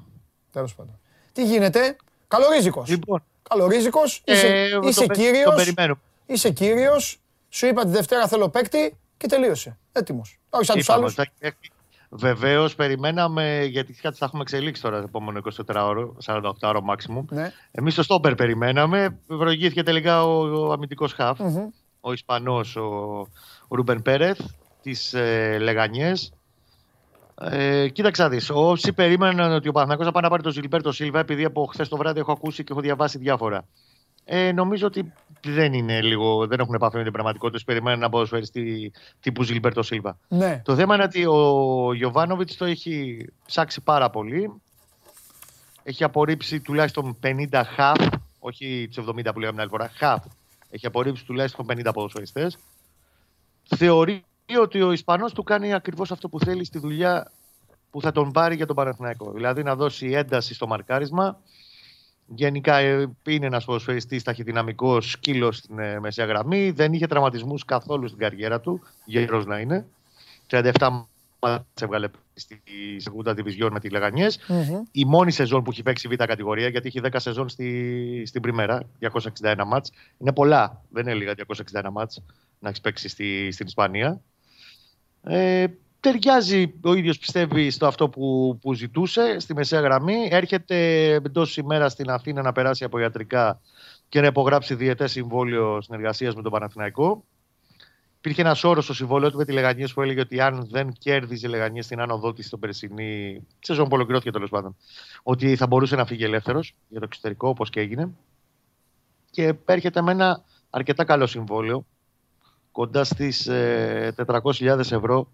Τέλος πάντων. Τι γίνεται, Καλορίζικος. Λοιπόν, Καλορίζικος, ε, είσαι, το είσαι πε- κύριος, τον περιμένουμε. είσαι κύριος, σου είπα τη Δευτέρα θέλω παίκτη και τελείωσε. Έτοιμος. Όχι σαν τους Είπαμε άλλους. ότι θα έχει- Βεβαίως, περιμέναμε, γιατί κάτι θα έχουμε εξελίξει τώρα το επόμενο 24ωρο, 48ωρο maximum. Ναι. Εμείς στο Στόμπερ περιμέναμε. Προηγήθηκε τελικά ο, ο αμυντικός χαφ, Μμμ. ο Ισπανός, ο, ο Ρούμπεν Πέρεθ, τη ε, Λεγανές. Ε, κοίταξε να δεις, όσοι περίμεναν ότι ο Παναθηναϊκός θα πάει να πάρει τον Ζιλμπέρτο Σίλβα, επειδή από χθες το βράδυ έχω ακούσει και έχω διαβάσει διάφορα. Ε, νομίζω ότι δεν είναι λίγο, δεν έχουν επαφή με την πραγματικότητα. Περιμένουν να ποδοσφαιριστή τύπου Ζιλμπέρτο Σίλβα. Ναι. Το θέμα είναι ότι ο Γιοβάνοβιτς το έχει ψάξει πάρα πολύ. Έχει απορρίψει τουλάχιστον 50 χαφ, όχι τις 70 που λέγαμε την άλλη φορά, χαφ. Έχει απορρίψει τουλάχιστον 50 ποδοσφαιριστές. Θεωρεί ότι ο Ισπανός του κάνει ακριβώς αυτό που θέλει στη δουλειά που θα τον πάρει για τον Παναθηναϊκό. Δηλαδή να δώσει ένταση στο μαρκάρισμα. Γενικά ε, είναι ένας ποδοσφαιριστής ταχυδυναμικός σκύλος στην ε, μεσαία γραμμή. Δεν είχε τραυματισμούς καθόλου στην καριέρα του. Γερό να είναι. 37 μάτς έβγαλε στη Segunda Division με τη Λεγανιές. Μμμ. Η μόνη σεζόν που έχει παίξει β' κατηγορία, γιατί έχει 10 σεζόν στη, στην Πριμέρα, 261 μάτς. Είναι πολλά, δεν είναι λίγα 261 μάτς να έχεις παίξει στη, στην Ισπανία. Ε, ταιριάζει, ο ίδιος πιστεύει στο αυτό που, που ζητούσε, στη μεσαία γραμμή. Έρχεται εντός ημέρας στην Αθήνα να περάσει από ιατρικά και να υπογράψει διαιτέ συμβόλαιο συνεργασίας με τον Παναθηναϊκό. Υπήρχε ένας όρος στο συμβόλαιο του με τη Λεγανίε που έλεγε ότι αν δεν κέρδιζε η Λεγανίε στην άνοδό της στον περσινή σεζόν που ολοκληρώθηκε τέλος πάντων, ότι θα μπορούσε να φύγει ελεύθερος για το εξωτερικό όπως και έγινε. Και έρχεται με ένα αρκετά καλό συμβόλαιο, κοντά στις 400.000 ευρώ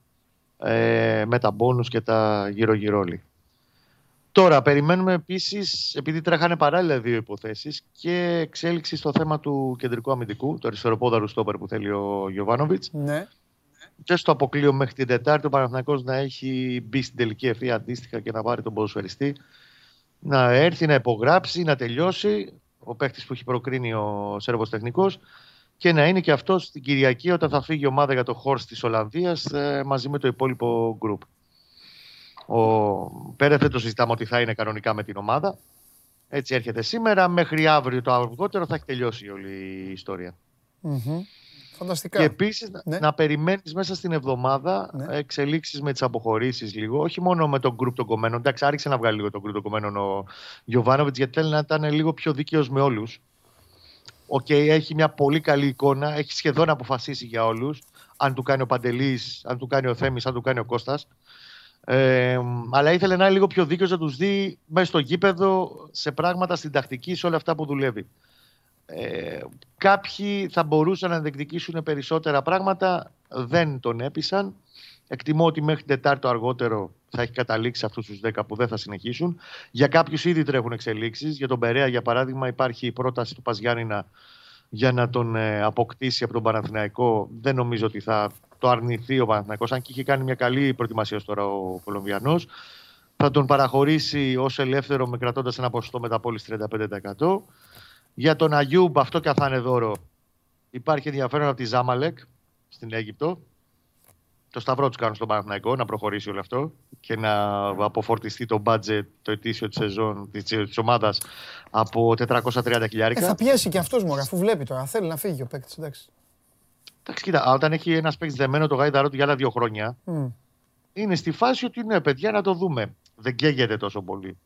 ε, με τα μπόνους και τα γύρω-γύρω όλοι. Τώρα, περιμένουμε επίσης, επειδή τρέχανε παράλληλα δύο υποθέσεις και εξέλιξη στο θέμα του κεντρικού αμυντικού, του αριστεροπόδαρου στόπερ που θέλει ο Γιωβάνοβιτς. Ναι. Και στο αποκλείω μέχρι την Τετάρτη ο Παναθηναϊκός να έχει μπει στην τελική ευθεία αντίστοιχα και να πάρει τον ποδοσφαιριστή. Να έρθει, να υπογράψει, να τελειώσει ο παίκτης που έχει προκρίνει ο Σέρβος τεχνικός και να είναι και αυτό την Κυριακή όταν θα φύγει η ομάδα για το χώρο της Ολλανδίας μαζί με το υπόλοιπο γκρουπ. Ο Πέρεθ δεν το συζητάμε ότι θα είναι κανονικά με την ομάδα. Έτσι έρχεται σήμερα. Μέχρι αύριο το αργότερο θα έχει τελειώσει όλη η ιστορία. Μμμ. Φανταστικά. Και επίσης Ναι. να περιμένεις μέσα στην εβδομάδα Ναι. εξελίξεις με τις αποχωρήσεις λίγο. Όχι μόνο με τον γκρουπ των κομμένων. Εντάξει, άρχισε να βγάλει λίγο τον γκρουπ των κομμένων ο Γιοβάνοβιτς γιατί θέλει να ήταν λίγο πιο δίκαιος με όλους. Οκ, έχει μια πολύ καλή εικόνα. Έχει σχεδόν αποφασίσει για όλους. Αν του κάνει ο Παντελής, αν του κάνει ο Θέμης, αν του κάνει ο Κώστας. Ε, αλλά ήθελε να είναι λίγο πιο δίκαιος να τους δει μέσα στο γήπεδο σε πράγματα, στην τακτική, σε όλα αυτά που δουλεύει. Ε, κάποιοι θα μπορούσαν να διεκδικήσουν περισσότερα πράγματα, δεν τον έπεισαν. Εκτιμώ ότι μέχρι την Τετάρτη το αργότερο θα έχει καταλήξει αυτούς τους 10 που δεν θα συνεχίσουν. Για κάποιους ήδη τρέχουν εξελίξεις. Για τον Περέα, για παράδειγμα, υπάρχει η πρόταση του Παζιάννηνα για να τον ε, αποκτήσει από τον Παναθηναϊκό. Δεν νομίζω ότι θα το αρνηθεί ο Παναθηναϊκός, αν και είχε κάνει μια καλή προετοιμασία ως τώρα ο Κολομβιανός. Θα τον παραχωρήσει ως ελεύθερο με κρατώντας ένα ποσοστό μεταπόλης 35%. Για τον Αγιούμπ, αυτό και αν θα είναι δώρο, υπάρχει ενδιαφέρον από τη Ζάμαλεκ στην Αίγυπτο. Το σταυρό τους κάνουν στον Παναθηναϊκό να προχωρήσει όλο αυτό και να αποφορτιστεί το budget το ετήσιο της σεζόν της ομάδας από 430 Ε, χιλιάρικα. θα πιέσει και αυτός μου, αφού βλέπει τώρα. Θέλει να φύγει ο παίκτης. Εντάξει. Εντάξει, κοίτα, όταν έχει ένας παίκτης δεμένο το γάιδαρό του για άλλα δύο χρόνια, Μμ. είναι στη φάση ότι ναι, παιδιά, να το δούμε. Δεν καίγεται τόσο πολύ.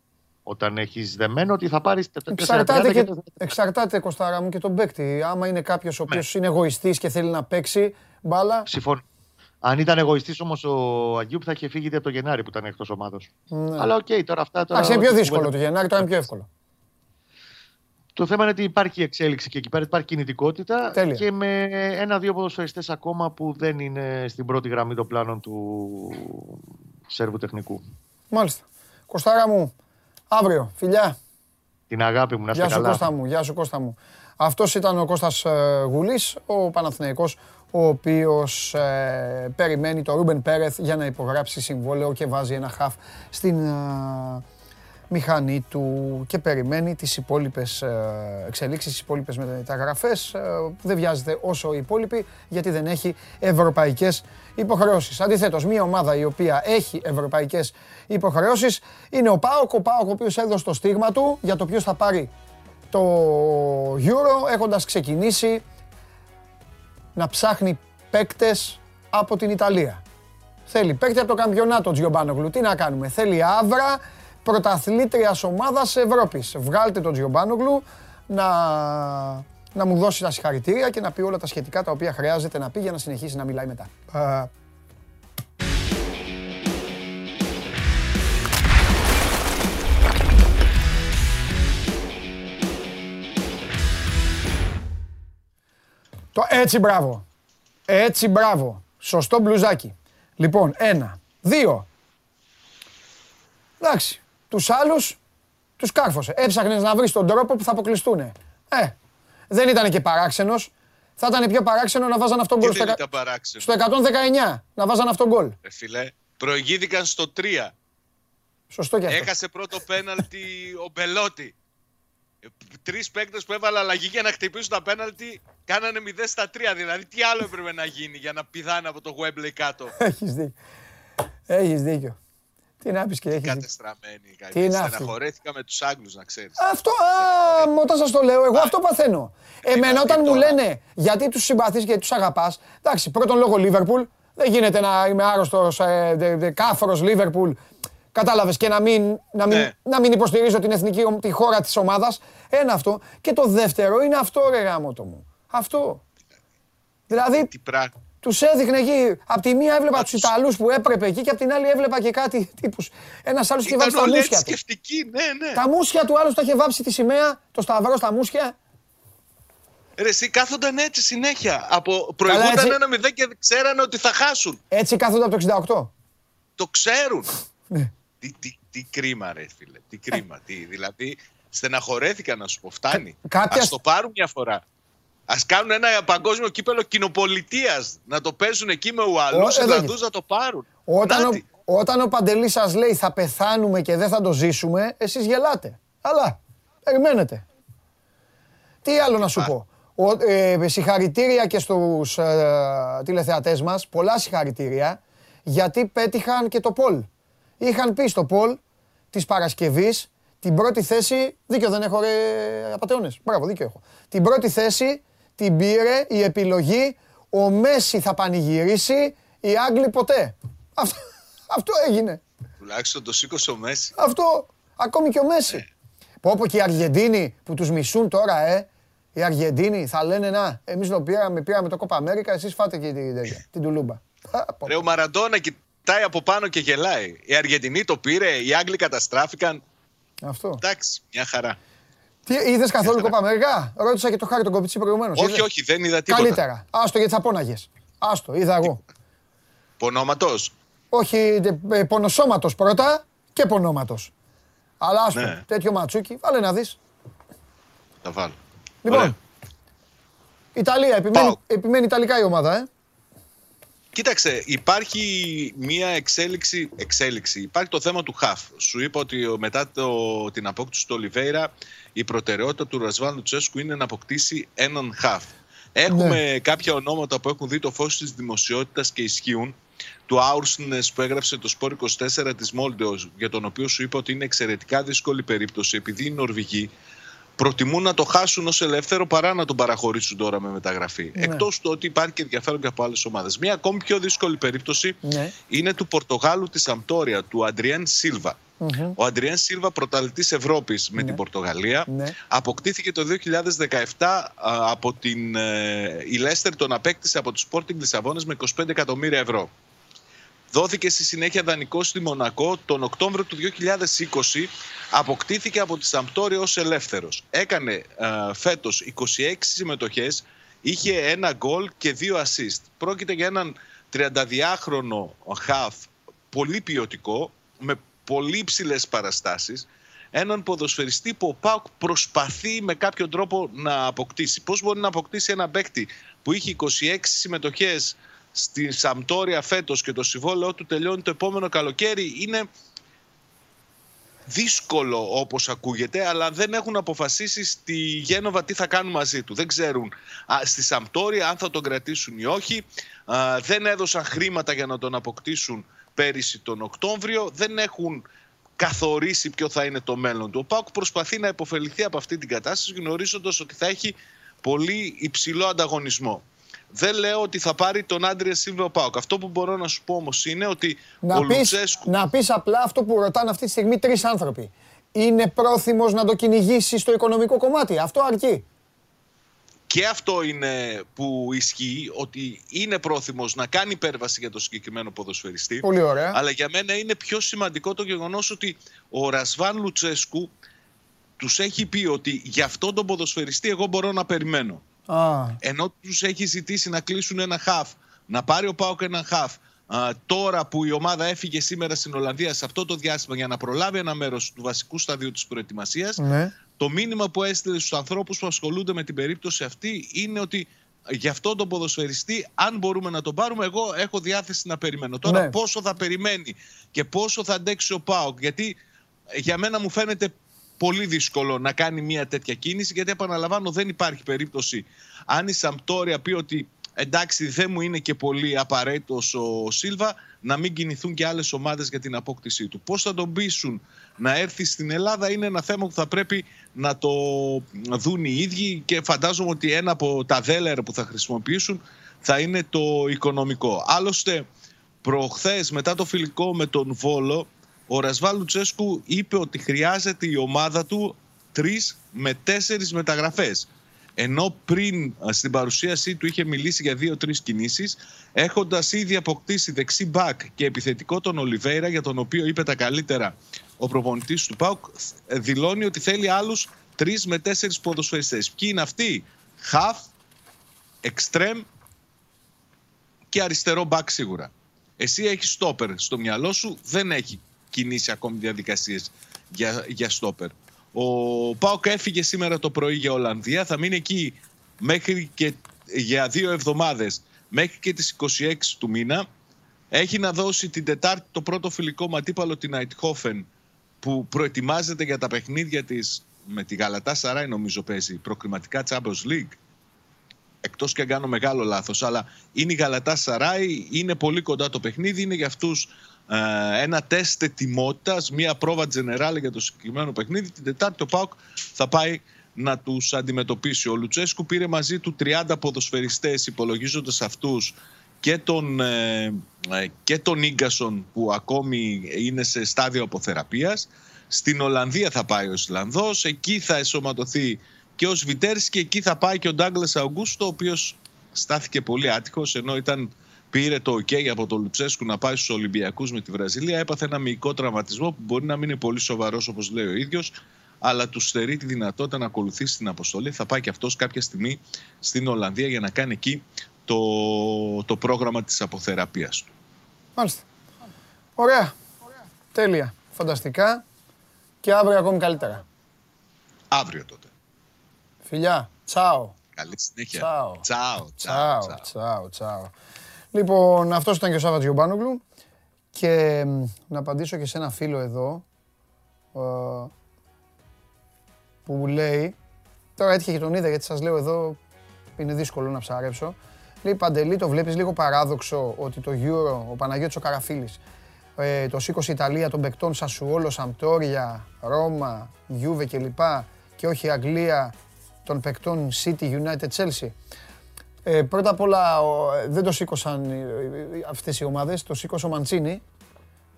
Όταν έχεις δεμένο ότι θα πάρεις 430 Εξαρτάται, και... και, εξαρτάται Κωστάρα μου και τον παίκτη. Άμα είναι κάποιος ο οποίος είναι εγωιστής και θέλει να παίξει μπάλα. Συμφωνώ. Αν ήταν εγωιστής όμως ο Αγιούπ θα είχε φύγει ήδη από το Γενάρη που ήταν εκτός ομάδος. Ναι. Αλλά οκ, τώρα αυτά. Τώρα, Εντάξει, είναι πιο ό,τι δύσκολο κουβέντα- το Γενάρη, τώρα είναι πιο εύκολο. Το θέμα είναι ότι υπάρχει εξέλιξη και εκεί πέρα υπάρχει κινητικότητα Τέλεια. και με ένα-δύο ποδοσφαιριστές ακόμα που δεν είναι στην πρώτη γραμμή των πλάνων του Σέρβου τεχνικού. Μάλιστα. Κωστάρα μου, αύριο, φιλιά. Την αγάπη μου, να είστε Γεια σου καλά. Κώστα μου, γεια σου Κώστα μου. Αυτός ήταν ο Κώστας ε, Γουλής, ο Παναθηναϊκός, ο οποίος ε, περιμένει το Ρούμπεν Πέρεθ για να υπογράψει συμβόλαιο και βάζει ένα χαφ στην ε, μηχανή του και περιμένει τις υπόλοιπες ε, εξελίξεις, τις υπόλοιπες μεταγραφές. Ε, δεν βιάζεται όσο οι υπόλοιποι γιατί δεν έχει ευρωπαϊκές υποχρεώσεις. Αντιθέτως, μια ομάδα η οποία έχει ευρωπαϊκές υποχρεώσεις είναι ο ΠΑΟΚ, ο ΠΑΟΚ ο οποίος έδωσε το στίγμα του για το ποιος θα πάρει το Euro έχοντας ξεκινήσει να ψάχνει παίκτες από την Ιταλία. Θέλει παίκτη από το καμπιονάτο Τζιομπάνογλου. Τι να κάνουμε. Θέλει άβρα πρωταθλήτριας ομάδας Ευρώπης. Βγάλτε τον Τζιομπάνογλου να, να μου δώσει τα συγχαρητήρια και να πει όλα τα σχετικά τα οποία χρειάζεται να πει για να συνεχίσει να μιλάει μετά. Το έτσι μπράβο. Έτσι μπράβο. Σωστό μπλουζάκι. Λοιπόν, ένα. Δύο. Εντάξει. Τους άλλους τους κάρφωσε. Έψαχνες να βρεις τον τρόπο που θα αποκλειστούν. Ε, δεν ήταν και παράξενος. Θα ήταν πιο παράξενο να βάζαν αυτόν Τι γκολ δεν στο, ήταν παράξενο. στο 119. Να βάζαν αυτόν γκολ. Ρε φίλε, προηγήθηκαν στο 3. Σωστό και αυτό. Έχασε πρώτο πέναλτι ο Μπελότη. Τρεις παίκτες που έβαλαν αλλαγή για να χτυπήσουν τα πέναλτι κάνανε 0 στα 3. Δηλαδή, τι άλλο έπρεπε να γίνει για να πηδάνε από το Wembley κάτω; Έχεις δίκιο. Έχεις δίκιο. Τι να πεις και έχεις δίκιο. Κατεστραμμένοι. Τι είναι αυτή. Στεναχωρέθηκα με τους Άγγλους, να ξέρεις. Αυτό, α, μ, όταν σας το λέω, εγώ αυτό παθαίνω. Εμένα όταν μου τώρα. λένε γιατί τους συμπαθείς και τους αγαπάς, εντάξει, πρώτον λόγο Λίβερπουλ, δεν γίνεται να είμαι άρρωστος, ε, δε- δε- κάφρος Λίβερπουλ, κατάλαβες, και να μην, να μην, Ναι. να μην υποστηρίζω την εθνική, ο- τη χώρα της ομάδας. Ένα αυτό. Και το δεύτερο είναι αυτό, ρε γάμο το μου. Αυτό. Δηλαδή, Τι πράγμα. τους έδειχνε εκεί. Απ' τη μία έβλεπα Μα τους τους- Ιταλούς που έπρεπε εκεί και απ' την άλλη έβλεπα και κάτι τύπους. Ένας άλλος είχε βάλει Ήταν στα όλοι έτσι μουσια του. σκεφτικοί, ναι, ναι. Τα μουσια του άλλου τα είχε βάψει τη σημαία, το σταυρό στα μουσια. Ρε, εσύ κάθονταν έτσι συνέχεια. Από προηγούνταν έτσι. ένα μηδέν και ξέρανε ότι θα χάσουν. Έτσι κάθονται από το 68. Το ξέρουν. Ναι. Τι, τι, τι κρίμα, ρε φίλε. Τι κρίμα. τι, δηλαδή, στεναχωρέθηκα να σου πω. Φτάνει. Κα- κάποια Ας σ- το πάρουν μια φορά. Α κάνουν ένα παγκόσμιο κύπελο κοινοπολιτείας. Να το παίζουν εκεί με ουαλούς, Ω, εδώ Ιρλανδούς να το πάρουν. Όταν ο, Νάτι. όταν ο Παντελής σας λέει θα πεθάνουμε και δεν θα το ζήσουμε, εσείς γελάτε. Αλλά, περιμένετε. Τι άλλο να σου πω. Ο, ε, συγχαρητήρια και στους ε, τηλεθεατές μας, πολλά συγχαρητήρια, γιατί πέτυχαν και το Πολ. Είχαν πει στο Πολ της Παρασκευής την πρώτη θέση, δίκιο δεν έχω ρε απατεώνες, μπράβο δίκιο έχω. Την πρώτη θέση την πήρε η επιλογή ο Μέση θα πανηγυρίσει, οι Άγγλοι ποτέ. Αυτό, αυτό έγινε. Τουλάχιστον το σήκωσε ο Μέση. Αυτό, ακόμη και ο Μέση. Πω πω και οι Αργεντίνοι που τους μισούν τώρα, ε. Οι Αργεντίνοι θα λένε να, εμείς το πήραμε, πήραμε το Κόπα Αμέρικα, εσείς φάτε και την, τέτοια, την τουλούμπα. Α, πω. Ρε, ο Μαραντόνα κοιτάει από πάνω και γελάει. Οι Αργεντινοί το πήρε, οι Άγγλοι καταστράφηκαν. Αυτό. Εντάξει, μια χαρά. Τι, είδες καθόλου Κόπα Αμέρικα, ρώτησα και το Χάρη τον Κοπιτσί προηγουμένως. όχι, είδες; όχι, δεν είδα τίποτα. Καλύτερα. Άστο γιατί θα πόναγες. Άστο, είδα εγώ. Πονόματος. Όχι ε, ε, πονοσώματος πρώτα και πονόματος. Αλλά άστο, Ναι. τέτοιο ματσούκι, βάλε να δεις. Θα βάλω. Λοιπόν, Ωραία. Ιταλία, επιμένει, Πάω. επιμένει Ιταλικά η ομάδα, ε. Κοίταξε, υπάρχει μία εξέλιξη, εξέλιξη. Υπάρχει το θέμα του Χαφ. Σου είπα ότι ο- μετά το, την απόκτηση του Ολιβέηρα η προτεραιότητα του Ρασβάν Λουτσέσκου είναι να αποκτήσει έναν Χαφ. Έχουμε κάποια ονόματα που έχουν δει το φως της δημοσιότητας και ισχύουν. Του Άουρσνες που έγραψε το Σπόρ 24 της Μόλντεος, για τον οποίο σου είπα ότι είναι εξαιρετικά δύσκολη περίπτωση, επειδή είναι Νορβηγοί, προτιμούν να το χάσουν ως ελεύθερο παρά να τον παραχωρήσουν τώρα με μεταγραφή. Ναι. Εκτός του ότι υπάρχει και ενδιαφέρον και από άλλες ομάδες. Μία ακόμη πιο δύσκολη περίπτωση Ναι. είναι του Πορτογάλου της Αμπτόρια, του Αντριέν Σίλβα. Ο Αντριέν Σίλβα, πρωταθλητής Ευρώπης με την Πορτογαλία, Ναι. αποκτήθηκε το 2017 α, από την ε, η Λέστερ, τον απέκτησε από τους Sporting Λισαβόνας με 25 εκατομμύρια ευρώ. Δόθηκε στη συνέχεια δανεικό στη Μονακό. Τον Οκτώβριο του 2020 αποκτήθηκε από τη Σαμπτόρια ως ελεύθερος. Έκανε ε, φέτος 26 συμμετοχές, είχε ένα γκολ και δύο assist. Πρόκειται για έναν 32χρονο χαφ πολύ ποιοτικό, με πολύ υψηλές παραστάσεις, έναν ποδοσφαιριστή που ο Πάουκ προσπαθεί με κάποιο τρόπο να αποκτήσει. Πώς μπορεί να αποκτήσει ένα παίκτη που είχε 26 συμμετοχές στη Σαμπτόρια φέτος και το συμβόλαιό του τελειώνει το επόμενο καλοκαίρι είναι δύσκολο όπως ακούγεται αλλά δεν έχουν αποφασίσει στη Γένοβα τι θα κάνουν μαζί του. Δεν ξέρουν α, στη Σαμπτόρια αν θα τον κρατήσουν ή όχι. Α, δεν έδωσαν χρήματα για να τον αποκτήσουν πέρυσι τον Οκτώβριο. Δεν έχουν καθορίσει ποιο θα είναι το μέλλον του. Ο Πάουκ προσπαθεί να υποφεληθεί από αυτή την κατάσταση γνωρίζοντας ότι θα έχει πολύ υψηλό ανταγωνισμό. Δεν λέω ότι θα πάρει τον Άντρια Σίλβα ο Πάουκ. Αυτό που μπορώ να σου πω όμως είναι ότι ο Να πεις, Λουτσέσκου. να πεις απλά αυτό που ρωτάνε αυτή τη στιγμή τρεις άνθρωποι. Είναι πρόθυμος να το κυνηγήσει στο οικονομικό κομμάτι. Αυτό αρκεί. Και αυτό είναι που ισχύει, ότι είναι πρόθυμος να κάνει υπέρβαση για το συγκεκριμένο ποδοσφαιριστή. Πολύ ωραία. Αλλά για μένα είναι πιο σημαντικό το γεγονός ότι ο Ρασβάν Λουτσέσκου τους έχει πει ότι για αυτόν τον ποδοσφαιριστή εγώ μπορώ να περιμένω. Α, Ενώ τους έχει ζητήσει να κλείσουν ένα χαφ, να πάρει ο Πάοκ ένα χαφ, α, τώρα που η ομάδα έφυγε σήμερα στην Ολλανδία σε αυτό το διάστημα για να προλάβει ένα μέρος του βασικού σταδίου της προετοιμασίας, ναι. το μήνυμα που έστειλε στους ανθρώπους που ασχολούνται με την περίπτωση αυτή είναι ότι για αυτόν τον ποδοσφαιριστή, αν μπορούμε να τον πάρουμε, εγώ έχω διάθεση να περιμένω. Τώρα Ναι. πόσο θα περιμένει και πόσο θα αντέξει ο ΠΑΟΚ, γιατί ε, για μένα μου φαίνεται πολύ δύσκολο να κάνει μια τέτοια κίνηση, γιατί επαναλαμβάνω δεν υπάρχει περίπτωση αν η Σαμπτόρια πει ότι εντάξει δεν μου είναι και πολύ απαραίτητος ο Σίλβα, να μην κινηθούν και άλλες ομάδες για την απόκτησή του. Πώς θα τον πείσουν να έρθει στην Ελλάδα είναι ένα θέμα που θα πρέπει να το δουν οι ίδιοι και φαντάζομαι ότι ένα από τα δέλερ που θα χρησιμοποιήσουν θα είναι το οικονομικό. Άλλωστε, προχθές μετά το φιλικό με τον Βόλο, ο Ρασβάλ Λουτσέσκου είπε ότι χρειάζεται η ομάδα του τρεις με τέσσερις μεταγραφές. Ενώ πριν α, στην παρουσίασή του είχε μιλήσει για δύο-τρεις κινήσεις, έχοντας ήδη αποκτήσει δεξί μπακ και επιθετικό τον Ολιβέηρα, για τον οποίο είπε τα καλύτερα ο προπονητής του ΠΑΟΚ, ε, δηλώνει ότι θέλει άλλους τρεις με τέσσερις ποδοσφαιριστές. Ποιοι είναι αυτοί; Χαφ, εξτρέμ και αριστερό μπακ σίγουρα. Εσύ έχεις στόπερ στο μυαλό σου, δεν έχει κινήσει ακόμη διαδικασίες για, για στόπερ. Ο Πάοκ έφυγε σήμερα το πρωί για Ολλανδία, θα μείνει εκεί μέχρι και για δύο εβδομάδες, μέχρι και τις 26 του μήνα. Έχει να δώσει την Τετάρτη το πρώτο φιλικό με αντίπαλο την Αιτχόφεν που προετοιμάζεται για τα παιχνίδια της με τη Γαλατά Σαράι νομίζω παίζει προκριματικά Champions League εκτός και αν κάνω μεγάλο λάθος, αλλά είναι η Γαλατά Σαράι, είναι πολύ κοντά το παιχνίδι, είναι για αυτούς ε, ένα τεστ ετοιμότητας, μία πρόβα τζενεράλ για το συγκεκριμένο παιχνίδι. Την Τετάρτη ο ΠΑΟΚ θα πάει να τους αντιμετωπίσει. Ο Λουτσέσκου πήρε μαζί του 30 ποδοσφαιριστές υπολογίζοντας αυτούς και τον, ε, ε, και τον Ίγκασον που ακόμη είναι σε στάδιο αποθεραπείας. Στην Ολλανδία θα πάει ο Ισλανδός, εκεί θα εσωματωθεί και ο Σβιτέρης και εκεί θα πάει και ο Ντάγκλας Αουγκούστο, ο οποίος στάθηκε πολύ άτυχος, ενώ ήταν, πήρε το OK από τον Λουτσέσκου να πάει στους Ολυμπιακούς με τη Βραζιλία, έπαθε ένα μυϊκό τραυματισμό που μπορεί να μην είναι πολύ σοβαρός όπως λέει ο ίδιος, αλλά του στερεί τη δυνατότητα να ακολουθήσει την αποστολή. Θα πάει και αυτός κάποια στιγμή στην Ολλανδία για να κάνει εκεί το, το πρόγραμμα της αποθεραπείας του. Μάλιστα. Ωραία. Τέλεια. Φανταστικά. Και αύριο ακόμη καλύτερα. Αύριο τότε. Φιλιά. Τσάω. Καλή συνέχεια. Τσάω. Τσάω. Τσάω, τσάω, τσάω. Λοιπόν, αυτός ήταν και ο Σάββα Γιωμπάνογλου. Και μ, να απαντήσω και σε ένα φίλο εδώ ε, που μου λέει. Τώρα έτυχε και τον είδα γιατί σας λέω εδώ είναι δύσκολο να ψαρέψω. Λέει Παντελή, το βλέπεις λίγο παράδοξο ότι το Euro, ο Παναγιώτης ο Καραφίλης, ε, το σήκωσε η Ιταλία των παικτών Σασουόλο, Σαμπτόρια, Ρώμα, Γιούβε κλπ. Και όχι η Αγγλία των παικτών City, United, Chelsea. Ε, πρώτα απ' όλα ο- ε, δεν το σήκωσαν ε, ε, αυτές οι ομάδες, το σήκωσε ο Μαντσίνη.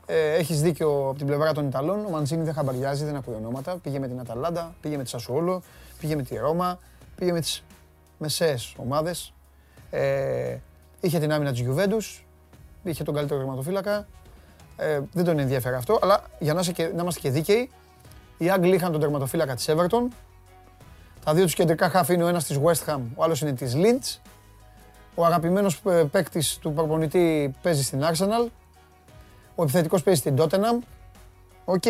Ε, έχεις δίκιο από την πλευρά των Ιταλών, ο Μαντσίνη δεν χαμπαριάζει, δεν ακούει ονόματα. Πήγε με την Αταλάντα, πήγε με τη Σασουόλο, πήγε με τη Ρώμα, πήγε με τις μεσαίες ομάδες. Ε, είχε την άμυνα της Γιουβέντους, είχε τον καλύτερο τερματοφύλακα. Ε, δεν τον ενδιαφέρει αυτό, αλλά για να, είσαι και, να είμαστε και δίκαιοι, οι Άγγλοι είχαν τον τερματοφύλακα της Everton, τα δύο τους κεντρικά χάφη είναι ο ένας της West Ham, ο άλλος είναι της Leeds. Ο αγαπημένος ε, παίκτης του προπονητή παίζει στην Arsenal. Ο επιθετικός παίζει στην Tottenham. OK.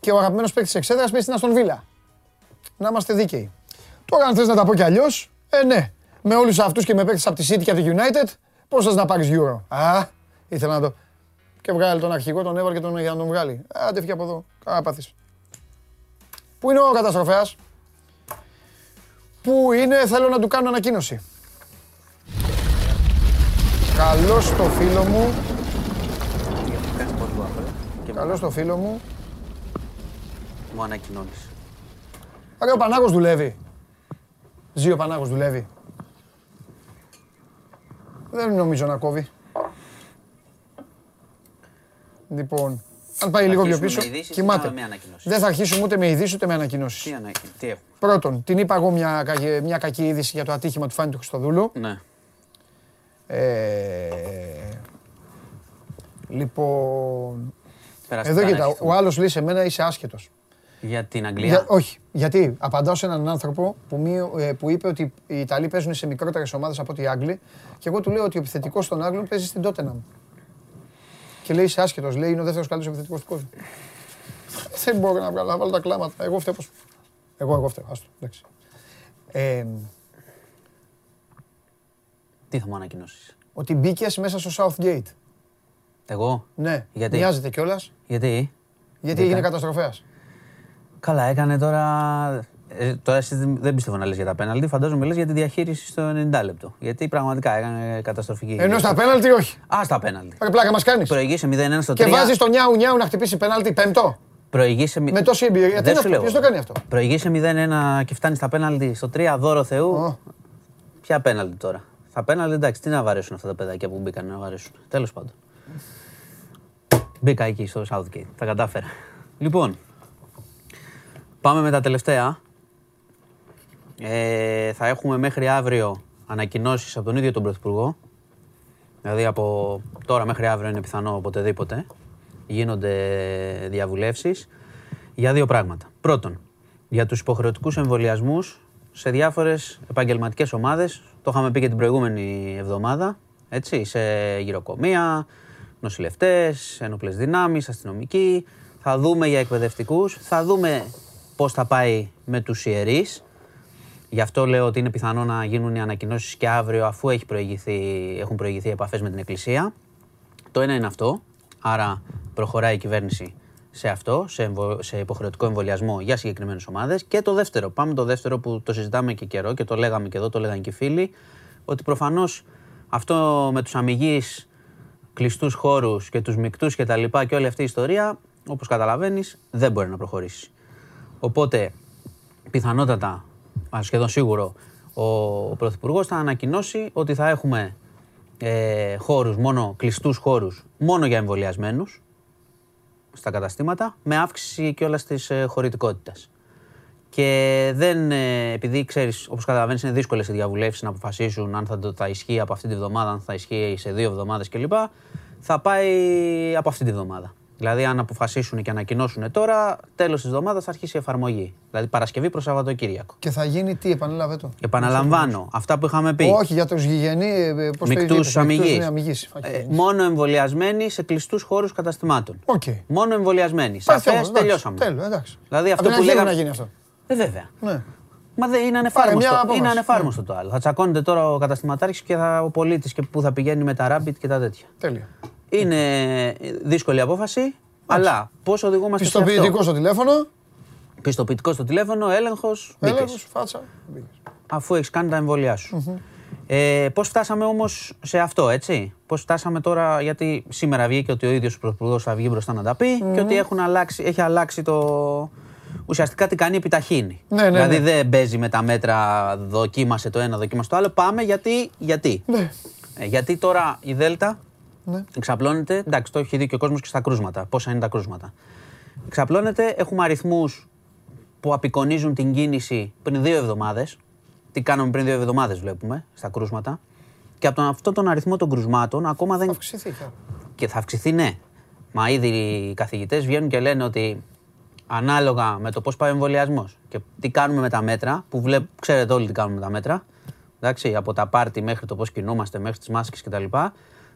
Και ο αγαπημένος παίκτης της Εξέδρας παίζει στην Aston Villa. Να είμαστε δίκαιοι. Τώρα αν θες να τα πω κι αλλιώς, ε ναι. Με όλους αυτούς και με παίκτες από τη City και από τη United, πώς θες να πάρεις Euro; Α, ήθελα να το... Και βγάλει τον αρχηγό, τον έβαλε και τον για να τον βγάλει. Άντε φύγε από εδώ. Κάνα πάθεις. Πού είναι ο καταστροφέας; Πού είναι, θέλω να του κάνω ανακοίνωση. Καλώς το φίλο μου, Κάνεις πολύ βάφελο και καλώς το φίλο μου. μου ανακοινώνεις. Άρα ο Πανάγος δουλεύει. Ζει ο Πανάγος δουλεύει. Δεν νομίζω να κόβει. Λοιπόν, αν πάει Θα λίγο πιο αρχίσουμε πίσω, με ειδήσεις ή κοιμάται. με ανακοινώσεις; Δεν θα αρχίσουμε ούτε με ειδήσεις ούτε με ανακοινώσεις. Τι, ανακοιν... τι έχουμε; Πρώτον, την είπα εγώ μια, κακή- μια κακή είδηση για το ατύχημα του Φάνη του Χριστοδούλου. Ναι. Ε, λοιπόν, Πέρασε εδώ καλά, κοίτα, έχεις ο άλλος λέει σε μένα είσαι άσχετος. Για την Αγγλία; Για, όχι. Γιατί απαντάω σε έναν άνθρωπο που, μη- ε, που είπε ότι οι Ιταλοί παίζουν σε μικρότερες ομάδες από ότι οι Άγγλοι. Και εγώ του λέω ότι ο επιθετικός των Άγγλων παίζει στην Τότεναμ. Και λέει είσαι άσχετος, λέει είναι ο δεύτερος καλύτερος επιθετικός του κόσμου. Δεν μπορώ να βγάλω, να βάλω τα κλάματα. Εγώ φταίω. πώς- Εγώ, εγώ φταίω. Άστο, εντάξει. Ε, Τι θα μου ανακοινώσεις; ότι μπήκες μέσα στο Southgate. Εγώ; Ναι, Γιατί; μοιάζεται κιόλας. Γιατί; Γιατί Μπήκα. έγινε καταστροφέας. Καλά, έκανε τώρα. Ε, τώρα εσύ δεν δεν πιστεύω να λες για τα πέναλτι. Φαντάζομαι λες για τη διαχείριση στο 90 λεπτό. Γιατί πραγματικά έκανε καταστροφική. Ενώ στα πέναλτι όχι. Α, στα πέναλτι. Ρε πλάκα μας κάνεις. Προηγείσαι 0-1 στο 3. Και βάζεις το νιάου νιάου να χτυπήσει πέναλτι πέμπτο. Προηγείσαι... μη- Με τόση εμπειρία. Τι Δεν είναι σου αυτό, λέω. ποιος το κάνει αυτό; Προηγείσαι 0-1 και φτάνει στα πέναλτι στο 3 δώρο Θεού. Ω. Ποια πέναλτι τώρα; Στα πέναλτι εντάξει, τι να βαρέσουν αυτά τα παιδάκια που μπήκαν να βαρέσουν. Τέλος πάντων. Μπήκα εκεί στο Southgate. Τα κατάφερα. Λοιπόν, πάμε με τα τελευταία. Ε, θα έχουμε μέχρι αύριο ανακοινώσεις από τον ίδιο τον Πρωθυπουργό. Δηλαδή από τώρα μέχρι αύριο είναι πιθανό οποτεδήποτε. Γίνονται διαβουλεύσεις για δύο πράγματα. Πρώτον, για τους υποχρεωτικούς εμβολιασμούς σε διάφορες επαγγελματικές ομάδες. Το είχαμε πει και την προηγούμενη εβδομάδα. Έτσι, σε γυροκομεία, νοσηλευτές, ένοπλες δυνάμεις, αστυνομικοί. Θα δούμε για εκπαιδευτικούς. Θα δούμε πώς θα πάει με τους ιερείς. Γι' αυτό λέω ότι είναι πιθανό να γίνουν οι ανακοινώσεις και αύριο αφού έχει προηγηθεί, έχουν προηγηθεί επαφές με την Εκκλησία. Το ένα είναι αυτό, άρα προχωράει η κυβέρνηση σε αυτό, σε, εμβο- σε υποχρεωτικό εμβολιασμό για συγκεκριμένες ομάδες. Και το δεύτερο, πάμε το δεύτερο που το συζητάμε και καιρό και το λέγαμε και εδώ, το λέγανε και οι φίλοι, ότι προφανώς αυτό με τους αμυγείς κλειστούς χώρους και τους μικτούς και τα λοιπά και όλη αυτή η ιστορία, όπως καταλαβαίνεις, δεν μπορεί να προχωρήσει. Οπότε, πιθανότατα, α, σχεδόν σίγουρο, ο, ο Πρωθυπουργός θα ανακοινώσει ότι θα έχουμε ε, χώρους, μόνο κλειστούς χώρους, μόνο για εμβολιασμένους στα καταστήματα, με αύξηση και όλα της ε, χωρητικότητας. Και δεν, ε, επειδή ξέρεις, όπως καταλαβαίνεις, είναι δύσκολες οι διαβουλεύσεις να αποφασίσουν αν θα, το, θα ισχύει από αυτή τη βδομάδα, αν θα ισχύει σε δύο εβδομάδες κλπ. Θα πάει από αυτή τη βδομάδα. Δηλαδή, αν αποφασίσουν και ανακοινώσουν τώρα, τέλος της εβδομάδας θα αρχίσει η εφαρμογή. Δηλαδή, Παρασκευή προς Σαββατοκύριακο. Και θα γίνει τι, επανέλαβε το. Επαναλαμβάνω, αυτά που είχαμε πει. Όχι, για τους γηγενεί, πώς το Μικτούς είπες, αμιγεί. ναι, αμυγείς. Οκ. μόνο εμβολιασμένοι σε κλειστούς χώρους καταστημάτων. Οκ. Μόνο εμβολιασμένοι. Πάει Σαφές, θέμα, εντάξει, τελειώσαμε. Τέλος, εντάξει. Δηλαδή, Απ' αυτό την που αρχή λέγαμε. να γίνει αυτό. Ε, βέβαια. Ναι. Μα δεν είναι μια ανεφάρμοστο. απόφαση. Είναι ανεφάρμοστο το άλλο. Θα τσακώνεται τώρα ο καταστηματάρχης και θα, ο πολίτης και που θα πηγαίνει με τα rapid και τα τέτοια. Τέλεια. Είναι δύσκολη απόφαση, αλλά πώς οδηγούμαστε σε Πιστοποιητικό αυτό. στο τηλέφωνο. Πιστοποιητικό στο τηλέφωνο, έλεγχος. Έλεγχος, φάτσα. μπήκες. αφού έχεις κάνει τα εμβόλια σου. Ε, Πώς φτάσαμε όμως σε αυτό, έτσι; Πώς φτάσαμε τώρα, γιατί σήμερα βγήκε ότι ο ίδιος ο Πρωθυπουργός θα βγει μπροστά να τα πει και ότι έχουν αλλάξει, έχει αλλάξει το. Ουσιαστικά τι κάνει, επιταχύνει. Ναι, ναι, δηλαδή ναι. δεν παίζει με τα μέτρα, δοκίμασε το ένα, δοκίμασε το άλλο. Πάμε γιατί. γιατί. Ναι. Ε, γιατί τώρα η Δέλτα Ναι. εξαπλώνεται. Εντάξει, το έχει δει και ο κόσμος και στα κρούσματα. Πόσα είναι τα κρούσματα. Εξαπλώνεται, έχουμε αριθμούς που απεικονίζουν την κίνηση πριν δύο εβδομάδες. Τι κάναμε πριν δύο εβδομάδες, βλέπουμε στα κρούσματα. Και από τον, αυτόν τον αριθμό των κρουσμάτων ακόμα δεν. Θα αυξηθεί. θα. Και θα αυξηθεί, ναι. Μα ήδη οι καθηγητές βγαίνουν και λένε ότι ανάλογα με το πώς πάει ο εμβολιασμός και τι κάνουμε με τα μέτρα, που βλέπ, ξέρετε όλοι τι κάνουμε με τα μέτρα, εντάξει, από τα πάρτι μέχρι το πώς κινούμαστε, μέχρι τις μάσκες κτλ.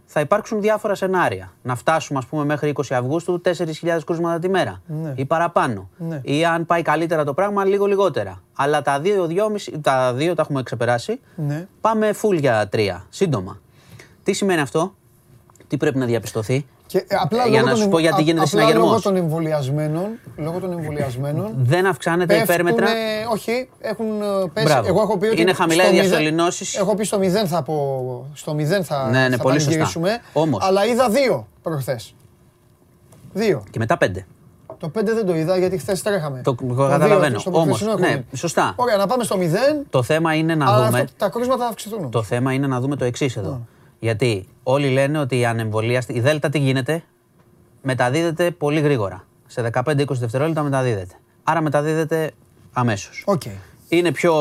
Θα υπάρξουν διάφορα σενάρια. Να φτάσουμε, ας πούμε, μέχρι 20 Αυγούστου 4.000 κρούσματα τη μέρα ή παραπάνω. Ναι. Ή αν πάει καλύτερα το πράγμα, λίγο λιγότερα. Αλλά τα δύο, δυόμιση, τα δύο τα έχουμε ξεπεράσει. Ναι. Πάμε full για τρία, σύντομα. Τι σημαίνει αυτό, τι πρέπει να διαπιστωθεί; Και, ε, απλά Ε, για λόγω να των σου πω εμβ- γιατί α- γίνεται απλά συναγερμός. Λόγω των εμβολιασμένων, λόγω των εμβολιασμένων Δεν αυξάνεται η υπέρμετρα. Πέφτουνε- όχι, έχουν ε, πέσει. Μπράβο. Εγώ έχω πει ότι. Είναι χαμηλά στο οι μηδέν- διασωληνώσεις. Έχω πει στο 0 θα πω. Στο 0 θα, Ναι, ναι, θα πολύ σωστά. πανηγυρίσουμε. Όμως. Αλλά είδα δύο προχθές. Δύο. Και μετά πέντε. Το 5 δεν το είδα γιατί χθες τρέχαμε. Το- το δύο, καταλαβαίνω. στο Όμως, προχθεσινό έχω ναι, μείνει. σωστά. Ωραία, να πάμε στο 0. Το θέμα είναι να Αλλά δούμε. αυτό- τα κρούσματα θα αυξηθούν. Το θέμα είναι να δούμε το εξής εδώ. Γιατί όλοι λένε ότι η ανεμβολίαστη. Η Δέλτα τι γίνεται, μεταδίδεται πολύ γρήγορα. Σε 15-20 δευτερόλεπτα μεταδίδεται. Άρα μεταδίδεται αμέσως. Οκ. Είναι πιο,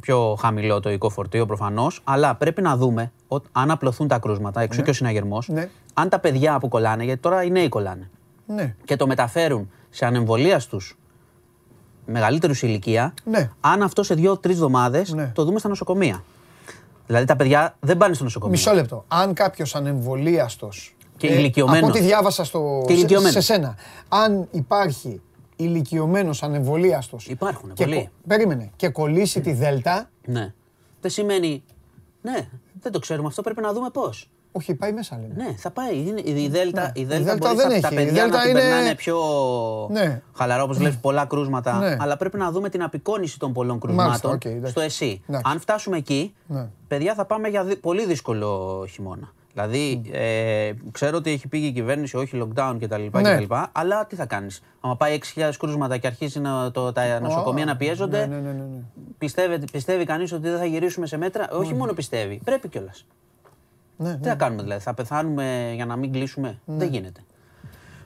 πιο χαμηλό το ιικό φορτίο προφανώς, αλλά πρέπει να δούμε ότι αν απλωθούν τα κρούσματα, εξού και ο συναγερμός, Ναι. αν τα παιδιά που κολλάνε, γιατί τώρα οι νέοι κολλάνε, Ναι. και το μεταφέρουν σε ανεμβολίαστου μεγαλύτερους σε ηλικία, Ναι. αν αυτό σε δύο-τρεις εβδομάδες Ναι. το δούμε στα νοσοκομεία. Δηλαδή τα παιδιά δεν πάνε στο νοσοκομείο. Μισό λεπτό. Αν κάποιος ανεμβολίαστος. Και ηλικιωμένος. Από ό,τι διάβασα στο, Και σε, ηλικιωμένος. σε σένα. Αν υπάρχει ηλικιωμένος ανεμβολίαστος. Υπάρχουν, και πολλοί. Περίμενε. Και κολλήσει τη Δέλτα. Ναι. Δεν σημαίνει. Ναι, δεν το ξέρουμε αυτό. Πρέπει να δούμε πώς. Όχι, πάει μέσα λένε. Ναι, θα πάει. Είναι, η, η Δέλτα, Ναι. η Η Δέλτα Δέλτα μπορεί δεν στα, έχει. τα Η παιδιά Δέλτα να την είναι- περνάνε πιο Ναι. χαλαρά, όπως λες, πολλά κρούσματα. Ναι. Αλλά πρέπει να δούμε την απεικόνιση των πολλών κρούσματων οκ, εντάξει. στο ΕΣΥ. Εντάξει. Αν φτάσουμε εκεί, Ναι. παιδιά θα πάμε για δι- πολύ δύσκολο χειμώνα. Δηλαδή, ε, ξέρω ότι έχει πει η κυβέρνηση όχι lockdown κτλ. Ναι. κτλ αλλά τι θα κάνεις; Άμα πάει 6.000 κρούσματα και αρχίζει να, το, τα νοσοκομεία να πιέζονται, Ναι, ναι, ναι, ναι, ναι. πιστεύει, πιστεύει κανείς ότι δεν θα γυρίσουμε σε μέτρα; Όχι μόνο πιστεύει, πρέπει κιόλας. Ναι, Τι θα κάνουμε δηλαδή, θα πεθάνουμε για να μην κλείσουμε; Δεν γίνεται.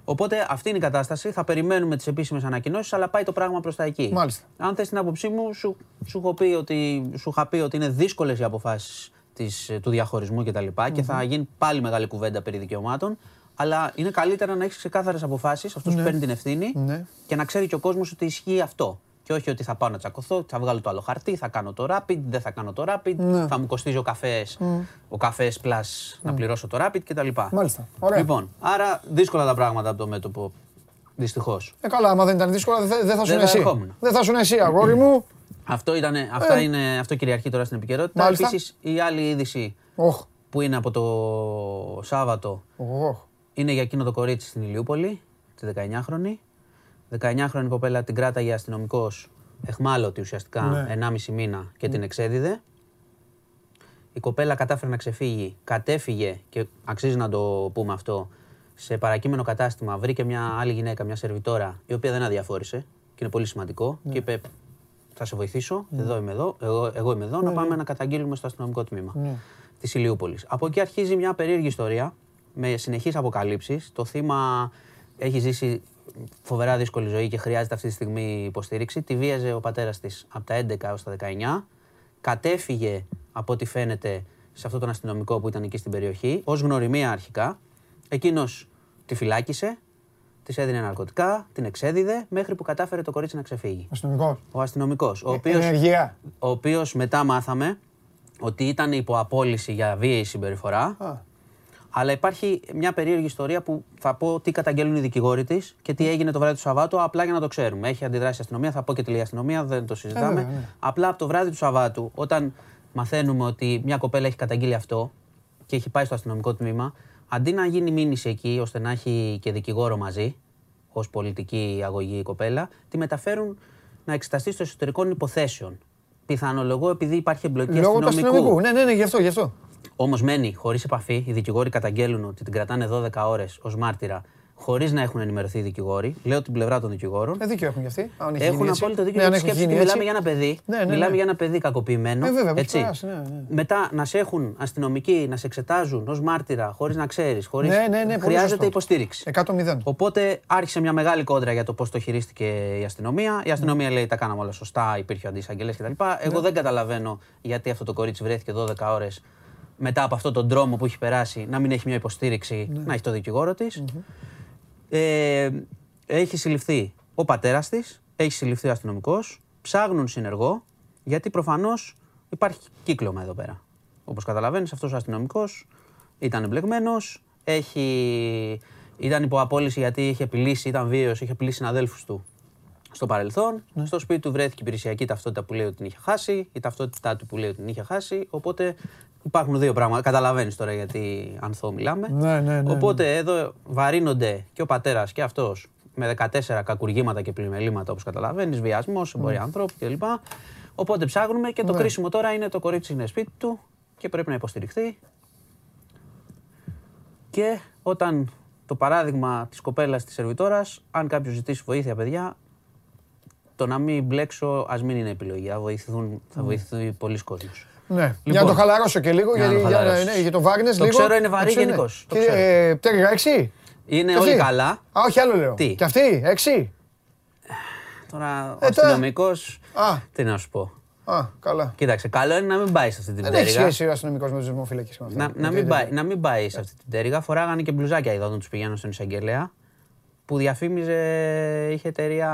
Οπότε αυτή είναι η κατάσταση. Θα περιμένουμε τις επίσημες ανακοινώσεις, αλλά πάει το πράγμα προς τα εκεί. Μάλιστα. Αν θες την άποψή μου, σου, σου, έχω πει ότι, σου είχα πει ότι είναι δύσκολες οι αποφάσεις του διαχωρισμού κτλ. Και θα γίνει πάλι μεγάλη κουβέντα περί δικαιωμάτων. Αλλά είναι καλύτερα να έχεις ξεκάθαρες αποφάσεις, αυτός που παίρνει την ευθύνη, Ναι. και να ξέρει και ο κόσμος ότι ισχύει αυτό. Και όχι ότι θα πάω να τσακωθώ, θα βγάλω το άλλο χαρτί, θα κάνω το rapid, δεν θα κάνω το rapid, Ναι. θα μου κοστίζει ο καφέ, ο καφές plus να πληρώσω το rapid κτλ. Μάλιστα. Ωραία. Λοιπόν, άρα δύσκολα τα πράγματα από το μέτωπο. Δυστυχώς. Ε, καλά, άμα δεν ήταν δύσκολα, δεν θα, δεν θα Δεν σου θα εσύ. ερχόμουν. Δεν θα σου εσύ, αγόρι μου. Αυτό, ήτανε, αυτά είναι, αυτό κυριαρχεί τώρα στην επικαιρότητα. Ε. Μάλιστα. Επίσης, η άλλη είδηση Οχ, που είναι από το Σάββατο οχ. είναι για εκείνο το κορίτσι στην Ηλιούπολη, τη 19χρονη. 19χρονη κοπέλα την κράταγε αστυνομικός εχμάλωτη ουσιαστικά Ναι. 1,5 μήνα και την εξέδιδε. Η κοπέλα κατάφερε να ξεφύγει, κατέφυγε και αξίζει να το πούμε αυτό. Σε παρακείμενο κατάστημα βρήκε μια άλλη γυναίκα, μια σερβιτόρα, η οποία δεν αδιαφόρησε και είναι πολύ σημαντικό. Ναι. Και είπε: Θα σε βοηθήσω, εδώ είμαι εδώ, εγώ, εγώ είμαι εδώ, να πάμε να καταγγείλουμε στο αστυνομικό τμήμα Ναι. της Ηλιούπολης. Από εκεί αρχίζει μια περίεργη ιστορία με συνεχείς αποκαλύψεις. Το θύμα έχει ζήσει φοβερά δύσκολη ζωή και χρειάζεται αυτή τη στιγμή υποστήριξη. Τη βίαζε ο πατέρας της από τα 11 έως τα 19. Κατέφυγε από ό,τι φαίνεται σε αυτόν τον αστυνομικό που ήταν εκεί στην περιοχή, ως γνωριμία αρχικά. Εκείνος τη φυλάκισε, της έδινε ναρκωτικά, την εξέδιδε, μέχρι που κατάφερε το κορίτσι να ξεφύγει. Αστυνομικός. Ο αστυνομικός, ο οποίο Ενεργεία. ο οποίος μετά μάθαμε ότι ήταν υπό απόλυση για βίαιη συμπεριφορά, Α, Αλλά υπάρχει μια περίεργη ιστορία που θα πω τι καταγγέλνουν οι δικηγόροι της και τι έγινε το βράδυ του Σαββάτου, απλά για να το ξέρουμε. Έχει αντιδράσει η αστυνομία, θα πω και τη λέει η αστυνομία, δεν το συζητάμε. βέβαια, ναι. Απλά από το βράδυ του Σαββάτου, όταν μαθαίνουμε ότι μια κοπέλα έχει καταγγείλει αυτό και έχει πάει στο αστυνομικό τμήμα, αντί να γίνει μήνυση εκεί ώστε να έχει και δικηγόρο μαζί, ως πολιτική αγωγή η κοπέλα, τη μεταφέρουν να εξεταστεί στο εσωτερικών υποθέσεων. Πιθανολογώ επειδή υπάρχει εμπλοκή Λόγω του αστυνομικού. αστυνομικού. Ναι, ναι, ναι, γι' αυτό, γι' αυτό. Όμως μένει χωρίς επαφή. Οι δικηγόροι καταγγέλνουν ότι την κρατάνε 12 ώρες ως μάρτυρα, χωρίς να έχουν ενημερωθεί οι δικηγόροι. Λέω την πλευρά των δικηγόρων. Ε, δίκιο έχουν γι' αυτοί. αν έχει γίνει Έχουν έτσι. απόλυτο δίκιο Ναι, αν γιατί έχει σκέψου γίνει ότι μιλάμε έτσι. για ένα παιδί. Ναι, ναι, ναι. Μιλάμε για ένα παιδί κακοποιημένο. Ε, βέβαια, που έχει έτσι. περάσει, ναι, ναι. Μετά να σε έχουν αστυνομικοί να σε εξετάζουν ως μάρτυρα, χωρίς να ξέρεις, χωρί. Ναι, ναι, ναι, πολύ Χρειάζεται σωστό. υποστήριξη. 100-0. Οπότε άρχισε μια μεγάλη κόντρα για το πώς το χειρίστηκε η αστυνομία. Η αστυνομία λέει τα κάναμε όλα σωστά, υπήρχε ο αντισαγγελέας κτλ. Ναι. Εγώ δεν καταλαβαίνω γιατί αυτό το κορίτσι βρέθηκε 12 ώρες μετά από αυτόν τον δρόμο που έχει περάσει να μην έχει μια υποστήριξη, Ναι. να έχει το δικηγόρο της. Ε, έχει συλληφθεί ο πατέρας της, έχει συλληφθεί ο αστυνομικός. Ψάχνουν συνεργό, γιατί προφανώς υπάρχει κύκλωμα εδώ πέρα. Όπως καταλαβαίνεις, αυτός ο αστυνομικός ήταν εμπλεγμένος, έχει... ήταν υπό απόλυση γιατί είχε απειλήσει, ήταν βίαιος, είχε απειλήσει συναδέλφους του στο παρελθόν. Στο σπίτι του βρέθηκε η υπηρεσιακή ταυτότητα που λέει ότι την είχε χάσει, η ταυτότητά του που λέει ότι την είχε χάσει. Οπότε υπάρχουν δύο πράγματα. Καταλαβαίνεις τώρα γιατί ανθό μιλάμε. Ναι, ναι, ναι, Οπότε εδώ βαρύνονται και ο πατέρας και αυτός με 14 κακουργήματα και πλημελήματα όπως καταλαβαίνεις, βιασμός, εμπορία ανθρώπου κλπ. Οπότε ψάχνουμε και το Ναι. κρίσιμο τώρα είναι το κορίτσι είναι σπίτι του και πρέπει να υποστηριχθεί. Και όταν το παράδειγμα της κοπέλας της σερβιτόρας, αν κάποιος ζητήσει βοήθεια, παιδιά, το να μην μπλέξω, ας μην είναι επιλογή. Θα βοηθηθούν, θα βοηθηθεί πολλοί κόσμος. Ναι. Για να Λοιπόν. το χαλαρώσω και λίγο, Για να γιατί το για, χαλαρώσεις. ναι, για το Βάγνες Το λίγο. ξέρω, είναι βαρύ Έτσι είναι. γενικώς, το Και, ξέρω. ε, Πτέρυγα, έξι; Είναι Και όλοι αυτή; καλά. Α, όχι άλλο λέω. Τι; Και αυτή, έξι; Τώρα ο Ε, τώρα- αστυνομικός, Α, τι να σου πω. α, καλά. Κοίταξε, καλό είναι να μην πάει σε αυτή την Δεν έχει πτέρυγα. σχέση ο αστυνομικός με τους δημοφύλακε. Να, να, μην πάει, να μην πάει σε αυτή την πτέρυγα. Φοράγανε και μπλουζάκια εδώ όταν τους πηγαίνουν στον εισαγγελέα. Που διαφήμιζε, είχε εταιρεία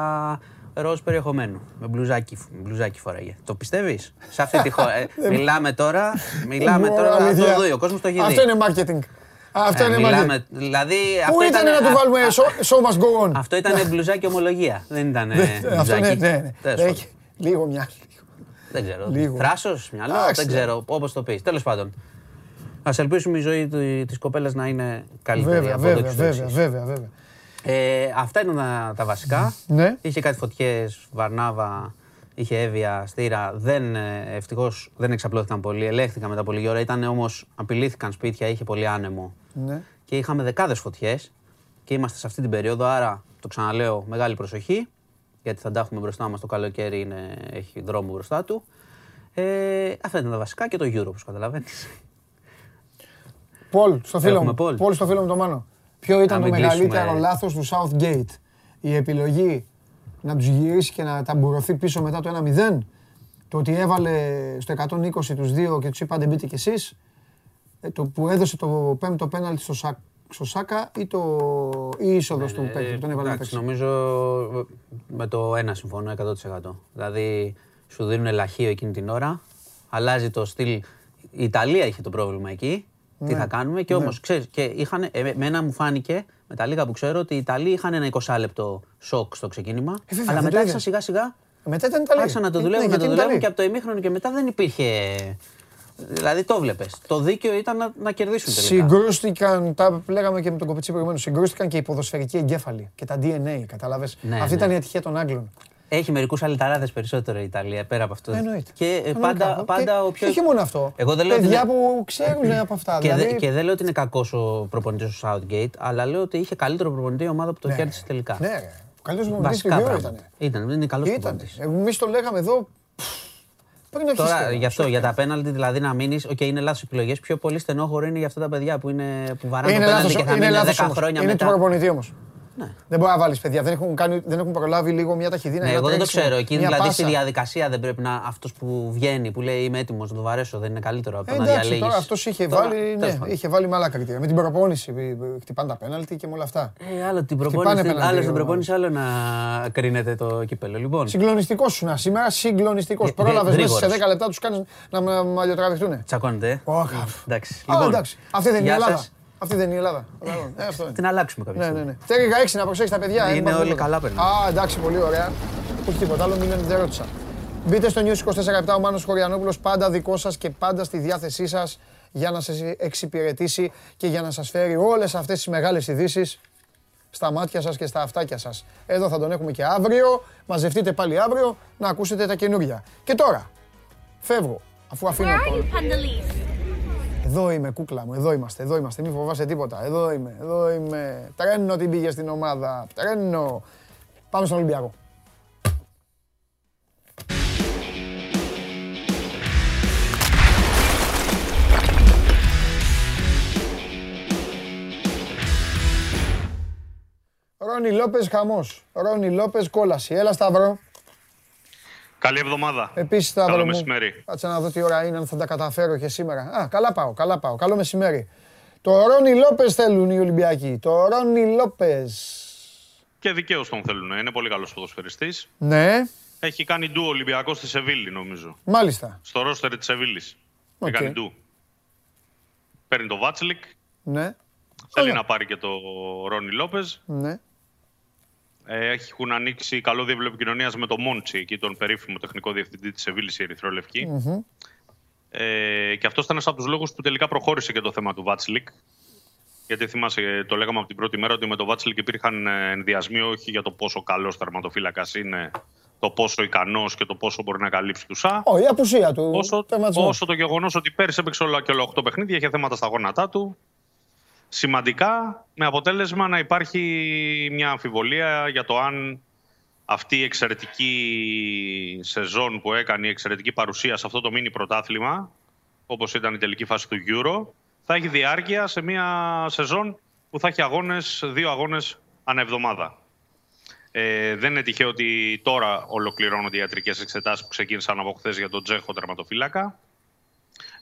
ροζ περιεχομένου. Με μπλουζάκι, μπλουζάκι φοράγε. Το πιστεύεις; Σε αυτή τη χώρα. Ε, μιλάμε τώρα. Μιλάμε τώρα. Αλήθεια. Το δει, ο κόσμος το έχει δει. Αυτό είναι marketing. Αυτό Ε, είναι marketing. μιλάμε, δηλαδή, Πού αυτό ήταν ήταν- να του α- βάλουμε; α- show- show must go on. Αυτό ήταν μπλουζάκι ομολογία. Δεν ήταν Ε, Αυτό μπλουζάκι. ναι, ναι, ναι. Τέλος πάντων. Έχει λίγο μια. Δεν ξέρω. Λίγο. Θράσος, μυαλό, Εντάξει, δεν ξέρω. Όπως το πεις. Τέλος πάντων. Α ελπίσουμε η ζωή της κοπέλας να είναι καλύτερη Βέβαια, από εδώ βέβαια, και στο βέβαια, εξής. βέβαια, βέβαια. Ε, αυτά ήταν τα, τα βασικά. Ναι. Είχε κάτι φωτιές, Βαρνάβα, είχε Εύβοια, Στήρα. Δεν, Ευτυχώς δεν εξαπλώθηκαν πολύ. Ελέγχθηκαν μετά πολύ ώρα. Ήταν όμως, απειλήθηκαν σπίτια, είχε πολύ άνεμο. Ναι. Και είχαμε δεκάδες φωτιές. Και είμαστε σε αυτή την περίοδο. Άρα, το ξαναλέω, μεγάλη προσοχή. Γιατί θα τα έχουμε μπροστά μας. Το καλοκαίρι είναι, έχει δρόμο μπροστά του. Ε, αυτά ήταν τα βασικά και το Euro, όπως καταλαβαίνεις. Πολ, στο φίλο Έχουμε μου. Πολ. Πολ στο φίλο μου το Μάνο. Ποιο ήταν Να το μην μεγαλύτερο κλείσουμε. λάθος του Southgate; Η επιλογή να τους γυρίσει και να ταμπουρωθεί πίσω μετά το 1-0. Το ότι έβαλε στο 120 τους δύο και τους είπατε μπείτε κι εσείς. Ε, Το που έδωσε το πέμπτο πέναλτι στο, Σα- στο Σάκα ή, το, ή η είσοδος του παίκτη που τον έβαλε να Ε, εντάξει, παίξει. νομίζω ε, με το ένα συμφωνώ 100%. Δηλαδή σου δίνουν λαχείο εκείνη την ώρα, αλλάζει το στυλ. Η Ιταλία είχε το πρόβλημα εκεί. Τι Ναι. θα κάνουμε. Και όμως, ξέρεις, και είχαν, εμένα μου φάνηκε με τα λίγα που ξέρω ότι οι Ιταλοί είχαν ένα 20 λεπτό σοκ στο ξεκίνημα. Ε, βέβαια, αλλά δεν το μετά είδες. άρχισαν σιγά σιγά. Μετά ήταν Ιταλία. Άρχισαν να το Ε, δουλεύουν, ναι, να γιατί το είναι δουλεύουν και Ιταλία. από το ημίχρονο και μετά δεν υπήρχε. Δηλαδή το βλέπεις. Το δίκαιο ήταν να, να κερδίσουν τελικά. Συγκρούστηκαν, τα λέγαμε και με τον Κοπετσί προηγουμένως, συγκρούστηκαν και οι ποδοσφαιρικοί εγκέφαλοι και τα DNA, κατάλαβες; Ναι, Αυτή ναι. ήταν η ατυχία των Άγγλων. Έχει μερικούς αλυταράδες περισσότερο η Ιταλία πέρα από αυτό. Εννοείται. Και ε, Κανονικά. πάντα, πάντα Και- ο πιο. και όχι μόνο αυτό. Εγώ δεν λέω ότι Παιδιά είναι- που ξέρουν από αυτά. Και, δηλαδή, δε- και δεν λέω ότι είναι κακός ο προπονητής του Southgate, αλλά λέω ότι είχε καλύτερο προπονητή η ομάδα που το Ναι. κέρδισε τελικά. Ναι, ρε. Ο καλύτερος προπονητής του Βασικά Euro πράγματα. ήταν. Ήταν, είναι καλός Ήταν. προπονητής. Εμείς το λέγαμε εδώ. πφ, Πριν αρχίσει. Τώρα τώρα. γι' αυτό, για τα πέναλτι, δηλαδή να μείνεις, οκ, είναι λάθος επιλογές. Πιο πολύ στενόχωρο είναι για αυτά τα παιδιά που, είναι, που βαράνε το Είναι πέναλτι λάθος, και θα είναι μείνουν 10 λάθος όμως. χρόνια Είναι του μετά. προπονητή όμως. Ναι. Δεν μπορεί να βάλεις παιδιά. Δεν έχουν, κάνει, δεν έχουν προλάβει λίγο μια ταχυδίνα. Ναι, ένα εγώ δεν το τρέξιμο, ξέρω. Εκεί μια δηλαδή στη πάσα. διαδικασία δεν πρέπει να. Αυτός που βγαίνει, που λέει Είμαι έτοιμος να το βαρέσω, δεν είναι καλύτερο από Ε, το να εντάξει, διαλέγεις. τώρα αυτός είχε βάλει, ναι, είχε βάλει με άλλα κριτήρια. Με την προπόνηση, ε, ε, χτυπάνε τα πέναλτι και με όλα αυτά. Ε, άλλο την Χτυπάνε προπόνηση, πέναλτι, άλλο ο- στην προπόνηση, άλλο να κρίνεται το κύπελο. Λοιπόν, Συγκλονιστικός σου να σήμερα, συγκλονιστικός. Ε, Πρόλαβες μέσα σε γρήγορος. 10 λεπτά τους κάνεις να μα- μαλλιοτραβηχτούν. τσακώνεται. ε. Ωχ, Εντάξει. Α, εντάξει. Αυτή δεν είναι η γεια Ελλάδα. Σας. Αυτή δεν είναι η Ελλάδα. Καταλαβαίνω. Ε, αυτό είναι. Την αλλάξουμε κάποια Ναι, ναι, στιγμή. ναι. Θέλει 16 να προσέξει τα παιδιά. ε, Είναι μην όλοι πας καλά, τίποτα. περνάνε. Α, εντάξει, πολύ ωραία. Όχι τίποτα άλλο, μην δεν ρώτησα. Μπείτε στο News 24 ο Μάνος Χωριανόπουλος, πάντα δικό σας και πάντα στη διάθεσή σας για να σας εξυπηρετήσει και για να σας φέρει όλες αυτές τις μεγάλες ειδήσει στα μάτια σας και στα αυτάκια σας. Εδώ θα τον έχουμε και αύριο. Μαζευτείτε πάλι αύριο να ακούσετε τα καινούργια. Και τώρα, φεύγω, αφού αφήνω Where are τον... you, Pandalis? Εδώ είμαι, κούκλα μου, εδώ είμαστε, εδώ είμαστε. Μην φοβάσαι τίποτα. Εδώ είμαι, εδώ είμαι. Τρένο την πήγε στην ομάδα. Τρένο. Πάμε στον Ολυμπιακό. Ρόνι Λόπες χαμός. Ρόνι Λόπες κόλαση. Έλα Σταύρο. Καλή εβδομάδα. Επίσης Σταύρο Καλό μου. μεσημέρι. Κάτσε να δω τι ώρα είναι, αν θα τα καταφέρω και σήμερα. Α, καλά πάω, καλά πάω. Καλό μεσημέρι. Το Ρόνι Λόπες θέλουν οι Ολυμπιακοί. Το Ρόνι Λόπες. Και δικαίως τον θέλουν. Είναι πολύ καλός ποδοσφαιριστής. Ναι, Έχει κάνει ντου Ολυμπιακός στη Σεβίλη, νομίζω. μάλιστα. Στο ρόστερ της Σεβίλης. Οκ. Έκανε ντου. Παίρνει το Βάτσλικ. Ναι, Θέλει Καλά. να πάρει και το Ρόνι Λόπες. ναι. Έχουν ανοίξει καλό δίαυλο επικοινωνίας με τον Μόντσι, εκεί τον περίφημο τεχνικό διευθυντή της Σεβίλης, η ερυθρόλευκοι Ε, και αυτός ήταν ένας από τους λόγους που τελικά προχώρησε και το θέμα του Βάτσλικ. Γιατί θυμάσαι, το λέγαμε από την πρώτη μέρα ότι με το Βάτσλικ υπήρχαν ε, ενδοιασμοί όχι για το πόσο καλός τερματοφύλακας είναι, το πόσο ικανός και το πόσο μπορεί να καλύψει τον Σα. Ω, η απουσία του. Όσο, τερματισμός. όσο το γεγονός ότι πέρυσι έπαιξε όλα και όλα 8 παιχνίδια, είχε θέματα στα γόνατά του. Σημαντικά, με αποτέλεσμα να υπάρχει μια αμφιβολία για το αν αυτή η εξαιρετική σεζόν που έκανε, η εξαιρετική παρουσία σε αυτό το μίνι πρωτάθλημα, όπως ήταν η τελική φάση του Euro, θα έχει διάρκεια σε μια σεζόν που θα έχει αγώνες, δύο αγώνες ανά εβδομάδα. Ε, δεν είναι τυχαίο ότι τώρα ολοκληρώνονται οι ιατρικές εξετάσεις που ξεκίνησαν από χθες για τον Τζέχο τερματοφύλακα.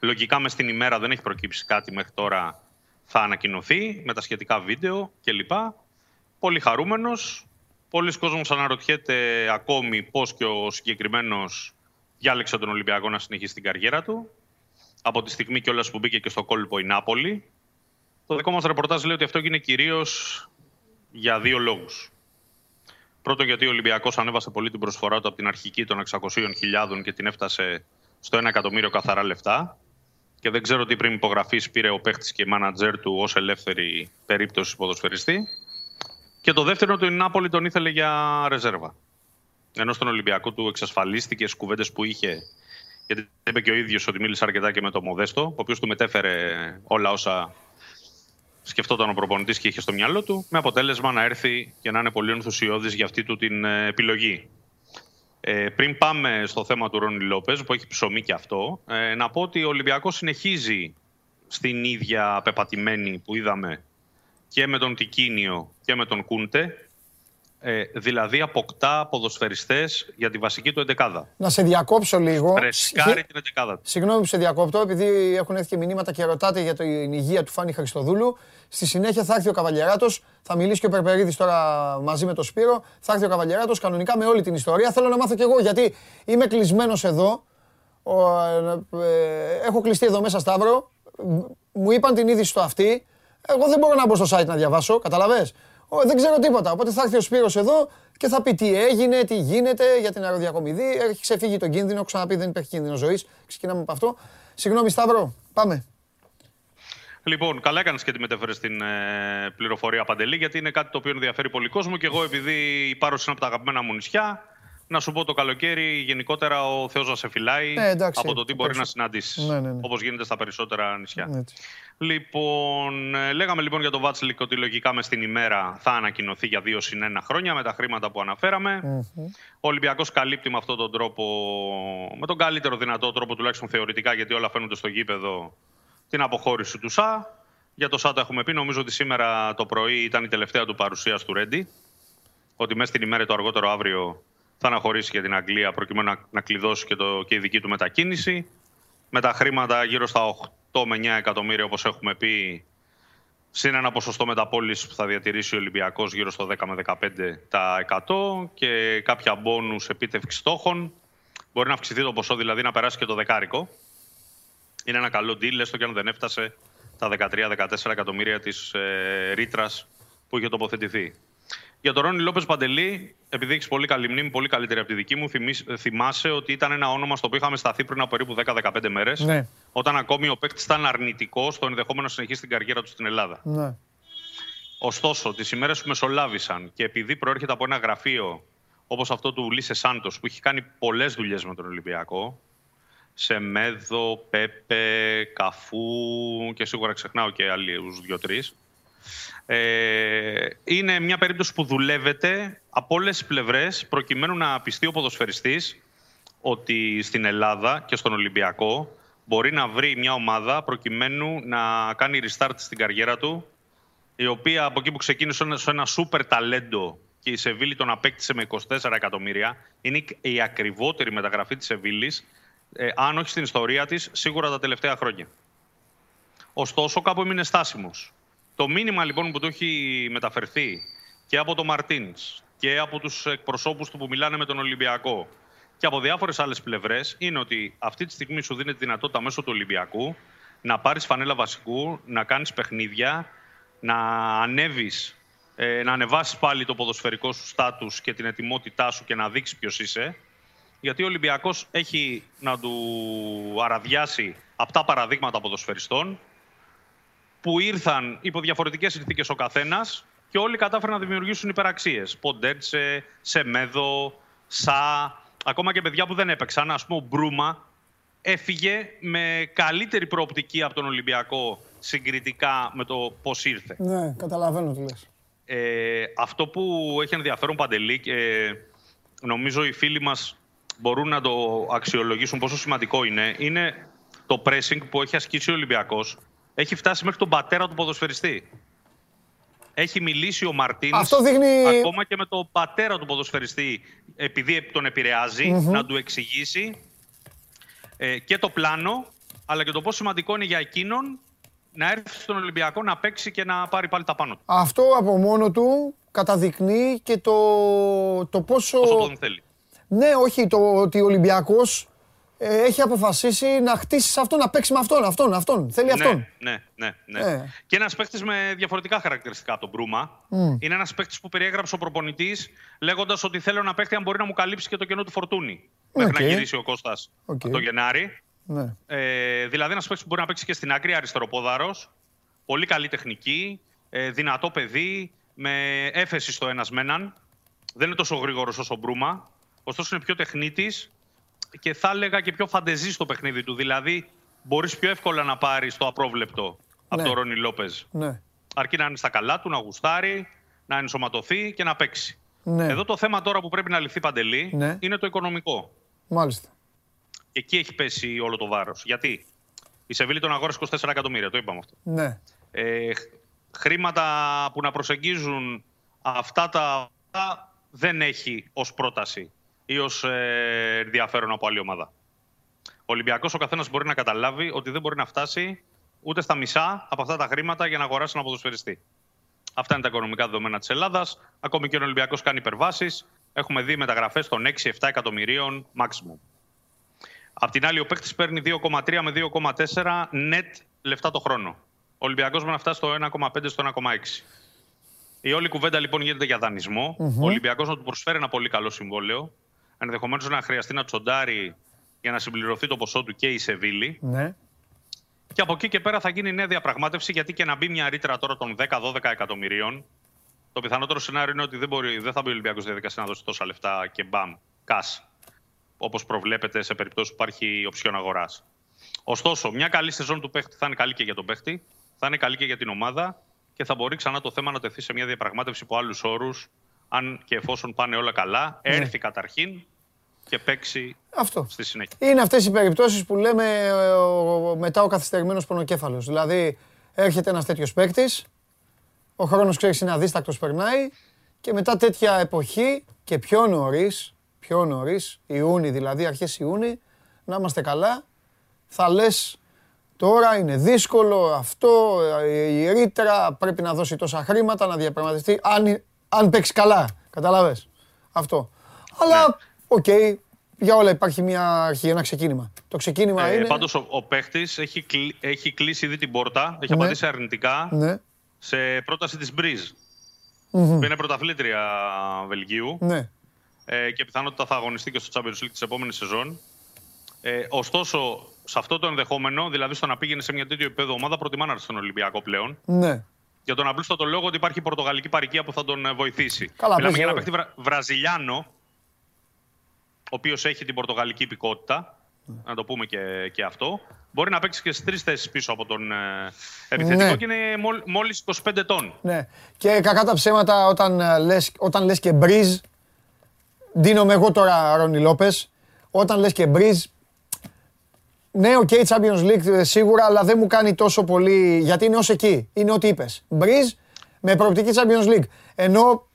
Λογικά μες στην ημέρα δεν έχει προκύψει κάτι μέχρι τώρα. Θα ανακοινωθεί με τα σχετικά βίντεο κλπ. Πολύ χαρούμενος. Πολλοί κόσμος αναρωτιέται ακόμη πώς και ο συγκεκριμένος διάλεξε τον Ολυμπιακό να συνεχίσει την καριέρα του. Από τη στιγμή κιόλας που μπήκε και στο κόλπο η Νάπολη. Το δικό μας ρεπορτάζ λέει ότι αυτό έγινε κυρίως για δύο λόγους. Πρώτον, γιατί ο Ολυμπιακός ανέβασε πολύ την προσφορά του από την αρχική των 600.000 και την έφτασε στο 1 εκατομμύριο καθαρά λεφτά. Και δεν ξέρω τι πριν υπογραφής πήρε ο παίχτης και η μάνατζερ του ως ελεύθερη περίπτωση ποδοσφαιριστή. Και το δεύτερο, ότι η Νάπολη τον ήθελε για ρεζέρβα. Ενώ στον Ολυμπιακό του εξασφαλίστηκες στι κουβέντες που είχε. Γιατί είπε και ο ίδιος ότι μίλησε αρκετά και με τον Μοδέστο, ο οποίος του μετέφερε όλα όσα σκεφτόταν ο προπονητής και είχε στο μυαλό του, με αποτέλεσμα να έρθει και να είναι πολύ ενθουσιώδης για αυτή του την ε, επιλογή. Ε, πριν πάμε στο θέμα του Ρόνι Λόπες, που έχει ψωμί και αυτό, ε, να πω ότι ο Ολυμπιακός συνεχίζει στην ίδια πεπατημένη που είδαμε και με τον Τικίνιο και με τον Κούντε. Ε, δηλαδή αποκτά ποδοσφαιριστές για τη βασική του εντεκάδα. Να σε διακόψω λίγο. Φρεσκάρει Χι- την εντεκάδα του. Συγγνώμη που σε διακόπτω, επειδή έχουν έρθει και μηνύματα και ρωτάτε για την υγεία του Φάνη Χριστοδούλου. Στη συνέχεια θα έρθει ο Καβαλιαράτος, θα μιλήσει και ο Περπερίδης τώρα μαζί με τον Σπύρο. Θα έρθει ο Καβαλιαράτος κανονικά με όλη την ιστορία. Θέλω να μάθω κι εγώ, γιατί είμαι κλεισμένος εδώ. Ο, ε, έχω κλειστεί εδώ μέσα Σταύρο. Μου είπαν την είδηση στο αυτή. Εγώ δεν μπορώ να μπω στο site να διαβάσω, καταλαβες; Ω, Δεν ξέρω τίποτα. Οπότε θα έρθει ο Σπύρος εδώ και θα πει τι έγινε, τι γίνεται για την αεροδιακομιδή. Έχει ξεφύγει τον κίνδυνο. Έχω ξαναπεί δεν υπάρχει κίνδυνο ζωής. Ξεκινάμε από αυτό. Συγγνώμη, Σταύρο, πάμε. Λοιπόν, καλά έκανες και τη μετέφερε στην ε, πληροφορία Παντελή, γιατί είναι κάτι το οποίο ενδιαφέρει πολύ κόσμο. Και εγώ, επειδή η Πάρος είναι από τα αγαπημένα μου νησιά, να σου πω το καλοκαίρι γενικότερα ο Θεός να σε φυλάει Ε, εντάξει, από το τι μπορεί εντάξει. να συναντήσεις. Ναι, ναι, ναι. Όπως γίνεται στα περισσότερα νησιά. Έτσι. Λοιπόν, ε, λέγαμε λοιπόν για το Βάτσλικ ότι λογικά μες στην ημέρα θα ανακοινωθεί για δύο συν ένα χρόνια με τα χρήματα που αναφέραμε. Ο Ολυμπιακός καλύπτει με αυτόν τον τρόπο, με τον καλύτερο δυνατό τρόπο τουλάχιστον θεωρητικά, γιατί όλα φαίνονται στο γήπεδο, την αποχώρηση του ΣΑ. Για το ΣΑ το έχουμε πει. Νομίζω ότι σήμερα το πρωί ήταν η τελευταία του παρουσίας του Ρέντι. Ότι μέσα στην ημέρα ή το αργότερο αύριο θα αναχωρήσει για την Αγγλία προκειμένου να, να κλειδώσει και, το, και η δική του μετακίνηση. Με τα χρήματα γύρω στα 8 με 9 εκατομμύρια όπως έχουμε πει Συν ένα ποσοστό μεταπόληση που θα διατηρήσει ο Ολυμπιακός γύρω στο 10 με 15% τα 100 και κάποια μπόνους επίτευξης στόχων. Μπορεί να αυξηθεί το ποσό, δηλαδή να περάσει και το δεκάρικο. Είναι ένα καλό deal, έστω και αν δεν έφτασε τα 13-14 εκατομμύρια της ε, ρήτρας που είχε τοποθετηθεί. Για τον Ρόνι Λόπες Παντελή, επειδή έχεις πολύ καλή μνήμη, πολύ καλύτερη από τη δική μου, θυμίσ- θυμάσαι ότι ήταν ένα όνομα στο οποίο είχαμε σταθεί πριν από περίπου 10-15 μέρες. Ναι. Όταν ακόμη ο παίκτης ήταν αρνητικός στο ενδεχόμενο να συνεχίσει την καριέρα του στην Ελλάδα. Ναι. Ωστόσο, τις ημέρες που μεσολάβησαν και επειδή προέρχεται από ένα γραφείο όπως αυτό του Λίσε Σάντος, που έχει κάνει πολλές δουλειές με τον Ολυμπιακό, σε Μέδο, Πέπε, Καφού και σίγουρα ξεχνάω και άλλους δύο-τρει. Ε, είναι μια περίπτωση που δουλεύεται από όλες τις πλευρές προκειμένου να πιστεί ο ποδοσφαιριστής ότι στην Ελλάδα και στον Ολυμπιακό μπορεί να βρει μια ομάδα προκειμένου να κάνει restart στην καριέρα του η οποία από εκεί που ξεκίνησε ένα- σε ένα σούπερ ταλέντο και η Σεβίλη τον απέκτησε με 24 εκατομμύρια, είναι η ακριβότερη μεταγραφή της Σεβίλης, ε, αν όχι στην ιστορία της, σίγουρα τα τελευταία χρόνια. Ωστόσο, κάπου έμεινε στάσιμος. Το μήνυμα λοιπόν που του έχει μεταφερθεί και από τον Μαρτίνς και από τους εκπροσώπους του που μιλάνε με τον Ολυμπιακό και από διάφορες άλλες πλευρές είναι ότι αυτή τη στιγμή σου δίνει τη δυνατότητα μέσω του Ολυμπιακού να πάρεις φανέλα βασικού, να κάνεις παιχνίδια, να ανέβεις, ε, να ανεβάσεις πάλι το ποδοσφαιρικό σου στάτους και την ετοιμότητά σου και να δείξεις ποιος είσαι. Γιατί ο Ολυμπιακός έχει να του αραδιάσει αυτά παραδείγματα ποδοσφαιριστών που ήρθαν υπό διαφορετικές συνθήκες ο καθένας και όλοι κατάφεραν να δημιουργήσουν υπεραξίες. Ποντέρτσε, Σεμέδο, Σα, ακόμα και παιδιά που δεν έπαιξαν. Ας πούμε ο Μπρούμα έφυγε με καλύτερη προοπτική από τον Ολυμπιακό συγκριτικά με το πώς ήρθε. Ναι, καταλαβαίνω τι λες. Ε, αυτό που έχει ενδιαφέρον Παντελή και νομίζω οι φίλοι μας μπορούν να το αξιολογήσουν πόσο σημαντικό είναι, είναι το pressing που έχει ασκήσει ο Ολυμπιακός. Έχει φτάσει μέχρι τον πατέρα του ποδοσφαιριστή. Έχει μιλήσει ο Μαρτίνς Αυτό δείχνει- ακόμα και με τον πατέρα του ποδοσφαιριστή επειδή τον επηρεαζει να του εξηγήσει ε, και το πλάνο αλλά και το πόσο σημαντικό είναι για εκείνον να έρθει στον Ολυμπιακό να παίξει και να πάρει πάλι τα πάνω του. Αυτό από μόνο του καταδεικνύει και το, το πόσο... Όσο τον θέλει. Ναι, όχι, το ότι ο Ολυμπιακός ε, έχει αποφασίσει να χτίσει αυτό, να παίξει με αυτόν, αυτόν, αυτόν. Θέλει αυτόν. Ναι, ναι, ναι. Ε. ναι. Και ένας παίκτης με διαφορετικά χαρακτηριστικά από τον Μπρούμα. Είναι ένας παίκτης που περιέγραψε ο προπονητής λέγοντας ότι θέλω ένα παίκτη αν μπορεί να μου καλύψει και το κενό του Φορτούνη. Μέχρι Οκ. να γυρίσει ο Κώστας Οκ. το Γενάρη. Ναι. Ε, δηλαδή ένας παίκτης που μπορεί να παίξει και στην άκρη, αριστεροπόδαρος. Πολύ καλή τεχνική. Ε, δυνατό παιδί. Με έφεση στο ένας με έναν. Δεν είναι τόσο γρήγορος όσο ο Μπρούμα. Ωστόσο είναι πιο τεχνίτης και θα έλεγα και πιο φαντεζί στο παιχνίδι του. Δηλαδή μπορείς πιο εύκολα να πάρεις το απρόβλεπτο από Ναι. τον Ρόνι Λόπε. Ναι. Αρκεί να είναι στα καλά του, να γουστάρει, να ενσωματωθεί και να παίξει. Ναι. Εδώ το θέμα τώρα που πρέπει να λυθεί παντελή Ναι. είναι το οικονομικό. Μάλιστα. Και εκεί έχει πέσει όλο το βάρος. Γιατί; Η Σεβίλη τον αγόρασε 24 εκατομμύρια, το είπαμε αυτό. Ναι. Ε, χ- χρήματα που να προσεγγίζουν αυτά τα αυτά δεν έχει ως πρόταση ή ως ε, ενδιαφέρον από άλλη ομάδα. Ο Ολυμπιακός ο καθένας μπορεί να καταλάβει ότι δεν μπορεί να φτάσει ούτε στα μισά από αυτά τα χρήματα για να αγοράσει ένα ποδοσφαιριστή. Αυτά είναι τα οικονομικά δεδομένα της Ελλάδας. Ακόμη και ο Ολυμπιακός κάνει υπερβάσεις. Έχουμε δει μεταγραφές των 6-7 εκατομμυρίων maximum. Απ' την άλλη, ο παίκτης παίρνει 2,3 με 2,4 net λεφτά το χρόνο. Ο Ολυμπιακός μπορεί να φτάσει στο 1,5 στο 1,6. Η όλη κουβέντα λοιπόν γίνεται για δανεισμό. Ο Ολυμπιακός να του προσφέρει ένα πολύ καλό συμβόλαιο. Ενδεχομένως να χρειαστεί να τσοντάρει για να συμπληρωθεί το ποσό του και η Σεβίλη. Ναι. Και από εκεί και πέρα θα γίνει νέα διαπραγμάτευση γιατί και να μπει μια ρήτρα τώρα των 10-12 εκατομμυρίων. Το πιθανότερο σενάριο είναι ότι δεν, μπορεί, δεν θα μπει ο Ολυμπιακός στη διαδικασία να δώσει τόσα λεφτά και μπαμ, κας. Όπως προβλέπεται σε περιπτώσεις που υπάρχει οψιόν αγοράς. Ωστόσο, μια καλή σεζόν του παίχτη θα είναι καλή και για τον παίχτη, θα είναι καλή και για την ομάδα και θα μπορεί ξανά το θέμα να τεθεί σε μια διαπραγμάτευση υπό άλλους όρους, αν και εφόσον πάνε όλα καλά, έρθει καταρχήν και παίξει Αυτό. στη συνέχεια. Είναι αυτές οι περιπτώσεις που λέμε ε, ο- μετά ο καθυστερημένος πονοκέφαλος. Δηλαδή έρχεται ένας τέτοιος παίκτης, ο χρόνος ξέρεις είναι αδίστακτος περνάει και μετά τέτοια εποχή και πιο νωρίς, πιο νωρίς, Ιούνι δηλαδή, αρχές Ιούνι, να είμαστε καλά, θα λες τώρα είναι δύσκολο αυτό, ε, η ρήτρα πρέπει να δώσει τόσα χρήματα, να διαπραγματευτεί, αν, αν παίξεις καλά, καταλάβες, αυτό. Αλλά, οκ, για όλα υπάρχει μια αρχή, ένα ξεκίνημα. Το ξεκίνημα Ε, είναι. Πάντως ο, ο παίχτης έχει, κλει- έχει κλείσει ήδη την πόρτα, έχει Ναι. απαντήσει αρνητικά Ναι, σε πρόταση της Μπριζ, Μμμ. που είναι πρωταθλήτρια Βελγίου ναι. ε, και πιθανότητα θα αγωνιστεί και στο Champions League της επόμενης σεζόν. Ε, ωστόσο, σε αυτό το ενδεχόμενο, δηλαδή στο να πήγαινε σε μια τέτοιο επίπεδο ομάδα, προτιμά να έρθει στον Ολυμπιακό πλέον. ναι. Για τον απλούστατο λόγο ότι υπάρχει πορτογαλική παροικία που θα τον ε, βοηθήσει. Καλά, Μιλάμε παίζει για ένα ρόλο. παίχτη βρα... Βραζιλιάνο, ο οποίος έχει την πορτογαλική υπηκότητα. Να το πούμε και, και αυτό. Μπορεί να παίξει και στις τρεις θέσεις πίσω από τον ε, επιθετικό Ναι. και είναι μόλ, μόλις 25 ετών. Ναι. Και κακά τα ψέματα όταν ε, λες, όταν λες και Μπριζ, γίνομαι εγώ τώρα Ρόνι Λόπες, όταν λες και Μπριζ, ναι, OK, Champions League ε, σίγουρα, αλλά δεν μου κάνει τόσο πολύ, γιατί είναι ως εκεί, είναι ό,τι είπες. Μπριζ με προοπτική Champions League. Ενώ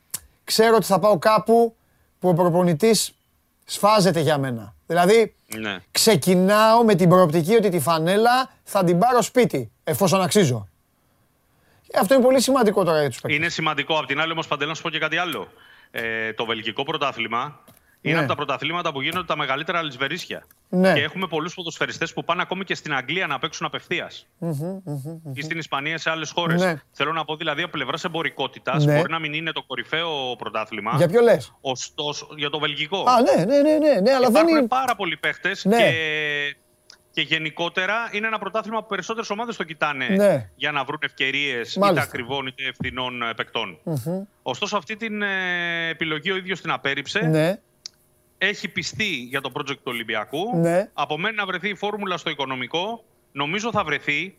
ξέρω ότι θα πάω κάπου που ο προπονητής σφάζεται για μένα. Δηλαδή, Ναι. ξεκινάω με την προοπτική ότι τη φανέλα θα την πάρω σπίτι, εφόσον αξίζω. Και αυτό είναι πολύ σημαντικό τώρα για τους παίκτες. Είναι σημαντικό. Απ' την άλλη, όμως, Παντελώ, να σου πω και κάτι άλλο. Ε, το βελγικό πρωτάθλημα είναι Ναι. από τα πρωταθλήματα που γίνονται τα μεγαλύτερα αλυσβερίσια. Ναι. Και έχουμε πολλούς ποδοσφαιριστές που πάνε ακόμη και στην Αγγλία να παίξουν απευθείας. Ή στην Ισπανία, σε άλλες χώρες. Ναι. Θέλω να πω δηλαδή από πλευράς εμπορικότητας Ναι. μπορεί να μην είναι το κορυφαίο πρωτάθλημα. Για ποιο λες; Ωστόσο, για το βελγικό. Α, ναι, ναι, ναι, ναι, ναι αλλά δεν Υπάρχουν είναι... πάρα πολλοί παίχτες Ναι. και, και γενικότερα είναι ένα πρωτάθλημα που περισσότερες ομάδες το κοιτάνε Ναι. για να βρουν ευκαιρίες είτε Μάλιστα. ακριβών είτε ευθυνών ε, παικτών. Ωστόσο, αυτή την ε, επιλογή ο ίδιος την απέρριψε. Ναι, Έχει πιστεί για το project του Ολυμπιακού. Ναι. Απομένει να βρεθεί η φόρμουλα στο οικονομικό. Νομίζω θα βρεθεί.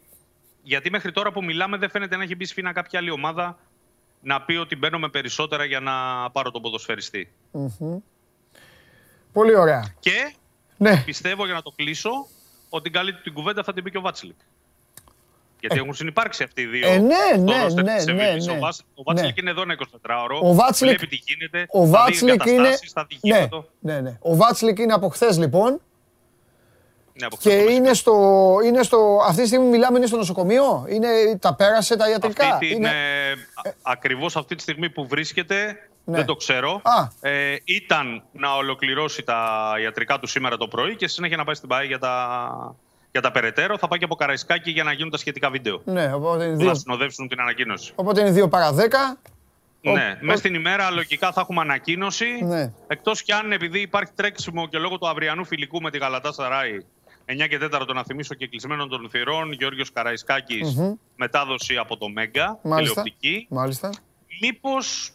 Γιατί μέχρι τώρα που μιλάμε δεν φαίνεται να έχει μπει σφίνα κάποια άλλη ομάδα να πει ότι μπαίνω με περισσότερα για να πάρω τον ποδοσφαιριστή. πολύ ωραία. Και Ναι, πιστεύω για να το κλείσω ότι την καλή του την κουβέντα θα την πει και ο Βάτσλικ. Γιατί έχουν συνυπάρξει αυτοί οι δύο. Ε, ναι, στο ναι, ρόστερ ναι, της ναι, Σεβίλης. ναι. Ο, Βάτς- ο Βάτσλικ Ναι. είναι εδώ ένα 24ωρο. Ο Βάτσλικ- Βλέπει τι γίνεται. ο θα δει Βάτσλικ είναι... εγκαταστάσεις, Θα δει Ναι, γήπεδο. ναι, ναι. Ο Βάτσλικ είναι από χθες λοιπόν Ναι, από και χθες το είναι στο, είναι στο... Αυτή τη στιγμή μιλάμε είναι στο νοσοκομείο; Είναι, τα πέρασε τα ιατρικά; Αυτή την, είναι... ε, α- ακριβώς αυτή τη στιγμή που βρίσκεται, Ναι. δεν το ξέρω. Α. Ε, ήταν να ολοκληρώσει τα ιατρικά του σήμερα το πρωί και στη συνέχεια να πάει στην ΠΑΕ για τα, για τα περαιτέρω. Θα πάει και από Καραϊσκάκη για να γίνουν τα σχετικά βίντεο. Ναι, οπότε είναι Που δύο, θα συνοδεύσουν την ανακοίνωση. οπότε είναι δύο παρά δέκα. Ναι, ο- μέσα στην ημέρα λογικά θα έχουμε ανακοίνωση. Ναι. Εκτός κι αν επειδή υπάρχει τρέξιμο και λόγω του αυριανού φιλικού με τη Γαλατά Σαράι 9 και 4 να θυμίσω και κλεισμένων των θυρών, Γιώργος Καραϊσκάκης, μετάδοση από το Μέγκα, Μάλιστα. τηλεοπτική. Μάλιστα. Μήπως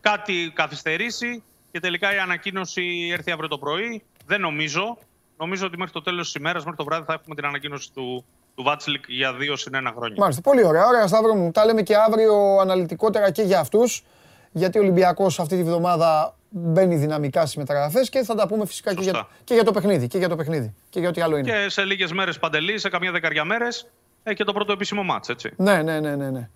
κάτι καθυστερήσει και τελικά η ανακοίνωση έρθει αύριο το πρωί. Δεν νομίζω. Νομίζω ότι μέχρι το τέλος της ημέρας, μέχρι το βράδυ θα έχουμε την ανακοίνωση του, του Βάτσλικ για δύο συν ένα χρόνια. Μάλιστα. Πολύ ωραία. Ωραία, Σταύρο μου. Τα λέμε και αύριο αναλυτικότερα και για αυτούς. Γιατί ο Ολυμπιακός αυτή τη βδομάδα μπαίνει δυναμικά στις μεταγραφές και θα τα πούμε φυσικά και για, Σωστά. και για το παιχνίδι. Και για το παιχνίδι. Και για ό,τι άλλο είναι. Και σε λίγες μέρες παντελή, σε καμιά δεκαριά μέρες, έχει και το πρώτο επίσημο μάτς, έτσι. Ναι, ναι, ναι, ναι, ναι.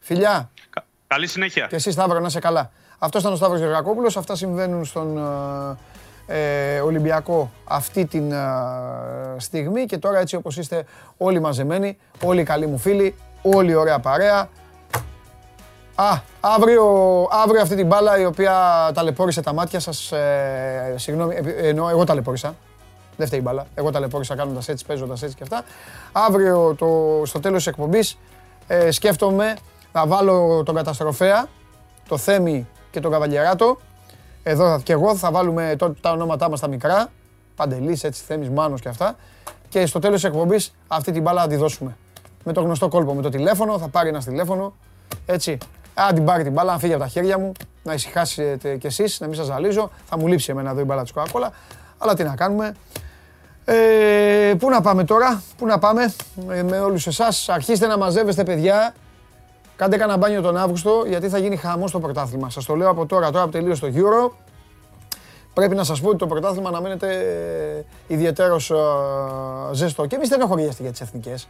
Φιλιά Κα- Καλή συνέχεια. και εσύ Σταύρο να είσαι καλά. Αυτός ήταν ο Σταύρος Γεωργακόπουλος. Αυτά συμβαίνουν στον ε, ε, Ολυμπιακό αυτή την ε, στιγμή και τώρα έτσι όπως είστε όλοι μαζεμένοι, όλοι καλοί μου φίλοι, όλοι ωραία παρέα. Α, αύριο, αύριο αυτή την μπάλα η οποία ταλαιπώρησε τα μάτια σας, ε, συγγνώμη, ε, εννοώ εγώ ταλαιπώρησα. Δεν φταίει η μπάλα. Εγώ ταλαιπώρησα κάνοντας έτσι, παίζοντας έτσι και αυτά. Αύριο το, στο τέλος της εκπομπής ε, σκέφτομαι να βάλω τον καταστροφέα, το Θέμη και τον Καβαλιεράτο. Εδώ θα- και εγώ θα βάλουμε το- τα ονόματά μας τα μικρά. Παντελής, έτσι, Θέμης, Μάνος και αυτά. Και στο τέλος της εκπομπής αυτή την μπάλα θα τη δώσουμε. Με το γνωστό κόλπο, με το τηλέφωνο, θα πάρει ένας τηλέφωνο. Έτσι. Αν την πάρει την μπάλα, να φύγει από τα χέρια μου, να ησυχάσετε κι εσείς, να μην σας ζαλίζω. Θα μου λείψει εμένα εδώ η μπάλα της Coca-Cola. Αλλά τι να κάνουμε. Ε, πού να πάμε τώρα, πού να πάμε ε, με όλους εσάς. Αρχίστε να μαζεύεστε παιδιά. Κάντε κανένα μπάνιο τον Αύγουστο γιατί θα γίνει χαμός το πρωτάθλημα. Σας το λέω από τώρα, τώρα που τελείωσε το Euro. Πρέπει να σας πω ότι το πρωτάθλημα αναμένεται ε, ιδιαιτέρως ε, ζεστό. Και εμείς δεν στενοχωριέστε για τις εθνικές.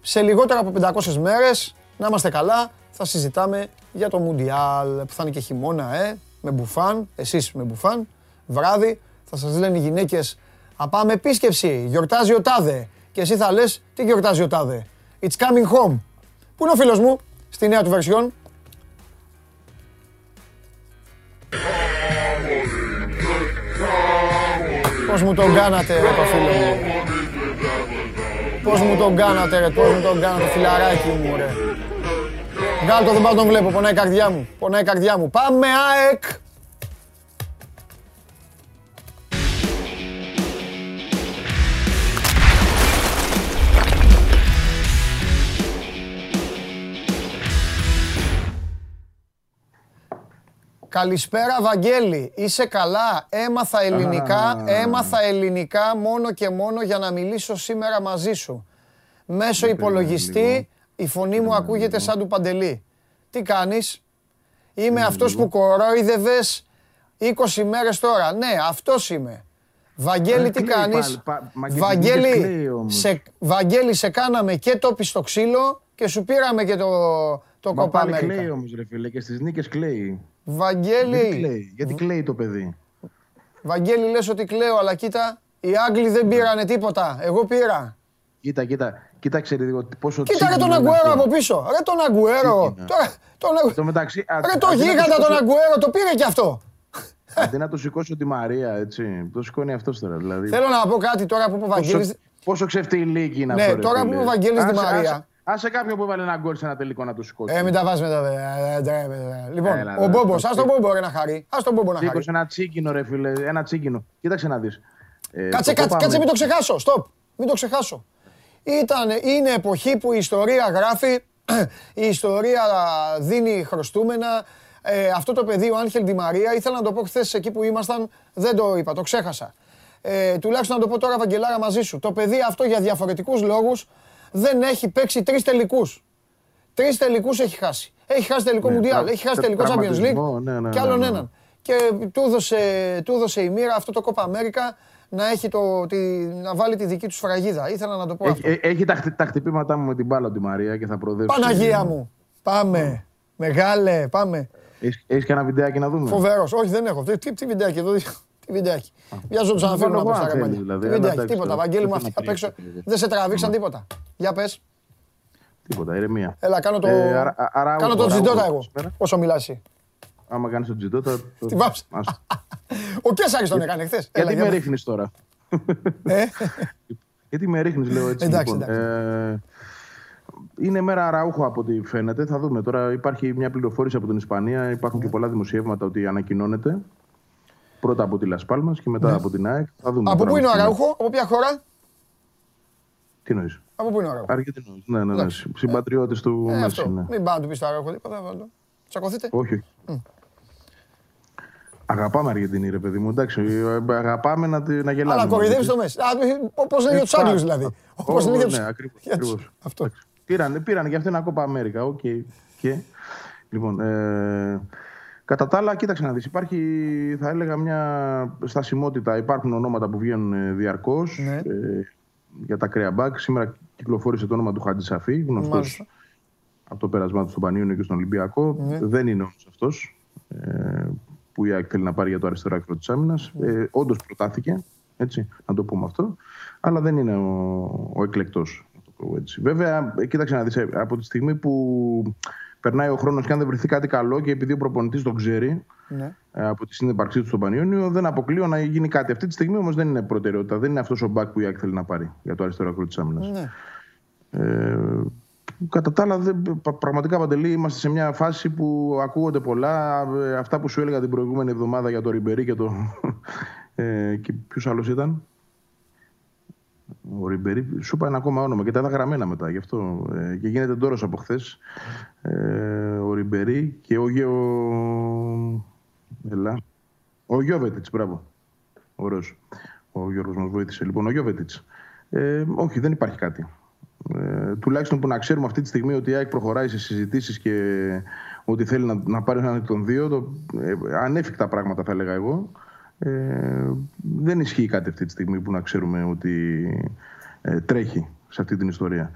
Σε λιγότερα από 500 μέρες, να είμαστε καλά, θα συζητάμε για το Μουντιάλ που θα είναι και χειμώνα, ε, με μπουφάν, εσείς με μπουφάν, βράδυ, θα σας λένε οι γυναίκες «Α πάμε επίσκεψη, γιορτάζει ο Τάδε». Και εσύ θα λες «Τι γιορτάζει ο Τάδε» «It's coming home». Πού είναι ο φίλος μου, στη νέα του βερσιόν. Πώς μου τον κάνατε ρε το φίλο μου. Πώς μου τον κάνατε ρε, πώς μου τον κάνατε φιλαράκι μου ρε. Βγάλ' το δεν πάω τον βλέπω, πονάει η καρδιά μου. Πονάει η καρδιά μου. Πάμε ΑΕΚ! Καλησπέρα Βαγγέλη, είσαι καλά, έμαθα ελληνικά, έμαθα ελληνικά μόνο και μόνο για να μιλήσω σήμερα μαζί σου. Μέσω υπολογιστή η φωνή μου ακούγεται σαν του Παντελή. Τι κάνεις, είμαι αυτός που κορόιδευες 20 μέρες τώρα. Ναι, αυτός είμαι. Βαγγέλη, τι κάνεις; Βαγγέλη, σε, Βαγγέλη, σε κάναμε και τόπι στο ξύλο και σου πήραμε και το, το Μα πάλι κοπάμερικα. κλαίει όμως ρε φίλε και στις νίκες κλαίει. Δεν Βαγγέλη, κλαίει, γιατί κλαίει το παιδί. Βαγγέλη λες ότι κλαίω, αλλά κοίτα, οι Άγγλοι δεν πήρανε τίποτα. Εγώ πήρα. Κοίτα, κοίτα, κοίταξε λίγο πόσο Κοίτα ρε τον τσίγκινο είναι Αγκουέρο αυτό. από πίσω. Ρε τον Αγκουέρο. Τσίγκινο. Τώρα, τον Αγου- Στο μεταξύ, α- Ρε το αντί να γίγαντα τον σηκώσω- Αγκουέρο, το πήρε και αυτό. Αντί να το σηκώσω τη Μαρία, έτσι. Το σηκώνει αυτός τώρα. Δηλαδή. Θέλω να πω κάτι τώρα που είπε ο πόσο, Βαγγέλης. πόσο ξεφτιλίκι είναι Ναι, αυτό. ρε τώρα φίλε. που είπε ο Βαγγέλης τη Άσε- Μαρία. Άσε- Άσε κάποιον που έβαλε ένα γκολ σε ένα τελικό να το σηκώσει. Ε, μην τα βάζεις μετά. δε. Ε, ε, τρέπεται. Λοιπόν, Έλα, ο ρε, Μπόμπος, το ας τον Μπόμπο ρε να χαρεί. Α τον Μπόμπο να χαρεί. Σήκωσε ένα τσίκινο, ρε φίλε. Ένα τσίκινο. Κοίταξε να δεις. Ε, Κάτσε, το κάτσε, Copa κάτσε, μην America- το ξεχάσω. Στοπ. Μην το ξεχάσω. Ήταν, είναι εποχή που η ιστορία γράφει, η ιστορία δίνει χρωστούμενα. Ε, αυτό το παιδί, ο Άγχελ Ντι Μαρία, ήθελα να το πω χθες εκεί που ήμασταν, δεν το είπα, το ξέχασα. Ε, τουλάχιστον να το πω τώρα, Βαγγελάρα, μαζί σου. Το παιδί αυτό για διαφορετικούς λόγους δεν έχει παίξει τρεις τελικούς. Τρεις τελικούς έχει χάσει. Έχει χάσει τελικό Ναι, Μουντιάλ, τρα- έχει χάσει τε- τελικό Champions τραυματισμό, League ναι, ναι, και ναι, άλλον ναι. έναν. Και του έδωσε, του έδωσε η μοίρα αυτό το Copa America να, έχει το, τη, να βάλει τη δική του σφραγίδα. Ήθελα να το πω αυτό. Έχει, ε, έχει τα, χτυ- τα χτυπήματά μου με την μπάλα τη Μαρία και θα προοδεύσει. Παναγία μου. Πάμε. Μεγάλε, πάμε. Έχεις, έχεις και ένα βιντεάκι να δούμε; Φοβερός. Όχι, δεν έχω. Τι, τι, τι βιντεάκι εδώ; Τι βιντεάκι. Βιάζω τους να Θα φύγουν βάλω από εγώ, τα αν καμπάνια. θέλεις, δηλαδή, Τι αλλά βιντεάκι, εντάξει, τίποτα. τώρα, Βαγγέλη μου δεν αυτοί θα απ' έξω πειράξει. δεν σε τραβήξαν τίποτα. Για πες. Τίποτα, ηρεμία. Έλα, κάνω το, Ε, αρα- α- αραούχο, κάνω το αραούχο τζιντότα εγώ. σήμερα. Όσο μιλάς εσύ. Άμα κάνεις το τζιτότα. Το... Τι βάψε. Ας- Ο Κέσσαρης τον έκανε χθες. Έλα, Γιατί για με πες. ρίχνεις τώρα; Ε, Γιατί με ρίχνεις, λέω έτσι. Εντάξει, λοιπόν. εντάξει. Ε, είναι μέρα αραούχο από ό,τι φαίνεται. Θα δούμε. Τώρα υπάρχει μια πληροφόρηση από την Ισπανία. Υπάρχουν Ναι. και πολλά δημοσιεύματα ότι ανακοινώνεται. Πρώτα από τη Λασπάλμα και μετά από την ΑΕΚ. Θα δούμε. Ναι. Από τώρα πού είναι ο με τι- Αραούχο, από ποια χώρα; Τι εννοεί. Από πού είναι ο Αραούχο; Αργεντινό. Ναι, ναι, ναι. Εντάξει. Συμπατριώτες του Ε, Μέσι. αυτό. ναι. Μην πάει να του πεις το Αραούχο τίποτα. βάλω. Τσακωθείτε. Όχι, όχι. Αγαπάμε Αργεντινή, ρε παιδί μου. Εντάξει, ε, αγαπάμε να, τη- να γελάμε. Αλλά κοροϊδεύεις το Μέσι. Όπως είναι για τους Άγγλους δηλαδή. Όπως είναι για του. Ναι, ακριβώς, Αυτό. Πήραν, πήραν για αυτό ένα κόπα Αμέρικα. Οκ. Και, λοιπόν, ε, κατά τα άλλα, κοίταξε να δεις. Υπάρχει, θα έλεγα, μια στασιμότητα. Υπάρχουν ονόματα που βγαίνουν διαρκώς Ναι. ε, για τα κρέα μπακ. Σήμερα κυκλοφόρησε το όνομα του Χατζησαφή, γνωστός Μάλιστα. από το πέρασμά του στον Πανιόνιο και στον Ολυμπιακό. Ναι. Δεν είναι όμως αυτός ε, που η ΑΕΚ θέλει να πάρει για το αριστερό άκρο της άμυνας. Ε, Όντως προτάθηκε, έτσι, να το πούμε αυτό, αλλά δεν είναι ο, ο εκλεκτός. Βέβαια, ε, κοίταξε να δεις, από τη στιγμή που περνάει ο χρόνος και αν δεν βρεθεί κάτι καλό και επειδή ο προπονητής τον ξέρει Ναι. ε, από τη συνύπαρξή του στον Πανιόνιο, δεν αποκλείω να γίνει κάτι. Αυτή τη στιγμή όμως δεν είναι προτεραιότητα. Δεν είναι αυτός ο μπακ που η ΑΕΚ θέλει να πάρει για το αριστερό άκρο της άμυνας. Ναι. Ε, κατά τα άλλα, δεν, πα- πραγματικά παντελή, είμαστε σε μια φάση που ακούγονται πολλά. Ε, αυτά που σου έλεγα την προηγούμενη εβδομάδα για το Ριμπερί και το. Ε, και ποιος άλλος ήταν; Ο Ριμπερί, σου είπα ένα ακόμα όνομα και τα είδα γραμμένα μετά. Γι' αυτό. Ε, και γίνεται τώρα από χθες. Ε, ο Ριμπερί και ο Γεω. Ελά. Ο Γιώβετιτς, μπράβο. Ωραίος. Ο Γιώργος μας βοήθησε. Λοιπόν, ο Γιώβετιτς. Ε, όχι, δεν υπάρχει κάτι. Ε, τουλάχιστον που να ξέρουμε αυτή τη στιγμή ότι η ΑΕΚ προχωράει σε συζητήσεις και ότι θέλει να, να πάρει έναν εκ των δύο. Το, ε, ανέφικτα πράγματα θα έλεγα εγώ. Ε, δεν ισχύει κάτι αυτή τη στιγμή που να ξέρουμε ότι ε, τρέχει σε αυτή την ιστορία.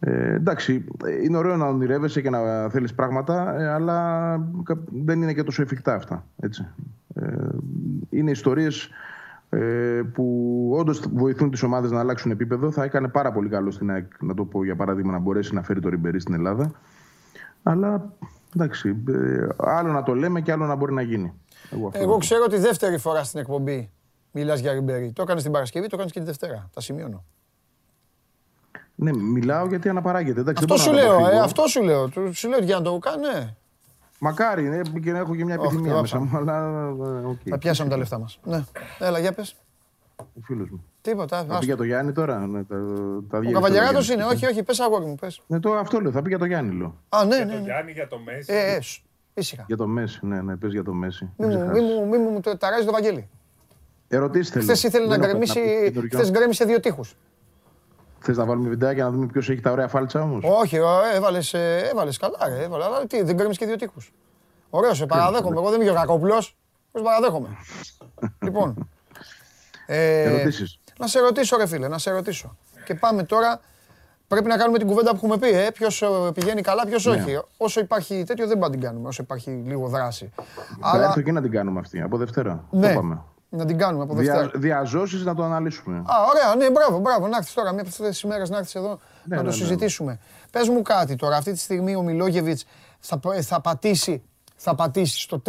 Ε, εντάξει, ε, είναι ωραίο να ονειρεύεσαι και να θέλεις πράγματα, ε, αλλά κα- δεν είναι και τόσο εφικτά αυτά. Έτσι. Ε, είναι ιστορίες ε, που όντως βοηθούν τις ομάδες να αλλάξουν επίπεδο. Θα έκανε πάρα πολύ καλό στην ΑΕΚ, να το πω για παράδειγμα, να μπορέσει να φέρει το Ριμπερί στην Ελλάδα. Αλλά εντάξει, ε, άλλο να το λέμε και άλλο να μπορεί να γίνει. Εγώ, αυτό Εγώ το- ξέρω τη δεύτερη φορά στην εκπομπή Μιλάς για Ριμπέρι. Το έκανες την Παρασκευή, το έκανες και τη Δευτέρα. Τα σημειώνω. Ναι, μιλάω γιατί αναπαράγεται. Εντάξει, Αυτό δεν σου μπορώ να λέω, το ε, αποφύγω. αυτό σου λέω. Του- Σου λέω για να το κάνει, ναι. Μακάρι, ναι, και να έχω και μια Όχι, επιθυμία το μέσα μου, αλλά. ε, οκ. Θα πιάσαμε τα λεφτά μας. Ναι. Έλα, για πες. Ο φίλος μου. Τίποτα. Θα πει άστο. για το Γιάννη τώρα. Ναι, τα, τα Ο βγαίνει Καβαλιαράτος στο είναι, Γιάννη. όχι, όχι, πες αγόρι μου, πες. Ναι, το, αυτό λέω. Θα πει για το Γιάννη, λέω. Α, ναι, Για ναι. τον ναι. Γιάννη, για το Μέση. Ε, ε, σ, ήσυχα. Για το Μέση, ναι, ναι, πες για το Μέση. Μη Μην μου, μη ξεχάσεις. μου, μη μου το ταράζει το Βαγγέλη. Ερωτήσεις θέλω. Χθε ήθελε να Δεν έχω γκρεμίσει, κάτι να πω καινούριο. χθες γκρέμισε δύο τείχους. Θες να βάλουμε βιντεάκια να δούμε ποιος έχει τα ωραία φάλτσα όμως; Όχι, έβαλες έβαλες καλά, ρε, έβαλε, αλλά τι, δεν γκρέμισε και δύο τείχους. Ωραίος, σε παραδέχομαι. Εγώ δεν είμαι Γεωργακόπουλος, πώς παραδέχομαι. λοιπόν, ε, Ερωτήσεις. να σε ρωτήσω ρε φίλε, να σε ρωτήσω. Και πάμε τώρα, πρέπει να κάνουμε την κουβέντα που έχουμε πει, ε, ποιος ε, πηγαίνει καλά, ποιος Ναι. όχι. Όσο υπάρχει τέτοιο δεν πάμε να την κάνουμε, όσο υπάρχει λίγο δράση. Θα έρθω και να την κάνουμε αυτή, από Δευτέρα. ναι, Το πάμε. να την κάνουμε από Δια, Δευτέρα. διαζώσεις να το αναλύσουμε. Α, ωραία, ναι, μπράβο, μπράβο. Να έρθεις τώρα μία από αυτές τις ημέρες να έρθεις εδώ Ναι, να το ναι, ναι. συζητήσουμε. Πες μου κάτι τώρα, αυτή τη στιγμή ο Μιλόγεβιτς θα, πα- θα πατήσει, θα πατήσει στο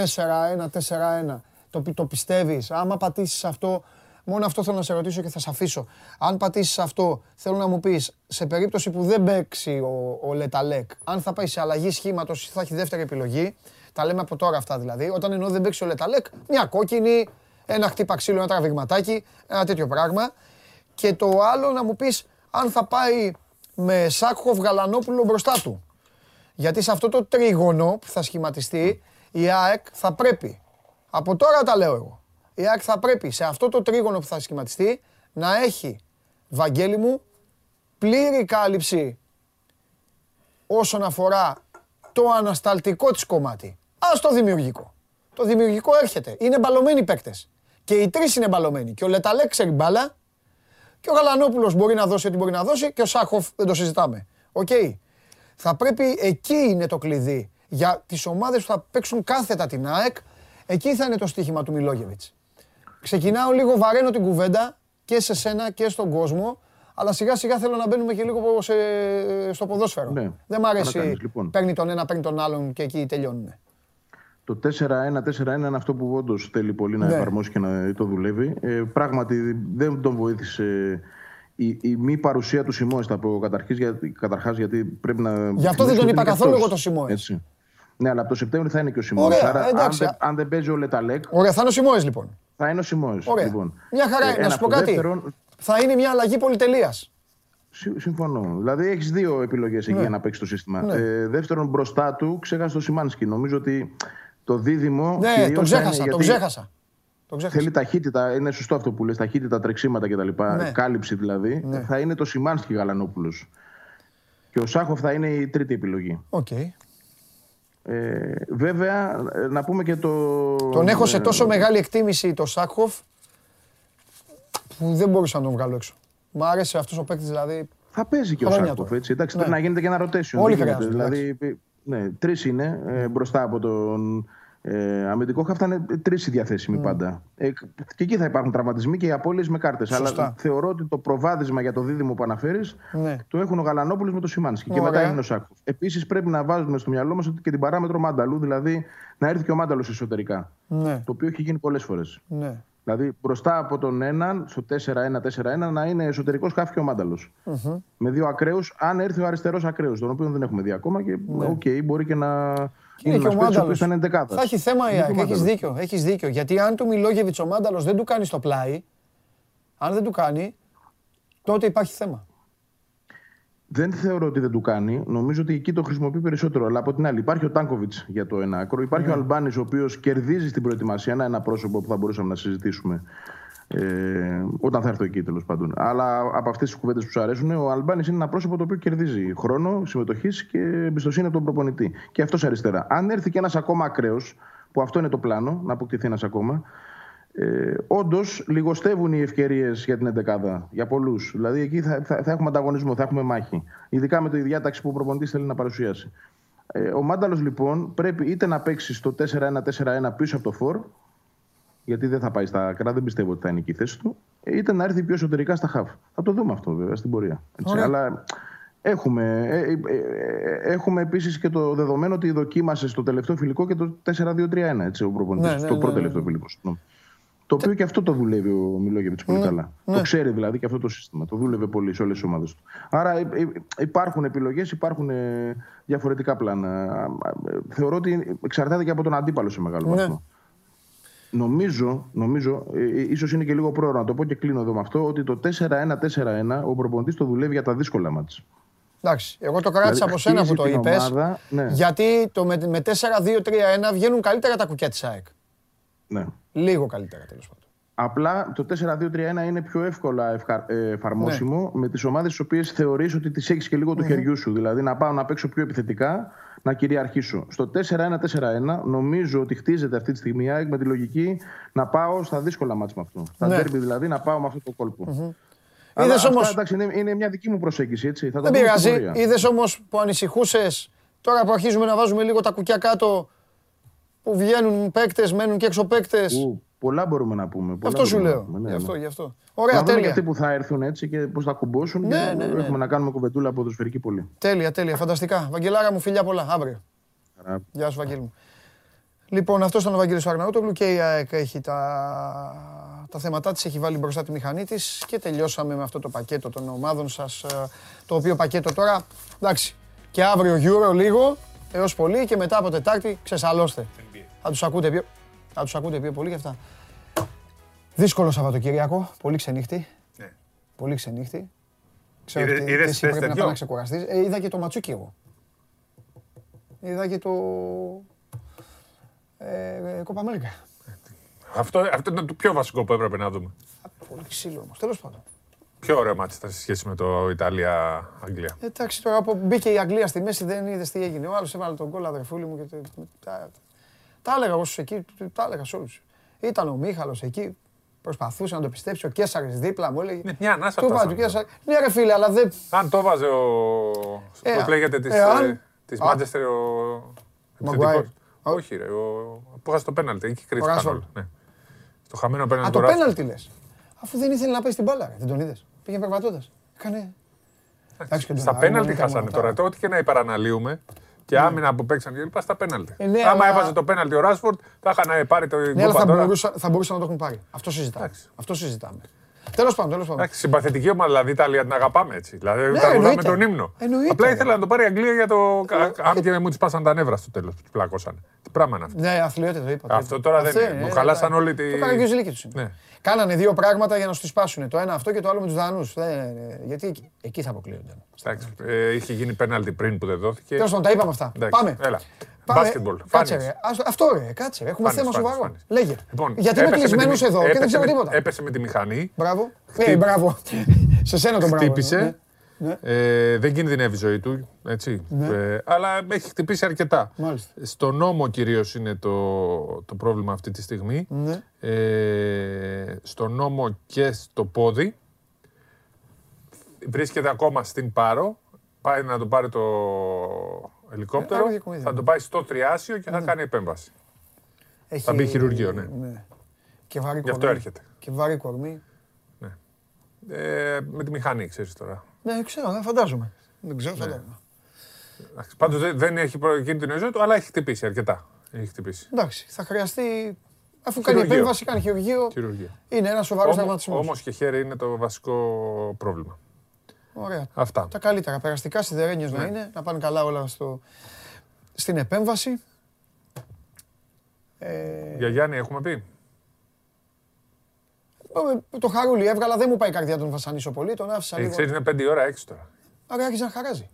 4-1-4-1. Το, πι- το πιστεύεις; Άμα πατήσεις αυτό, μόνο αυτό θέλω να σε ρωτήσω και θα σε αφήσω. Αν πατήσεις αυτό, θέλω να μου πεις σε περίπτωση που δεν παίξει ο, ο Λεταλέκ, αν θα πάει σε αλλαγή σχήματος ή θα έχει δεύτερη επιλογή. Τα λέμε από τώρα αυτά δηλαδή. Όταν εννοώ δεν παίξει ο Λεταλέκ, μια κόκκινη, ένα χτύπα ξύλο, ένα τραβηγματάκι, ένα τέτοιο πράγμα. Και το άλλο να μου πεις αν θα πάει με Σάκχοφ Γαλανόπουλο μπροστά του. Γιατί σε αυτό το τρίγωνο που θα σχηματιστεί η ΑΕΚ θα πρέπει, από τώρα τα λέω εγώ, η ΑΕΚ θα πρέπει σε αυτό το τρίγωνο που θα σχηματιστεί να έχει, Βαγγέλη μου, πλήρη κάλυψη όσον αφορά το ανασταλτικό της κομμάτι. Ας το δημιουργικό. Το δημιουργικό έρχεται. Είναι μπαλωμένοι παίκτες. Και οι τρεις είναι μπαλωμένοι. Και ο Λε Ταλέκ ξέρει μπάλα και ο Γαλανόπουλος μπορεί να δώσει ό,τι μπορεί να δώσει και ο Σάχοφ δεν το συζητάμε. Οκ. Θα πρέπει εκεί είναι το κλειδί για τις ομάδες που θα παίξουν κάθετα την ΑΕΚ. Εκεί θα είναι το στοίχημα του Μιλόγεβιτς. Ξεκινάω λίγο βαραίνω την κουβέντα και σε σένα και στον κόσμο. Αλλά σιγά σιγά θέλω να μπαίνουμε και λίγο σε- στο ποδόσφαιρο. Ναι. Δεν μ' αρέσει. Παρακάνεις, λοιπόν. Παίρνει τον ένα, παίρνει τον άλλον και εκεί τελειώνουμε. Το 4-1-4-1 είναι αυτό που όντως θέλει πολύ να Ναι. εφαρμόσει και να το δουλεύει. Ε, πράγματι δεν τον βοήθησε η, η μη παρουσία του Σιμώες, θα πω καταρχάς, γιατί, καταρχάς, γιατί πρέπει να... Γι' αυτό δεν τον θυμίσουμε είπα ότι είναι καθόλου εκτός. εγώ το Σιμώες. Έτσι. Ναι, αλλά από το Σεπτέμβριο θα είναι και ο Σιμώες. Ωραία, Άρα, αν, εντάξει. δεν, αν δεν παίζει ο Λεταλέκ, Ωραία, θα είναι ο Σιμώες λοιπόν. Θα είναι ο Σιμώες. Ωραία. Λοιπόν. Μια χαρά. Ε, να ένα σου πω αυτό. κάτι. Δεύτερον, Θα είναι μια αλλαγή πολυτελείας. Συ- Συμφωνώ. Δηλαδή έχεις δύο επιλογές εκεί Ναι. για να παίξεις το σύστημα. Ναι. Ε, δεύτερον, μπροστά του ξέχασε το Σιμάνσκι. Νομίζω ότι το δίδυμο. Ναι, κυρίως τον θα είναι ξέχασα, τον γιατί ξέχασα. Τον ξέχασα. Θέλει ταχύτητα, είναι σωστό αυτό που λες, ταχύτητα, τρεξίματα κτλ. Ναι. Κάλυψη δηλαδή. Ναι. Θα είναι το Σιμάνσκι Γαλανόπουλος. Και ο Σάχοφ θα είναι η τρίτη επιλογή. Οκ. Ε, βέβαια, ε, να πούμε και το. Τον έχω σε ε, τόσο μεγάλη εκτίμηση το Σάχοφ που δεν μπορούσα να τον βγάλω έξω. Μ' άρεσε αυτός ο παίκτης δηλαδή. Θα παίζει και ο Χρόνια Σάχοφ, τώρα. έτσι. Εντάξει, Ναι. πρέπει να γίνεται και ένα rotation. Όλοι δεν γίνεται. χρειάζονται, Δηλαδή, ναι, τρεις είναι ε, μπροστά από τον ε, αμυντικό χαφ. Θα είναι τρεις οι διαθέσιμοι πάντα. Ε, και εκεί θα υπάρχουν τραυματισμοί και οι απώλειες με κάρτες. Σωστά. Αλλά θεωρώ ότι το προβάδισμα για το δίδυμο που αναφέρεις Ναι. το έχουν ο Γαλανόπουλος με το Σιμάνσκι. Και Ωραία. μετά είναι ο Σάχοφ. Επίσης πρέπει να βάζουμε στο μυαλό μας και την παράμετρο Μάνταλου, δηλαδή να έρθει και ο Μάνταλος εσωτερικά. Ναι, Το οποίο έχει γίνει πολλές φορές. ναι. Δηλαδή μπροστά από τον έναν, στο 4-1-4-1, να είναι εσωτερικός χαφ και ο Μάνταλος Με δύο ακραίους, αν έρθει ο αριστερός ακραίος, τον οποίο δεν έχουμε δει ακόμα και οκ, μπορεί και να. Ναι. Είναι και ο ένας παίκτης οποίος Μάνταλος. θα είναι εντεκάδας. Θα έχει θέμα η Είναι και ΑΕΚ. ο Έχεις Μάνταλος. δίκιο, έχεις δίκιο. Γιατί αν του Μιλόγεβιτ ο Μάνταλος δεν του κάνει στο πλάι, αν δεν του κάνει, τότε υπάρχει θέμα. Δεν θεωρώ ότι δεν του κάνει. Νομίζω ότι εκεί το χρησιμοποιεί περισσότερο. Αλλά από την άλλη, υπάρχει ο Τάνκοβιτς για το ένα άκρο. Υπάρχει Ναι. ο Αλμπάνης, ο οποίος κερδίζει στην προετοιμασία ένα, ένα πρόσωπο που θα μπορούσαμε να συζητήσουμε. Ε, όταν θα έρθω εκεί τέλος πάντων. Αλλά από αυτές τις κουβέντες που σου αρέσουν, ο Αλμπάνης είναι ένα πρόσωπο το οποίο κερδίζει χρόνο συμμετοχής και εμπιστοσύνη από τον προπονητή. Και αυτό αριστερά. Αν έρθει και ένας ακόμα ακραίος, που αυτό είναι το πλάνο, να αποκτηθεί ένας ακόμα, ε, Όντως, λιγοστεύουν οι ευκαιρίες για την 11 για πολλούς. Δηλαδή, εκεί θα, θα, θα έχουμε ανταγωνισμό, θα έχουμε μάχη. Ειδικά με τη διάταξη που ο προπονητής θέλει να παρουσιάσει. Ε, ο Μάνταλος, λοιπόν, πρέπει είτε να παίξει στο 4-1-4-1 πίσω από το φορ, γιατί δεν θα πάει στα άκρα, δεν πιστεύω ότι θα είναι εκεί η θέση του, είτε να έρθει πιο εσωτερικά στα χαφ. Θα το δούμε αυτό βέβαια στην πορεία. Έτσι. Ωραία. Αλλά έχουμε, ε, ε, ε, έχουμε επίσης και το δεδομένο ότι δοκίμασε στο τελευταίο φιλικό και το 4-2-3-1 έτσι, ο προπονητής, Ναι, ναι, στο ναι, πρώτο ναι, τελευταίο ναι. φιλικό. συγγνώμη. Το οποίο και αυτό το δουλεύει ο Μιλόγεβιτς πολύ Ναι, καλά. ναι. Το ξέρει δηλαδή και αυτό το σύστημα. Το δούλευε πολύ σε όλες τις ομάδες του. Άρα υ- υ- υπάρχουν επιλογές, υπάρχουν ε, διαφορετικά πλάνα. Ε, Θεωρώ ότι εξαρτάται και από τον αντίπαλο σε μεγάλο Ναι. Βαθμό. Νομίζω, νομίζω ε, ε, ίσως είναι και λίγο πρόωρο να το πω και κλείνω εδώ με αυτό, ότι το 4-1-4-1 ο προπονητής το δουλεύει για τα δύσκολα μάτς. Εντάξει, εγώ το κράτησα Δηλαδή, από σένα που χτίζει το την είπες. ομάδα, ναι. Γιατί το με, με 4-2-3-1 βγαίνουν καλύτερα τα κουκιά της ΑΕΚ. Ναι. Λίγο καλύτερα τέλος πάντων. Απλά το 4-2-3-1 είναι πιο εύκολα ευχα... ε, εφαρμόσιμο με τις ομάδες τις οποίες θεωρείς ότι τις έχεις και λίγο του χεριού σου. Δηλαδή να πάω να παίξω πιο επιθετικά, να κυριαρχήσω. Στο 4-1-4-1 νομίζω ότι χτίζεται αυτή τη στιγμή η ΑΕΚ με τη λογική να πάω στα δύσκολα μάτια με αυτό. Στα Ναι. ντέρμπι δηλαδή να πάω με αυτό το κόλπο. Αλλά Είδες αυτά, όμως- εντάξει, είναι, είναι μια δική μου προσέγγιση. Έτσι. Θα τα Δεν δούμε στην πειράζει. πορεία. Είδες όμως που ανησυχούσες τώρα που αρχίζουμε να βάζουμε λίγο τα κουκιά κάτω που βγαίνουν παίκτες, μένουν και έξω παίκτες. Ου, πολλά μπορούμε να πούμε. πολλά Αυτό σου μπορούμε να λέω. πούμε, ναι, Γι' ναι. αυτό, γι' αυτό. Να Ωραία, δούμε και τέλεια. αυτοί που θα έρθουν έτσι και πώς θα κουμπώσουν. Ναι, και ναι, ναι. Έχουμε να κάνουμε κουβεντούλα ποδοσφαιρική πολύ. Τέλεια, τέλεια. Φανταστικά. Βαγγελάρα μου, φιλιά πολλά. Αύριο. Χαρά. Γεια σου, Βαγγέλη μου. Λοιπόν, αυτός ήταν ο Βαγγέλης Αρναούτογλου και η ΑΕΚ έχει τα, τα θέματα της, έχει βάλει μπροστά τη μηχανή της και τελειώσαμε με αυτό το πακέτο των ομάδων σας, ε, το οποίο πακέτο τώρα, εντάξει, και αύριο Euro λίγο, έως πολύ και μετά από Τετάρτη ξεσαλώστε. Θα τους ακούτε πιο, θα τους ακούτε πιο πολύ και αυτά. Δύσκολο Σαββατοκύριακο, πολύ ξενύχτη. Ναι. Πολύ ξενύχτη. Ξέρω Είδε- ότι είδες και εσύ χθες πρέπει να τέτοιο; πάει να ξεκουραστείς. Ε, είδα και το ματσούκι εγώ. Είδα και το... Ε, Κόπα Αμέρικα. Αυτό, αυτό ήταν το πιο βασικό που έπρεπε να δούμε. Πολύ ξύλο όμως, τέλος πάντων. Πιο ωραίο μάτι ήταν σε σχέση με το Ιταλία-Αγγλία; Εντάξει, τώρα που μπήκε η Αγγλία στη μέση δεν είδες τι έγινε. Ο άλλος έβαλε τον κόλλο αδερφούλη μου και το- τα, τα έλεγα εγώ στους εκεί, τα έλεγα σε όλους. Ήταν ο Μίχαλος εκεί, προσπαθούσε να το πιστέψει, ο Κέσσαρης δίπλα μου έλεγε. Ναι, μια ανάσα Του είπα φτάσαμε. του Κέσσαρη, ναι ρε φίλε, αλλά δεν... Αν το βάζε ο. Ε, Πώ λέγεται της εάν- της Α. Manchester ο. Μαγκουάιρ. επιθετικός. Όχι, ρε. Ο... Που είχα στο πέναλτι. Εκεί κρίθηκαν Ράσφορντ. όλα. Ναι. Στο χαμένο πέναλτι. Α, το του Ράσφορντ. πέναλτι λες. Αφού δεν ήθελε να πάει στην μπάλα, ρε. δεν τον είδες. Πήγε περπατώντας. Έκανε... Εντάξει, και τον Στα Άρη, πέναλτι ήταν χάσανε μονοτάρα. τώρα. Το Ό,τι και να υπεραναλύουμε και άμυνα που παίξαν και λοιπά στα πέναλτι. Ε, ναι, Άμα αλλά- έβαζε το πέναλτι ο Ράσφορντ, θα είχαν πάρει το Ναι, αλλά γκούπα θα, τώρα. μπορούσα, θα μπορούσαν να το έχουν πάρει. Αυτό συζητάμε. Αυτό συζητάμε. Τέλος πάντων, τέλος πάντων. Εντάξει, συμπαθητική ομάδα δηλαδή η Ιταλία την αγαπάμε έτσι. Δηλαδή Ναι, τραγουδάμε εννοείται. τον ύμνο. Εννοείται. Απλά ήθελα να το πάρει η Αγγλία για το. Αν και μου της πάσαν τα νεύρα στο τέλος που τους πλάκωσαν. Τι πράγμα είναι αυτό. Ναι, αθλειότητα το είπα. το Αυτό είπα. τώρα δεν Αυτό είναι. Μου χαλάσαν ναι. όλη τη- Το έκανε και ο Ζηλίκη τους. Ναι. Κάνανε δύο πράγματα για να σου σπάσουν. Το ένα αυτό και το άλλο με τους Δανούς. Γιατί εκεί- εκεί θα αποκλείονταν. Εντάξει, ε, είχε γίνει πέναλτι πριν που δεν δόθηκε. Τέλος πάντων, τα είπαμε αυτά. Εντάξει, Πάμε. Έλα. Πάμε. Μπάσκετμπολ. Κάτσε, Φάνης. ρε. Άστο- Αυτό ρε, κάτσε. ρε. Έχουμε Φάνης, θέμα Φάνης, σοβαρό. Φάνης. Λέγε. Λοιπόν, Γιατί είμαι έπεσε με τη κλεισμένος μη- εδώ και δεν έπεσε ξέρω με- τίποτα. Έπεσε με τη μηχανή. Μπράβο. Ε, μπράβο. Σε σένα τον μπράβο. Χτύπησε. Ναι. Ε, δεν κινδυνεύει η ζωή του. Έτσι. Ναι. Ε, αλλά έχει χτυπήσει αρκετά. Μάλιστα. Στο νόμο κυρίως είναι το, το πρόβλημα αυτή τη στιγμή. Ναι. Ε, στο νόμο και στο πόδι. Βρίσκεται ακόμα στην Πάρο. Πάει να το πάρει το ελικόπτερο. Ε, άρα διακομιδία. θα το πάει στο τριάσιο και θα κάνει επέμβαση. Έχει- Θα μπει χειρουργείο, ναι. Και βαρύ Γι' αυτό κορμί. έρχεται. Και βαρύ κορμί. Ε, με τη μηχανή, ξέρεις τώρα. Ναι, ξέρω, δεν φαντάζομαι. Δεν ξέρω, φαντάζομαι. Πάντως δεν, δεν έχει προκίνητο η ζωή του, αλλά έχει χτυπήσει αρκετά. Έχει χτυπήσει. Εντάξει, θα χρειαστεί. Αφού κάνει Χειρουργείο. επέμβαση, κάνει χειρουργείο. Χειρουργείο. Είναι ένα σοβαρός τραυματισμός. Όμως και χέρι είναι το βασικό πρόβλημα. Ωραία. Αυτά. Τα καλύτερα. Περαστικά σιδερένιος να Ναι. είναι, να πάνε καλά όλα στο... στην επέμβαση. Ε, Για Γιάννη έχουμε πει; Ε, το χαρούλι έβγαλα, δεν μου πάει η καρδιά να τον βασανίσω πολύ, τον άφησα Ε, λίγο. ξέρεις, είναι 5 ώρα, 6 τώρα. Άρα άρχισε να χαράζει.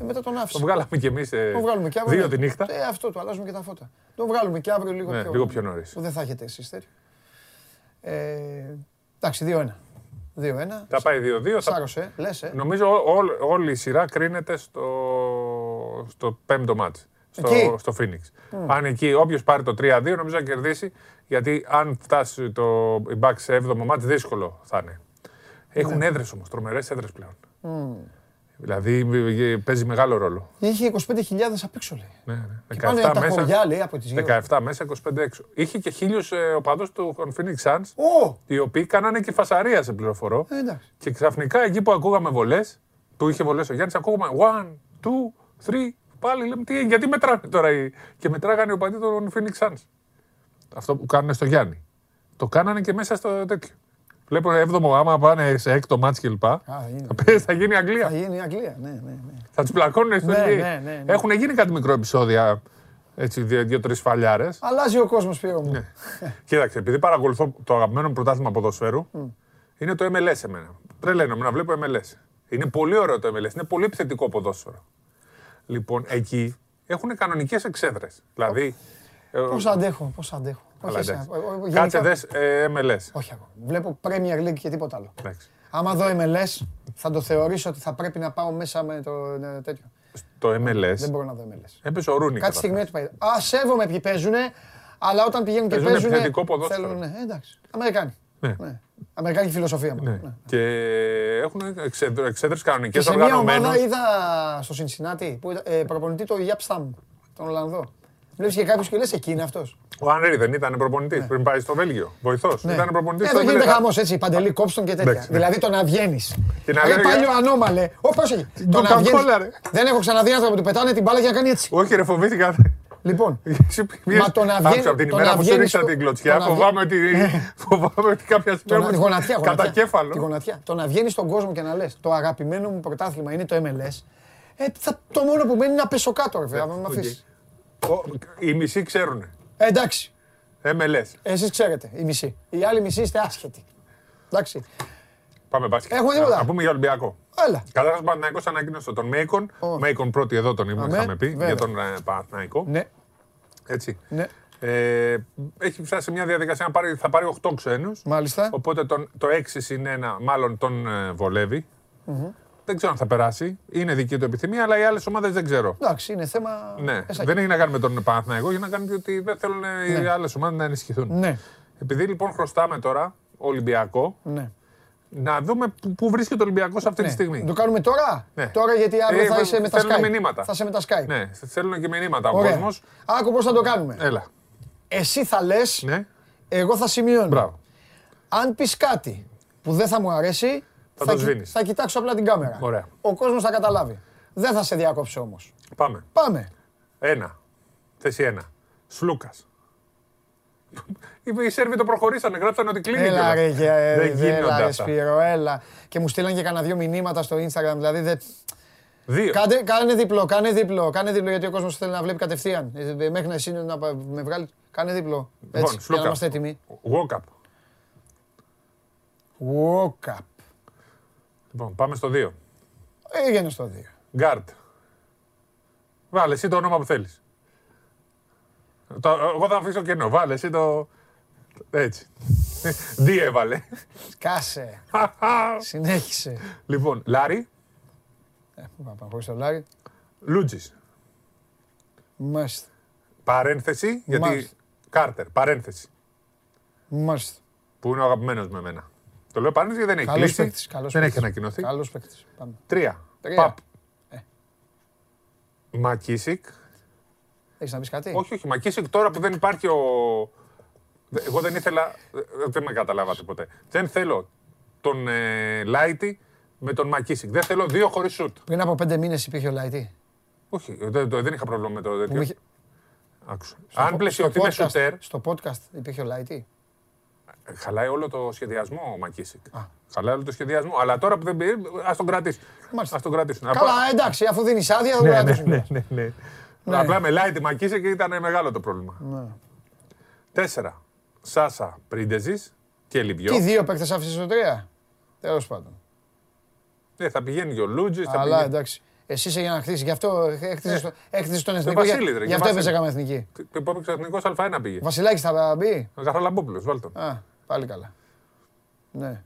Ε, μετά τον άφησα. Το βγάλαμε κι εμείς Το βγάλουμε και αύριο. δύο τη νύχτα. Ε, αυτό το αλλάζουμε και τα φώτα. Το βγάλουμε και αύριο λίγο Ναι, πιο. λίγο πιο νωρίς. Που δεν θα έχετε εσείς τέτοιο. Ε, εντάξει, 2-1. 2-1. Θα πάει 2-2. Θα... Σάρωσε, λες, ε. Νομίζω ό- ό- όλη η σειρά κρίνεται στο, στο πέμπτο μάτς. Στο, Εκεί. στο Phoenix. Μμ. Αν εκεί όποιος πάρει το 3-2, νομίζω να κερδίσει. Γιατί αν φτάσει το η Bucks σε 7ο μάτς, δύσκολο θα είναι. Έχουν Ναι. έδρες όμως, τρομερές έδρες πλέον. Μμ. Δηλαδή ε, παίζει μεγάλο ρόλο. Είχε 25.000 απ' έξω, λέει. Ναι, ναι. Και πάνε από τα χωριά, λέει, από τις γύρω. 17 μέσα, 25 έξω. Είχε και χίλιους ε, οπαδούς του Phoenix Suns, Ω! οι οποίοι κάνανε και φασαρία σε πληροφορώ. Ε, εντάξει. Και ξαφνικά εκεί που ακούγαμε βολές, που είχε βολές ο Γιάννης, ακούγαμε one, two, three. Πάλι λέμε τι, γιατί μετράνε τώρα. οι- Και μετράγανε οι οπαδοί των Phoenix Suns. Αυτό που κάνουν στο Γιάννη. Το κάνανε και μέσα στο τέτοιο. Βλέπω έβδομο, άμα πάνε σε έκτο μάτς κλπ. Α, είναι. Θα παίζει- Θα γίνει Αγγλία. Θα γίνει η Αγγλία. Ναι, ναι, ναι. Θα τους πλακώνουν στο Ναι, NBA. ναι, ναι, ναι. Έχουν γίνει κάτι μικρό επεισόδια. Έτσι, δύο- δύο-τρεις φαλιάρες. Αλλάζει ο κόσμος, Σπύρο μου. Ναι. Κοίταξε, επειδή παρακολουθώ το αγαπημένο μου πρωτάθλημα ποδοσφαίρου, είναι το MLS εμένα. Τρελαίνομαι να βλέπω MLS. Είναι πολύ ωραίο το MLS. Είναι πολύ επιθετικό ποδόσφαιρο. Λοιπόν, εκεί έχουν κανονικές εξέδρες. Δηλαδή. Ε, Πώς αντέχω, πώς αντέχω. καλά, Όχι εντάξει. εσένα. Ε, ε, γενικά- Κάτσε δες ε, MLS. Όχι ακόμα. Βλέπω Premier League και τίποτα άλλο. Εντάξει. Άμα δω MLS, θα το θεωρήσω ότι θα πρέπει να πάω μέσα με το ε, τέτοιο. Το MLS Δεν μπορώ να δω MLS. έπεσε ο Ρούνι. Κάτι στιγμή έτσι πάει. Α, σέβομαι ποιοι παίζουν, αλλά όταν πηγαίνουν και Παίζουνε παίζουν. επιθετικό ποδόσφαιρο. Θέλουν, ναι, εντάξει. Αμερικάνοι. Ναι. Ναι. Αμερικάνικη φιλοσοφία μου. Ναι. Και έχουν εξέδρες κανονικές Και σε μια οργανωμένους. ομάδα είδα στο Cincinnati που ήταν, ε, προπονητή το Ιαπ Σταμ, τον Ολλανδό. Βλέπεις και κάποιους και λες εκεί είναι αυτός. Ο Ανρί δεν ήταν προπονητής πριν πάει στο Βέλγιο. Βοηθός. Ήταν προπονητής. Εδώ γίνεται χαμός έτσι, παντελή κόψτον και τέτοια. Εντάξει, ναι. Δηλαδή το να βγαίνει. Και να Ρε λένε παλιό για- ανώμαλε. Ω, πρόσεχε. Το να Coca-Cola, βγαίνεις- ρε. Δεν έχω ξαναδεί άνθρωπο που του πετάνε την μπάλα για να κάνει έτσι. Όχι, ρε, φοβήθηκα. Λοιπόν, Μα Μα το να βγαίνει- Από την το ημέρα να που σου βγαίνεις ρίξα στο- την το κλωτσιά, να βγει- φοβάμαι ότι, φοβάμαι ότι κάποια το στιγμή. να, όμως γονατιά, γονατιά. Τη Κατακέφαλο. γονατιά. Το να βγαίνει στον κόσμο και να λες: Το αγαπημένο μου πρωτάθλημα είναι το MLS. Ε, θα, το μόνο που μένει είναι να πέσω κάτω, ρε φίλε. Οι μισοί ξέρουν. Ε, εντάξει. MLS. Εσείς ξέρετε, οι μισοί. Οι άλλοι μισοί είστε άσχετοι. Εντάξει. Πάμε μπάσκετ. Έχουμε τίποτα. Να- Να πούμε για Ολυμπιακό. Έλα. Καταρχάς, ο Παναθηναϊκός ανακοίνωσε τον Μέικον. Μέικον πρώτη εδώ τον Αμέ, είχαμε πει βέβαια. για τον ε, Παναθηναϊκό. Ναι, Έτσι. ναι. Ε, έχει φτάσει σε μια διαδικασία να πάρει, θα πάρει 8 ξένους. Μάλιστα. Οπότε τον, το 6 συν 1 μάλλον τον ε, βολεύει. Δεν ξέρω αν θα περάσει. Είναι δική του επιθυμία, αλλά οι άλλες ομάδες δεν ξέρω. Εντάξει, είναι θέμα. Ναι, εσάκι. δεν έχει να κάνει με τον Παναθηναϊκό, έχει να κάνει ότι δεν θέλουν οι Ναι. άλλες ομάδες να ενισχυθούν. Ναι, Επειδή λοιπόν χρωστάμε τώρα Ολυμπιακό, ναι. να δούμε πού- πού βρίσκεται ο Ολυμπιακός αυτή ναι. τη στιγμή. Το κάνουμε τώρα; Ναι. Τώρα γιατί αύριο Ε, θα είσαι με τα θέλουν Skype. μηνύματα. Θα είσαι με τα Skype. Ναι, θέλουν και μηνύματα ο Ωραία. κόσμος. Άκου πώς θα το κάνουμε. Έλα. Εσύ θα λες, Ναι, εγώ θα σημειώνω. μπράβο. Αν πεις κάτι που δεν θα μου αρέσει, Θα το κοι- σβήνεις. θα κοιτάξω απλά την κάμερα. Ωραία. Ο κόσμος θα καταλάβει. Δεν θα σε διακόψω όμως. Πάμε. Πάμε. Ένα. Θέση ένα. Σλούκας. Οι Σέρβοι το προχωρήσανε, γράψανε ότι κλείνει. Έλα κιόλας. ρε, γε- Δεν έλα, γίνονται ρε αυτά. Σπύρο, έλα. Και μου στείλαν και κανένα δύο μηνύματα στο Instagram. Δηλαδή, δεν... Δύο. Κάντε, κάνε διπλό, κάνε διπλό, κάνε διπλό γιατί ο κόσμος θέλει να βλέπει κατευθείαν. Ε, ε, Μέχρι να εσύ να πα- με βγάλει, κάνε διπλό. Έτσι, για να Σλούκας. είμαστε έτοιμοι. Walk up. Walk up. Λοιπόν, πάμε στο 2. Έγινε στο 2. Guard. Βάλε εσύ το όνομα που θέλεις. Το, εγώ θα αφήσω κενό. Βάλε εσύ το... Έτσι. Δι έβαλε. Κάσε. Συνέχισε. λοιπόν, Λάρι, Ε, Πάμε χωρίς το λάρι. Λούτζης. Μάλιστα. Παρένθεση, γιατί... Μάλιστα. Κάρτερ, παρένθεση. Μάλιστα. Που είναι ο αγαπημένος με εμένα. Το λέω παρένθεση γιατί δεν έχει Καλός κλείσει. παίκτης. Καλός δεν έχει παίκτης. ανακοινωθεί. Καλός παίκτης. Πάμε. Τρία. Τρία. Παπ. Ε. Μακίσικ. Έχεις να πεις κάτι; Όχι, όχι. Μακίσικ τώρα που δεν υπάρχει ο. Δε- Εγώ δεν ήθελα. ε, Δεν με καταλάβατε ποτέ. Δεν θέλω τον ε, Λάιτι με τον Μακίσικ. Δεν θέλω δύο χωρίς σουτ. Πριν από πέντε μήνες υπήρχε ο Λαϊτή. Όχι, δεν, δεν- δεν είχα πρόβλημα με το Που τέτοιο. είχε- Άκουσα. στο Αν po- πλαισιωθεί στο με podcast- σουτέρ, Στο podcast υπήρχε ο Λαϊτή. Χαλάει όλο το σχεδιασμό ο Μακίσικ. Α. Χαλάει όλο το σχεδιασμό. Αλλά τώρα που δεν πει, ας τον κρατήσουν. Μάλιστα. Ας τον κρατήσουν. Καλά, εντάξει, αφού δίνεις άδεια θα το Ναι, ναι, κρατήσουν. ναι, ναι, ναι. Ναι. Απλά με Λάιτι Μακίσικ ήταν μεγάλο το πρόβλημα. Ναι. Τέσσερα. Σάσα Πρίντεζης και Λιβιό. Τι δύο παίκτες άφησες στο τρία; Τέλος πάντων. Ναι, θα πηγαίνει και ο Λούτζης. Θα Αλλά πηγαίνει... εντάξει. Εσύ είσαι για να χτίσεις. Γι' αυτό έκτισες το- έκτισες τον εθνικό. Βασίλης, για- ρε, Γι' και αυτό Βασίλης. έπαιζε καμία εθνική. Που έπαιξε ο εθνικό Α1 πήγε. Βασιλάκης θα μπει. Ο Γαραλαμπόπουλος, βάλτε τον. Α, πάλι καλά. Ναι.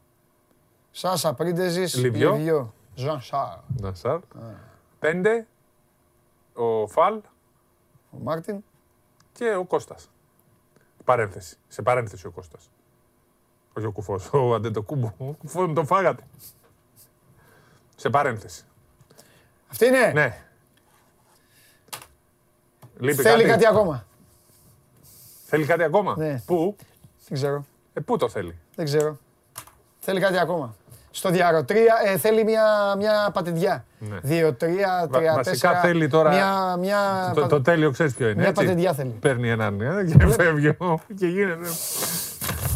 Σάσα Πρίντεζης, Λιβιό. Λιβιό. Ζαν Σάρ. Να σαρ. Πέντε. Ο Φαλ Ο Μάρτιν. και ο Κώστας. Παρένθεση. Σε παρένθεση ο Κώστας. Όχι ο κουφός. Ο Αντετοκούμπο. Ο κουφός μου τον φάγατε. Σε παρένθεση. Αυτή είναι; Ναι. Λείπει Θέλει κάτι ακόμα. Θέλει κάτι ακόμα; Ναι. Πού; Δεν ξέρω. Ε, πού το θέλει; Δεν ξέρω. Θέλει κάτι ακόμα. Στο διαρροτρία ε, θέλει μια, μια πατεντιά. Ναι. Δύο, τρία, Βα- τρία, βασικά τέσσερα. θέλει τώρα- Μια, μια, Το, πα- το τέλειο ξέρεις ποιο είναι. Μια έτσι; πατεντιά θέλει. Παίρνει έναν ε, και φεύγει ο- και γίνεται.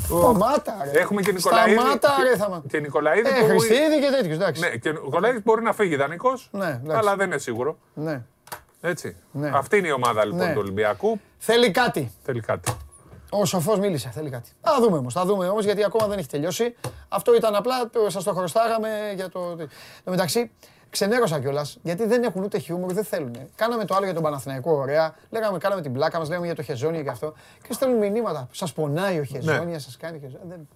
Σταμάτα, ρε. Έχουμε και Νικολαίδη. Σταμάτα, και- ρε. Θα... μα- Και Νικολαίδη. Ε, που- Χριστίδη και τέτοιους, εντάξει. Ναι, και ο Νικολαίδη μπορεί να φύγει δανεικός, Ναι, εντάξει. αλλά δεν είναι σίγουρο. Ναι. Έτσι. Ναι. Αυτή είναι η ομάδα λοιπόν Ναι. του Ολυμπιακού. Θέλει κάτι. Θέλει κάτι. Ο σοφός μίλησε, θέλει κάτι. Θα δούμε όμως, θα δούμε όμως γιατί ακόμα δεν έχει τελειώσει. Αυτό ήταν απλά, σας το χρωστάγαμε για το. Εν τω μεταξύ, ξενέρωσα κιόλας γιατί δεν έχουν ούτε χιούμορ, δεν θέλουν. Κάναμε το άλλο για τον Παναθηναϊκό, ωραία. Λέγαμε, κάναμε την πλάκα μας, λέγαμε για το Χεζόνια και αυτό. Και στέλνουν μηνύματα. Σας πονάει ο Χεζόνια, σας κάνει Χεζόνια. Δεν...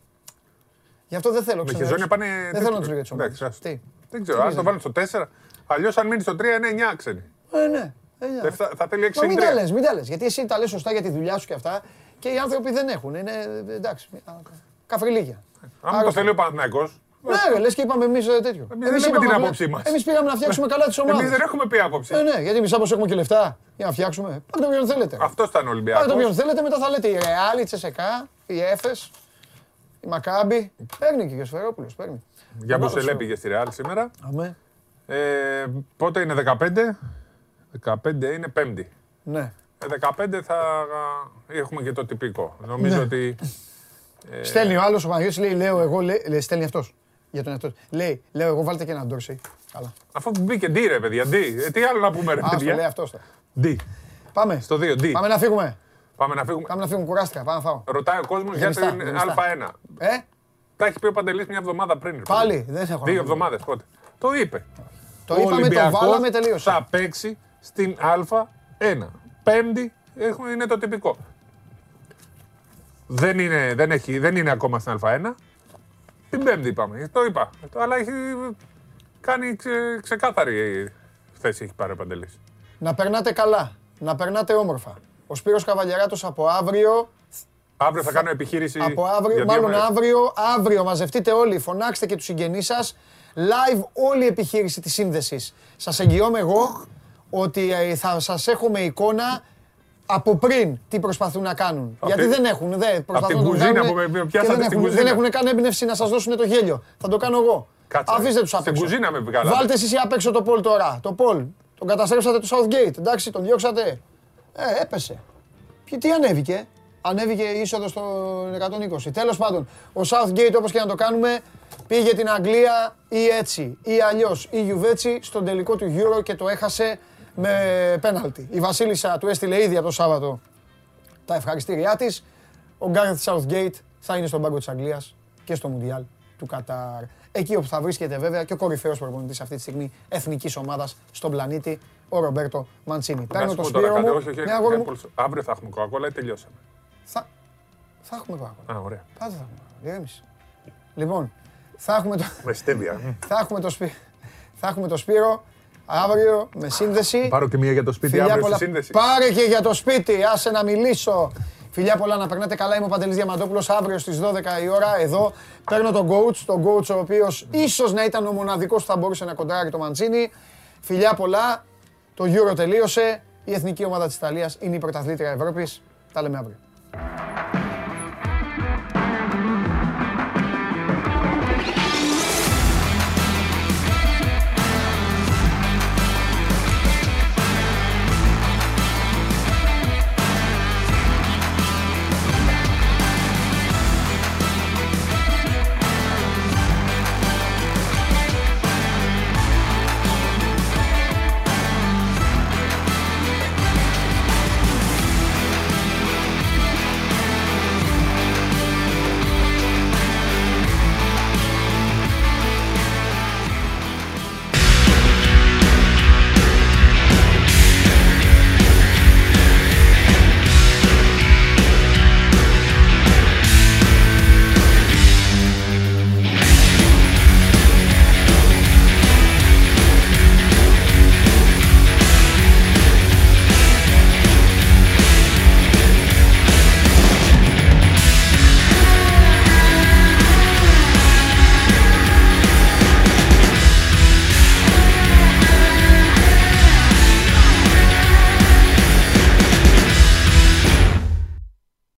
Γι' αυτό δεν θέλω. Με ξενέρωση. χεζόνια πάνε. Δεν θέλω να τους λέω για τι Εντάξει, ομάδε. άστο. Τι; Δεν ξέρω, Τι αν το μίζανε. βάλει στο 4. Αλλιώς αν μείνει στο 3 είναι 9 ξένοι. Ε, ναι. Ε, ναι. Δεν Θα, θα θέλει 6 Μα μην τα λες, μην τα λες. Γιατί εσύ τα λες σωστά για τη δουλειά σου και αυτά και οι άνθρωποι δεν έχουν. Είναι εντάξει. α, Καφριλίκια. Αν το θέλει ο Παναθηναϊκός, Ναι, ρε, λες και είπαμε εμείς ε, τέτοιο. Εμείς δεν λέμε την είπαμε, άποψή μας. Εμείς πήγαμε να φτιάξουμε καλά τις ομάδες. εμείς δεν έχουμε πει άποψη. Ε, ναι, γιατί εμείς όπως έχουμε και λεφτά για να φτιάξουμε. Πάρτε όποιον θέλετε. Αυτός ήταν ο Πάρτε όποιον Ολυμπιακό. θέλετε, μετά θα λέτε η Ρεάλ, η Τσεσεκά, η Έφες, η Μακάμπη. Παίρνει και ο Σφερόπουλος, παίρνει. Για Να Μπουσελέ το πήγε στη Ρεάλ σήμερα. Αμέ. Ε, πότε είναι 15. 15 είναι Πέμπτη. Ναι. Ε, 15 θα α, έχουμε και το τυπικό. Νομίζω Ναι. ότι. ε, Στέλνει ο άλλος ο Παναγιώτης, λέει, λέω εγώ, λέει, λέει, στέλνει αυτός. Για τον εαυτό του. Λέει, λέω εγώ βάλτε και έναν Ντόρσεϊ. Καλά. Αφού μπήκε ντι ρε παιδιά, ντι. Ε, τι άλλο να πούμε ρε Α, το λέει παιδιά. αυτός τώρα. Ντι. Πάμε. Στο 2, ντι. Πάμε να φύγουμε. Πάμε να φύγουμε. Πάμε να φύγουμε, κουράστηκα. Πάμε να φάω. Ρωτάει ο κόσμος για Γεμιστά, την γεμιστά. Α1. Ε, Τα έχει πει ο Παντελής μια εβδομάδα πριν. ρε Πάλι, παιδί. δεν σε έχω να Δύο πω. εβδομάδες πότε. Το είπε. το Ο είπαμε, το Ολυμπιακός βάλαμε, τελείωσε. Θα παίξει στην Α1. Πέμπτη έχουμε- είναι το τυπικό. Δεν είναι, δεν έχει, δεν είναι ακόμα στην Α1. Την Πέμπτη είπαμε. Το είπα. Αλλά έχει κάνει ξε, ξεκάθαρη θέση έχει πάρει ο Παντελής. Να περνάτε καλά, να περνάτε όμορφα. Ο Σπύρος Καβαλιαράτος από αύριο, Αύριο θα κάνω επιχείρηση. από αύριο, για δύο μάλλον μέρες. αύριο, αύριο μαζευτείτε όλοι, φωνάξτε και τους συγγενείς σας. Live όλη η επιχείρηση της σύνδεσης. Σας εγγυώμαι εγώ ότι ε, θα σας έχουμε εικόνα από πριν τι προσπαθούν να κάνουν. Απ' Γιατί την- δεν έχουν, δεν προσπαθούν την να το κουζίνα κάνουν που με- με και πιάσατε δεν στην έχουν, δεν κουζίνα. έχουν καν έμπνευση να σας δώσουν το γέλιο. Θα το κάνω εγώ. Κάτσε, Αφήστε ρε. τους απ' Στην έξω. κουζίνα με βγάλατε. Βάλτε εσείς απ' έξω το Πολ τώρα. Το Πολ. Τον καταστρέψατε το Southgate. Εντάξει, τον διώξατε. Ε, έπεσε. Και τι ανέβηκε; Ανέβηκε η είσοδος στο 120. Τέλος πάντων, ο Southgate όπως και να το κάνουμε πήγε την Αγγλία ή έτσι ή αλλιώς ή Γιουβέτσι στον τελικό του Euro και το έχασε με πέναλτι. Η Βασίλισσα του έστειλε ήδη από το Σάββατο τα ευχαριστήριά της. Ο Gareth Southgate θα είναι στον πάγκο της Αγγλίας και στο Μουντιάλ του Κατάρ. Εκεί όπου θα βρίσκεται βέβαια και ο κορυφαίος προπονητής αυτή τη στιγμή εθνικής ομάδας στον πλανήτη, ο Ρομπέρτο Μαντσίνη. Να Παίρνω σου το πω τώρα σπίρο κάτι. μου. Όχι, όχι, Ναι, όχι, αγόρι μου. πολύ σο- Αύριο θα έχουμε κοκακόλα ή τελειώσαμε; Θα, θα έχουμε κοκακόλα. Α, ωραία. Πάντα θα έχουμε. Ηρέμησε. Λοιπόν, θα έχουμε το, Με στέβια. θα έχουμε το, σπί, θα έχουμε το Σπύρο αύριο με σύνδεση. Πάρω και μία για το σπίτι Φιλιά αύριο πολλά. στη σύνδεση. Πάρε και για το σπίτι, άσε να μιλήσω. Φιλιά πολλά, να περνάτε καλά. Είμαι ο Παντελής Διαμαντόπουλος. Αύριο στις 12 η ώρα εδώ παίρνω τον coach, τον coach ο οποίος ίσως να ήταν ο μοναδικός που θα μπορούσε να κοντράρει το Μαντσίνη. Φιλιά πολλά, το Euro τελείωσε. Η εθνική ομάδα της Ιταλίας είναι η πρωταθλήτρια Ευρώπης. Τα λέμε αύριο.